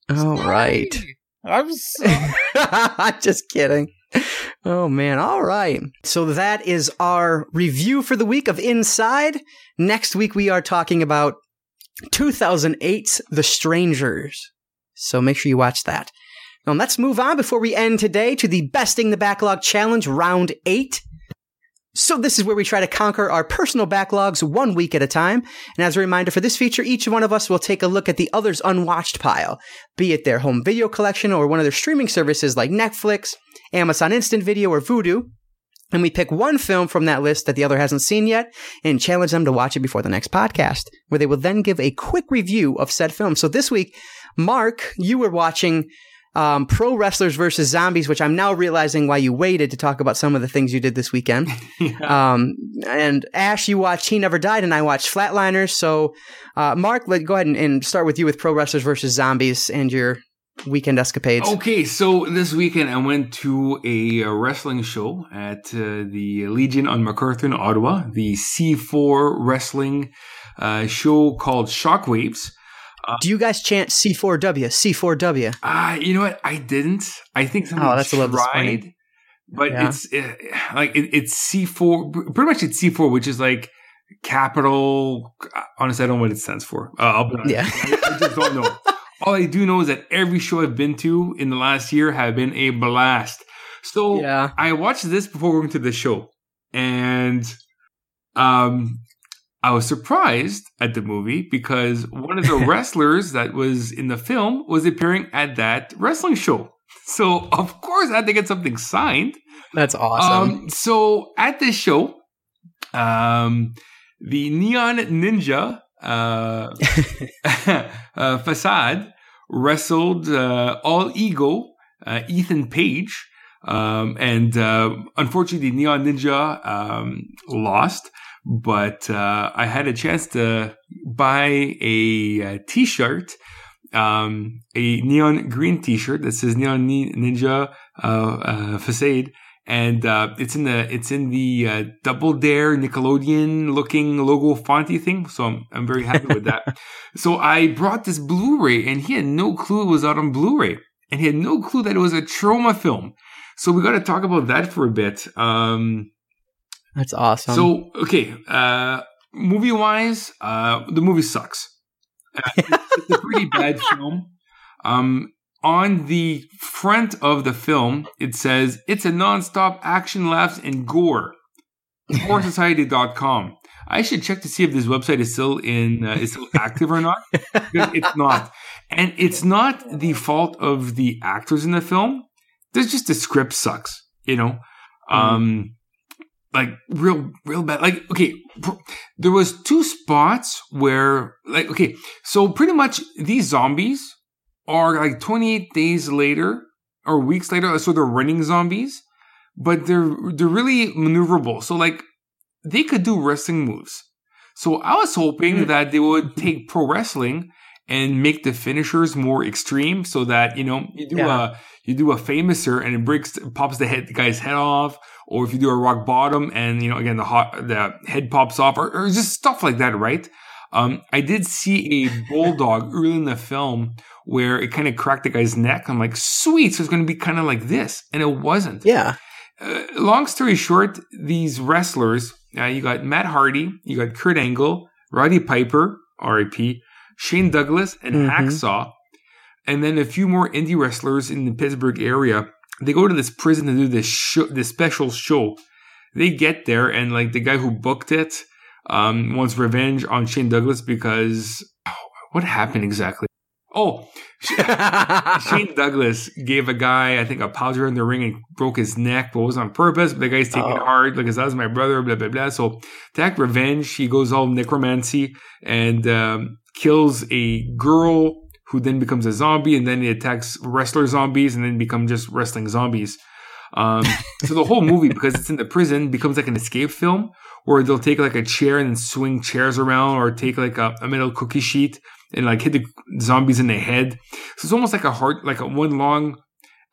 All right. I'm so Just kidding. *laughs* Oh man. All right. So that is our review for the week of Inside. Next week we are talking about 2008's The Strangers. So make sure you watch that. Now let's move on before we end today to the Besting the Backlog Challenge Round 8. So this is where we try to conquer our personal backlogs one week at a time. And as a reminder for this feature, each one of us will take a look at the other's unwatched pile, be it their home video collection or one of their streaming services like Netflix, Amazon Instant Video, or Vudu. And we pick one film from that list that the other hasn't seen yet and challenge them to watch it before the next podcast, where they will then give a quick review of said film. So this week, Mark, you were watching um, Pro Wrestlers versus Zombies, which I'm now realizing why you waited to talk about some of the things you did this weekend. *laughs* Um, and Ash, you watched He Never Died, and I watched Flatliners. So, uh, Mark, let go ahead and, and start with you with Pro Wrestlers versus Zombies and your weekend escapades. Okay, so this weekend I went to a uh, wrestling show at uh, the Legion on MacArthur in Ottawa, the C4 wrestling uh, show called Shockwaves. Do you guys chant C4W, C4W? Ah, you know what? I didn't. I think someone Oh, that's a little tried, disappointing. but Yeah. it's uh, like it, it's C four. Pretty much, it's C four, which is like capital. Honestly, I don't know what it stands for. Uh, I'll be honest. Yeah. I, I just don't know. *laughs* All I do know is that every show I've been to in the last year have been a blast. So Yeah. I watched this before going to the show, and um, I was surprised at the movie because one of the *laughs* wrestlers that was in the film was appearing at that wrestling show. So of course I had to get something signed. That's awesome. Um, so at this show, um, the Neon Ninja *laughs* Facade wrestled uh, All Ego, uh, Ethan Page, um, and uh, unfortunately, Neon Ninja um, lost. But uh, I had a chance to buy a, uh T-shirt, um, a neon green T-shirt that says Neon Ni- Ninja uh, uh, Facade and uh, it's in the it's in the uh, Double Dare Nickelodeon looking logo fonty thing. So I'm I'm very happy with that. *laughs* so I brought this Blu-ray, and he had no clue it was out on Blu-ray, and he had no clue that it was a Troma film. So we got to talk about that for a bit. Um, That's awesome. so okay, uh, movie wise, uh, the movie sucks. Uh, it's a pretty bad *laughs* film. Um, on the front of the film, it says it's a nonstop action, laughs, and gore. HorrorSociety.com. I should check to see if this website is still in uh, is still active or not. it's not, and it's not the fault of the actors in the film. There's just the script sucks, you know. Mm. Um, like real, real bad. Like okay, there was two spots where like okay, so pretty much these zombies are like 28 days later or weeks later, so they're running zombies, but they're they're really maneuverable. So like they could do wrestling moves. So I was hoping mm. that they would take pro wrestling and make the finishers more extreme so that, you know, you do yeah. a you do a famouser and it breaks pops the head the guy's head off, or if you do a rock bottom and you know again the hot the head pops off or, or just stuff like that, right? Um, I did see a *laughs* bulldog early in the film where it kind of cracked the guy's neck. I'm like, sweet, so it's going to be kind of like this, and it wasn't. Yeah. Uh, long story short, these wrestlers uh, you got Matt Hardy, you got Kurt Angle, Roddy Piper, R.I.P., Shane Douglas, and mm-hmm. Hacksaw, and then a few more indie wrestlers in the Pittsburgh area. They go to this prison to do this show, this special show. They get there, and like the guy who booked it um, wants revenge on Shane Douglas because oh, what happened exactly? Oh, *laughs* Shane Douglas gave a guy, I think, a powder in the ring and broke his neck, but it was on purpose. But the guy's taking oh. it hard because that was my brother, blah, blah, blah. So, to act revenge, he goes all necromancy and um, kills a girl who then becomes a zombie and then he attacks wrestler zombies and then become just wrestling zombies. Um, so the whole movie, because it's in the prison, becomes like an escape film where they'll take like a chair and swing chairs around or take like a, a metal cookie sheet and like hit the zombies in the head. So it's almost like a hard, like a one long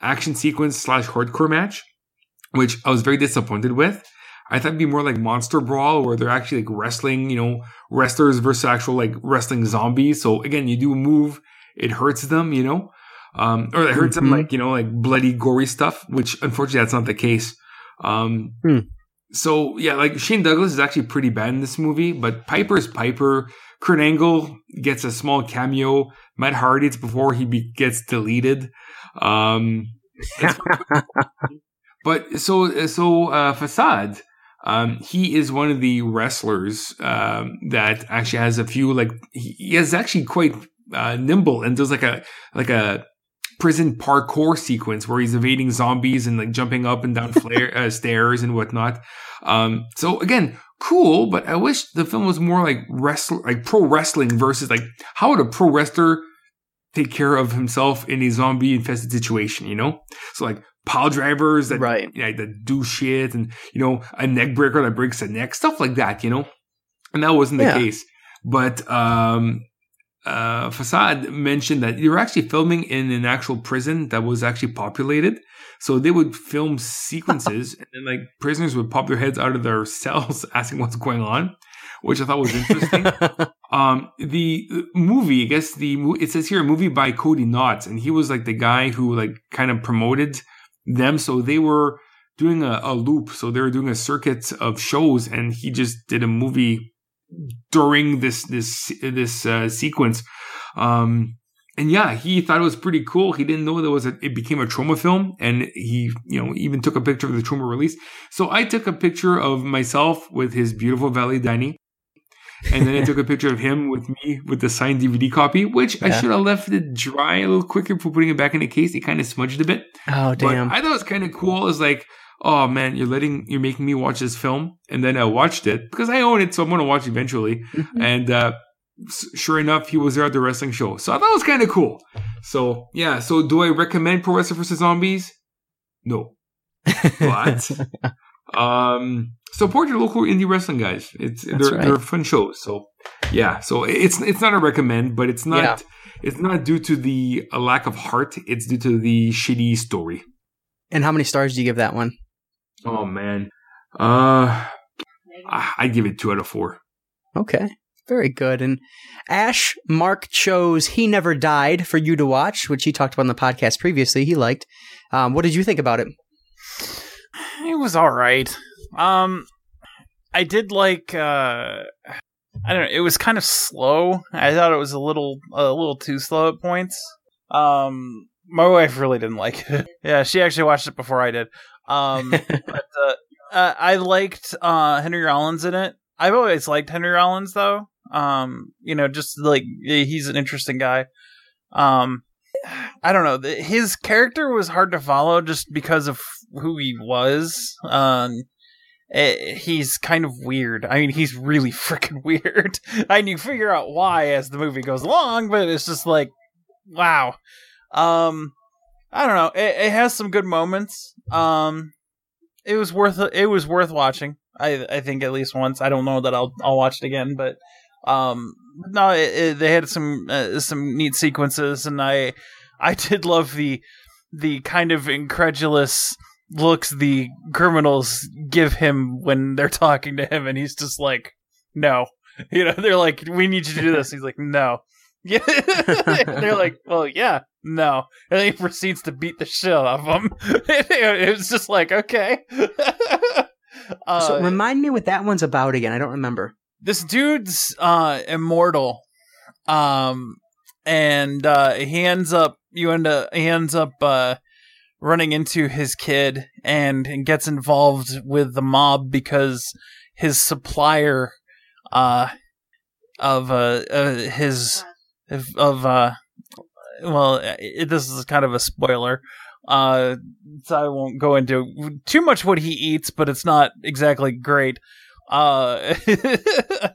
action sequence slash hardcore match, which I was very disappointed with. I thought it'd be more like Monster Brawl, where they're actually like wrestling, you know, wrestlers versus actual like wrestling zombies. So again, you do a move, it hurts them, you know, um, or it hurts mm-hmm. them like you know, like bloody, gory stuff. Which unfortunately, that's not the case. Um, hmm. So yeah, like Shane Douglas is actually pretty bad in this movie, but Piper's Piper. Kurt Angle gets a small cameo. Matt Hardy, it's before he be- gets deleted. Um, *laughs* but so so uh, Facade, um, he is one of the wrestlers um, that actually has a few like he is actually quite uh, nimble and does like a like a prison parkour sequence where he's evading zombies and like jumping up and down *laughs* flare, uh, stairs and whatnot. Um, so again, cool, but I wish the film was more like wrestler, like pro wrestling versus like how would a pro wrestler take care of himself in a zombie infested situation, you know? So like pile drivers that, right. You know, that do shit and, you know, a neck breaker that breaks a neck, stuff like that, you know? And that wasn't the yeah. case. But, um, uh, Facade mentioned that they were actually filming in an actual prison that was actually populated. So they would film sequences *laughs* and then like prisoners would pop their heads out of their *laughs* cells asking what's going on, which I thought was interesting. *laughs* um, the movie, I guess the, it says here a movie by Cody Knotts and he was like the guy who like kind of promoted them. So they were doing a, a loop. So they were doing a circuit of shows and he just did a movie during this this this uh, sequence. Um, and yeah, he thought it was pretty cool. He didn't know there was a, it became a Troma film and he, you know, even took a picture of the Troma release. So I took a picture of myself with his beautiful Valet Danny. And then I took a picture of him with me with the signed DVD copy, which yeah. I should have left it dry a little quicker before putting it back in the case. It kind of smudged a bit. Oh, damn. But I thought it was kind of cool. It's like, oh man, you're letting you're making me watch this film, and then I watched it because I own it, so I'm gonna watch eventually. Mm-hmm. And uh, sure enough, he was there at the wrestling show, so I thought it was kind of cool. So yeah, so do I recommend Pro Wrestler vs Zombies? No, but *laughs* um, support your local indie wrestling guys. It's they're, right. they're fun shows. So yeah, so it's it's not a recommend, but it's not. Yeah. It's not due to the lack of heart. It's due to the shitty story. And how many stars do you give that one? Oh man, uh, I give it two out of four. Okay, very good. And Ash Mark chose "He Never Died" for you to watch, which he talked about on the podcast previously. He liked. Um, what did you think about it? It was all right. Um, I did like. Uh, I don't know. It was kind of slow. I thought it was a little a little too slow at points. Um, my wife really didn't like it. *laughs* yeah, she actually watched it before I did. Um, *laughs* but uh, uh, I liked uh, Henry Rollins in it. I've always liked Henry Rollins though. Um, you know, just like he's an interesting guy. Um, I don't know. His character was hard to follow just because of who he was. Um, it, he's kind of weird. I mean, he's really *laughs* freaking weird. *laughs* and you figure out why as the movie goes along, but it's just like, wow. Um, I don't know. It, it has some good moments. Um, it was worth it was worth watching. I I think at least once. I don't know that I'll I'll watch it again, but um, no, it, it, they had some uh, some neat sequences, and I I *laughs* did love the the kind of incredulous looks the criminals give him when they're talking to him, and he's just like, no, *laughs* you know, they're like, we need you to do this. *laughs* He's like, no. Yeah, *laughs* they're like, well, yeah, no, and then he proceeds to beat the shit out of them. *laughs* it was just like, okay. *laughs* uh, so remind me what that one's about again. I don't remember. This dude's uh, immortal, um, and uh, he ends up you end up he ends up uh, running into his kid and, and gets involved with the mob because his supplier uh, of uh, uh his of uh well it, this is kind of a spoiler uh so i won't go into too much what he eats but it's not exactly great. Uh *laughs*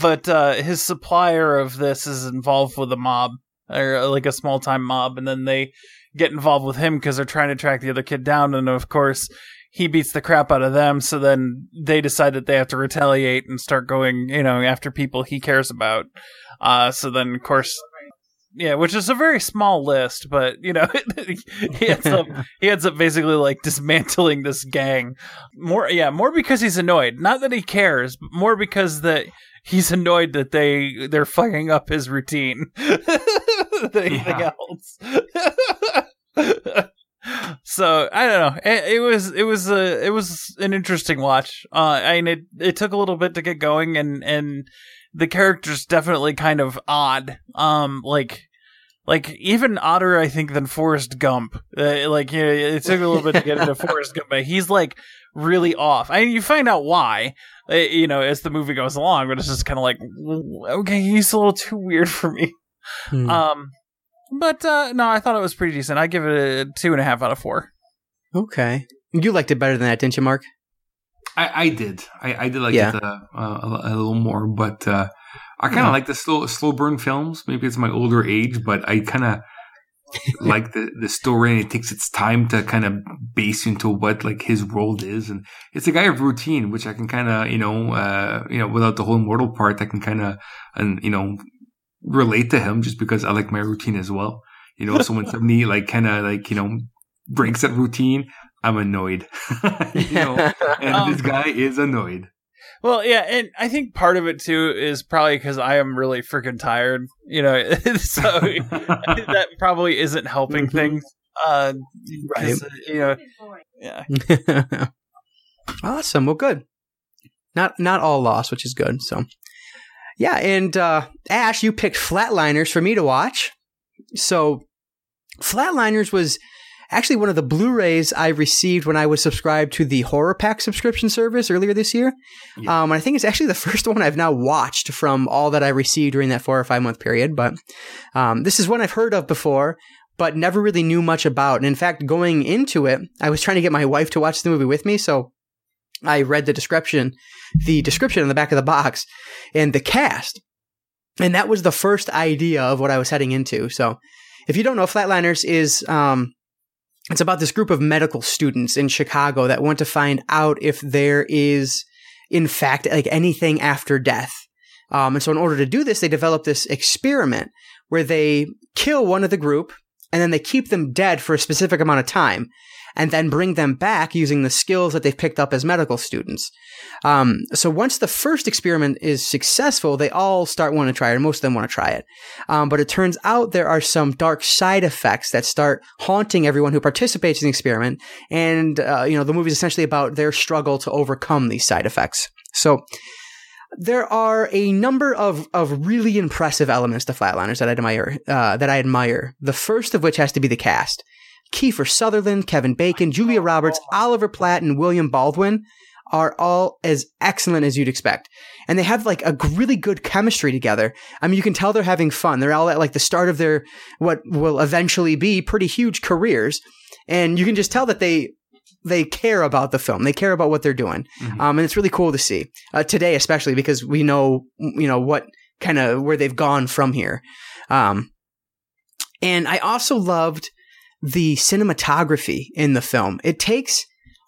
but uh his supplier of this is involved with a mob or like a small time mob and then they get involved with him because they're trying to track the other kid down and of course he beats the crap out of them so then they decide that they have to retaliate and start going you know after people he cares about uh, so then, of course, yeah, which is a very small list, but you know, *laughs* he ends up he ends up basically like dismantling this gang. More, yeah, more because he's annoyed. Not that he cares, but more because that he's annoyed that they they're fucking up his routine than *laughs* anything else. *laughs* so I don't know. It, it, was it was a it was an interesting watch. Uh, I mean, it it took a little bit to get going, and and the character's definitely kind of odd. Um, like, like even odder, I think, than Forrest Gump. Uh, like, you know, it took a little bit to get into *laughs* Forrest Gump, but he's like really off. I mean, you find out why, uh, you know, as the movie goes along, but it's just kind of like, okay, he's a little too weird for me. Hmm. Um, but uh, no, I thought it was pretty decent. I give it a two and a half out of four. Okay, you liked it better than that, didn't you, Mark? I, I did. I, I did like yeah. it uh, a, a, little more, but uh, I kind of yeah. like the slow slow burn films. Maybe it's my older age, but I kind of *laughs* like the the story, and it takes its time to kind of base into what like his world is, and it's a guy of routine, which I can kind of you know uh, you know without the whole immortal part, I can kind of and you know relate to him just because I like my routine as well. You know, so when *laughs* somebody like kind of like you know breaks that routine, I'm annoyed. *laughs* you know, *laughs* and um, this guy is annoyed. Well, yeah, and I think part of it too is probably because I am really freaking tired. You know, so that probably isn't helping mm-hmm. things. Uh, right. You know, yeah. awesome. Well, good. Not not all lost, which is good. So, yeah, and uh, Ash, you picked Flatliners for me to watch. So, Flatliners was actually one of the Blu-rays I received when I was subscribed to the Horror Pack subscription service earlier this year. Yeah. Um, I think it's actually the *laughs* first one I've now watched from all that I received during that four or five month period. But um, this is one I've heard of before, but never really knew much about. And in fact, going into it, I was trying to get my wife to watch the movie with me, so I read the description, the description on the back of the box, and the cast. And that was the first idea of what I was heading into. So, if you don't know, Flatliners is um, it's about this group of medical students in Chicago that want to find out if there is, in fact, like anything after death. Um, and so, in order to do this, they develop this experiment where they kill one of the group and then they keep them dead for a specific amount of time and then bring them back using the skills that they've picked up as medical students. Um, so once the first experiment is successful, they all start wanting to try it, most of them want to try it. Um, but it turns out there are some dark side effects that start haunting everyone who participates in the experiment. And, uh, you know, the movie is essentially about their struggle to overcome these side effects. So, there are a number of, of really impressive elements to Flatliners that I admire. Uh, that I admire. The first of which has to be the cast: Kiefer Sutherland, Kevin Bacon, Julia Roberts, Oliver Platt, and William Baldwin are all as excellent as you'd expect. And they have like a really good chemistry together. I mean, you can tell they're having fun. They're all at like the start of their what will eventually be pretty huge careers, and you can just tell that they they care about the film. They care about what they're doing, Mhm. um, and it's really cool to see uh, today, especially because we know you know what kind of where they've gone from here. Um, and I also loved the cinematography in the film. It takes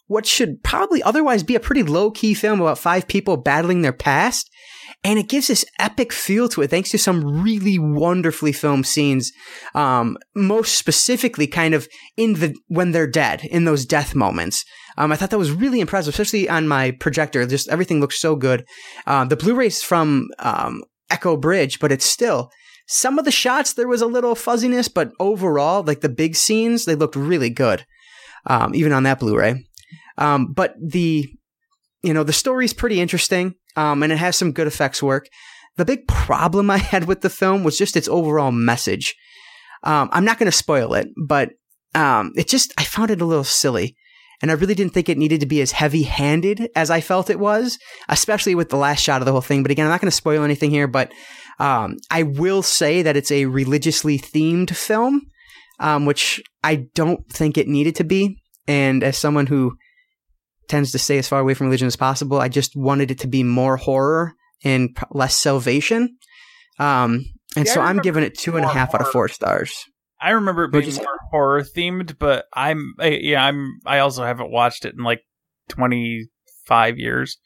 what should probably otherwise be a pretty low key film about five people battling their past. And it gives this epic feel to it thanks to some really wonderfully filmed scenes. Um, most specifically kind of in the, when they're dead, in those death moments. Um, I thought that was really impressive, especially on my projector. Just everything looks so good. Uh, the Blu-ray's from, um, Echo Bridge, but it's still, some of the shots there was a little fuzziness, but overall, like the big scenes, they looked really good. Um, even on that Blu-ray. Um, but the, you know, the story's pretty interesting. Um, and it has some good effects work. The big problem I had with the film was just its overall message. Um, I'm not going to spoil it, but, um, it just, I found it a little silly. And I really didn't think it needed to be as heavy handed as I felt it was, especially with the last shot of the whole thing. But again, I'm not going to spoil anything here, but, um, I will say that it's a religiously themed film, um, which I don't think it needed to be. And as someone who tends to stay as far away from religion as possible, I just wanted it to be more horror and p- less salvation. Um, and Yeah, so I'm giving it two and a half and a more half out of four stars. I remember it being you more horror themed, but I'm I, yeah I'm I also haven't watched it in like twenty five years.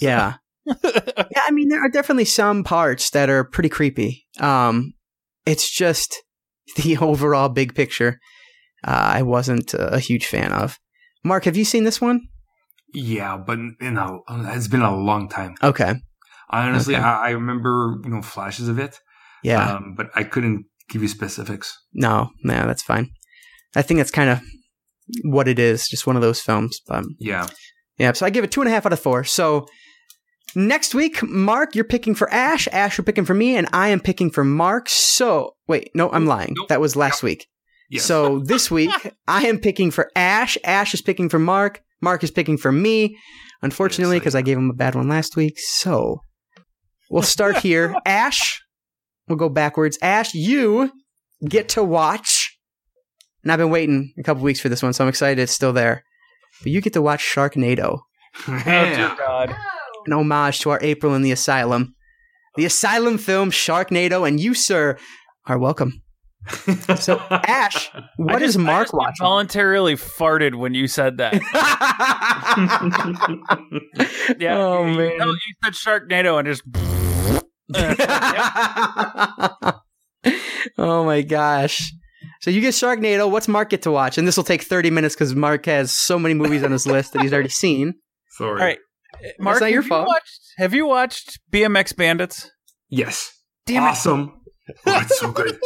Yeah. *laughs* yeah, I mean, there are definitely some parts that are pretty creepy. Um, it's just *laughs* the overall big picture. Uh, I wasn't uh, a huge fan of. Mark, have you seen this one? Yeah, but you know, it's been a long time. Okay. Honestly, Okay. I, I remember you know flashes of it. Yeah. um, but I couldn't give you specifics. no, no, that's fine. I think that's kind of what it is. Just one of those films. But Yeah, yeah, so I give it two and a half out of four. So next week, Mark, you're picking for Ash. Ash, you're picking for me, and I am picking for Mark. So wait, no, I'm lying. Nope. That was last week. yes. So this week, *laughs* I am picking for Ash. Ash is picking for Mark. Mark is picking for me. Unfortunately, Yes, I because I gave him a bad one last week. So we'll start *laughs* here. Ash, we'll go backwards. Ash, you get to watch. And I've been waiting a couple weeks for this one, so I'm excited it's still there. But you get to watch Sharknado, Oh dear. God! an homage to our April in the Asylum. The Asylum film Sharknado, and you, sir, are welcome. So, Ash, what I is just- I Mark just watching? Voluntarily farted when you said that. *laughs* *laughs* Yeah. Oh, you, man. No, you said Sharknado and just. *laughs* oh my gosh. So you get Sharknado. What's Mark get to watch? And this will take 30 minutes because Mark has so many movies on his list that he's already seen. Sorry. All right, Mark, not your have you fault. watched- have you watched BMX Bandits? Yes. Damn it. awesome. Oh, it's so good.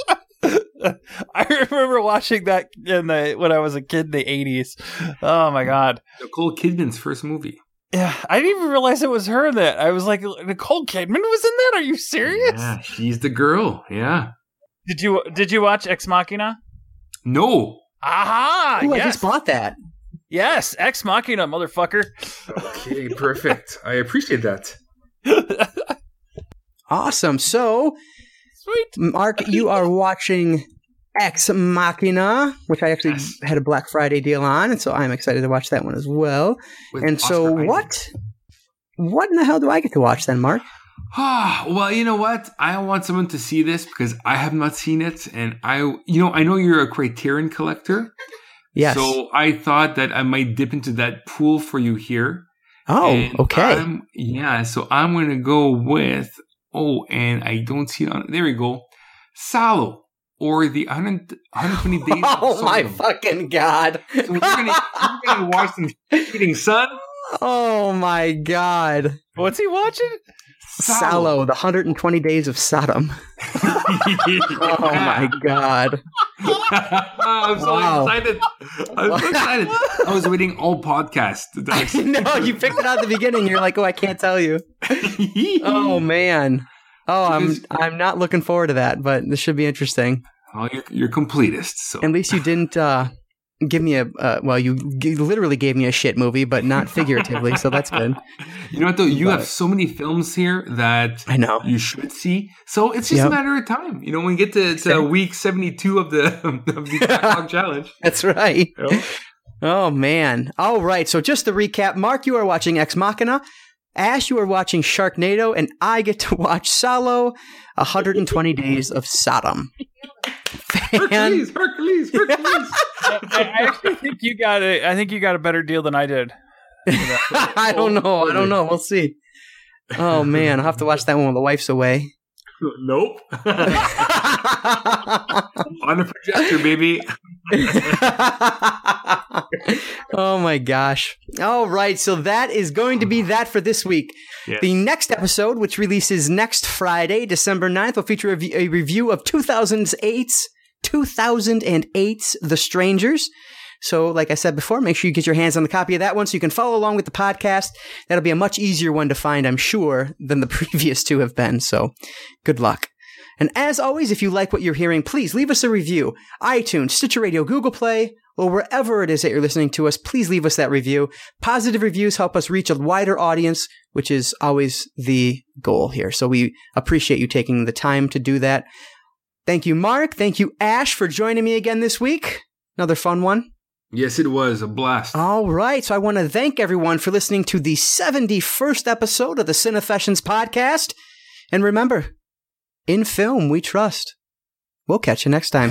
*laughs* I remember watching that in the when I was a kid in the eighties. Oh my god! Nicole Kidman's first movie. Yeah, I didn't even realize it was her. That I was like, Nicole Kidman was in that. Are you serious? Yeah, she's the girl. Yeah. Did you Did you watch Ex Machina? No. Aha! Ooh, I yes, just bought that. yes, Ex Machina, motherfucker. Okay, perfect. I appreciate that. *laughs* Awesome. So, Sweet. Mark, you are watching Ex Machina, which I actually Yes. had a Black Friday deal on, and so I'm excited to watch that one as well. With and so, Isaac. what? What in the hell do I get to watch then, Mark? Ah, *sighs* well, you know what? I want someone to see this because I have not seen it, and I, you know, I know you're a Criterion collector, Yes. so I thought that I might dip into that pool for you here. oh, And okay. I'm- yeah, so I'm gonna go with. Oh, and I don't see it on. There we go. Salo or the 100, 120 *laughs* days. of oh my fucking god! So we're gonna, we're gonna watch some *laughs* cheating sun. oh my god! What's he watching? Salo, the 120 Days of Sodom. *laughs* Oh my god! *laughs* I'm so Wow. excited. I'm so excited. I was waiting all podcasts *laughs* no, you picked it out at the beginning. You're like, oh, I can't tell you. Oh man. Oh, I'm I'm not looking forward to that, but this should be interesting. Oh, you're, you're completist. So At least you didn't uh, give me a uh, well, you g- literally gave me a shit movie, but not figuratively, so that's good. *laughs* you know what though? You But- have so many films here that I know. you should see. So it's just Yep. a matter of time. You know, when we get to, to week 72 of the *laughs* of the *laughs* backlog challenge. That's right. you know? Oh man. All right. So just to recap, Mark, you are watching Ex Machina. Ash, you are watching Sharknado, and I get to watch Salo, 120 Days of Sodom. Fan- Hercules, *laughs* Hercules, Hercules. I, I actually think you got a. I think you got a better deal than I did. *laughs* I don't know. I don't know. We'll see. Oh man, I'll have to watch that one while the wife's away. *laughs* nope. On a projector, baby. *laughs* oh my gosh. All right, so that is going to be that for this week. Yes. The next episode, which releases next Friday, December 9th, will feature a, a review of 2008's 2008's The Strangers. So, like I said before, make sure you get your hands on the copy of that one so you can follow along with the podcast. That'll be a much easier one to find, I'm sure, than the *laughs* previous two have been. So, good luck. And as always, if you like what you're hearing, please leave us a review. iTunes, Stitcher Radio, Google Play, or wherever it is that you're listening to us, please leave us that review. Positive reviews help us reach a wider audience, which is always the goal here. So we appreciate you taking the time to do that. Thank you, Marc. Thank you, Ashe, for joining me again this week. Another fun one. Yes, it was a blast. All right. So I want to thank everyone for listening to the 71st episode of the Cinefessions podcast. And remember, in film, we trust. We'll catch you next time.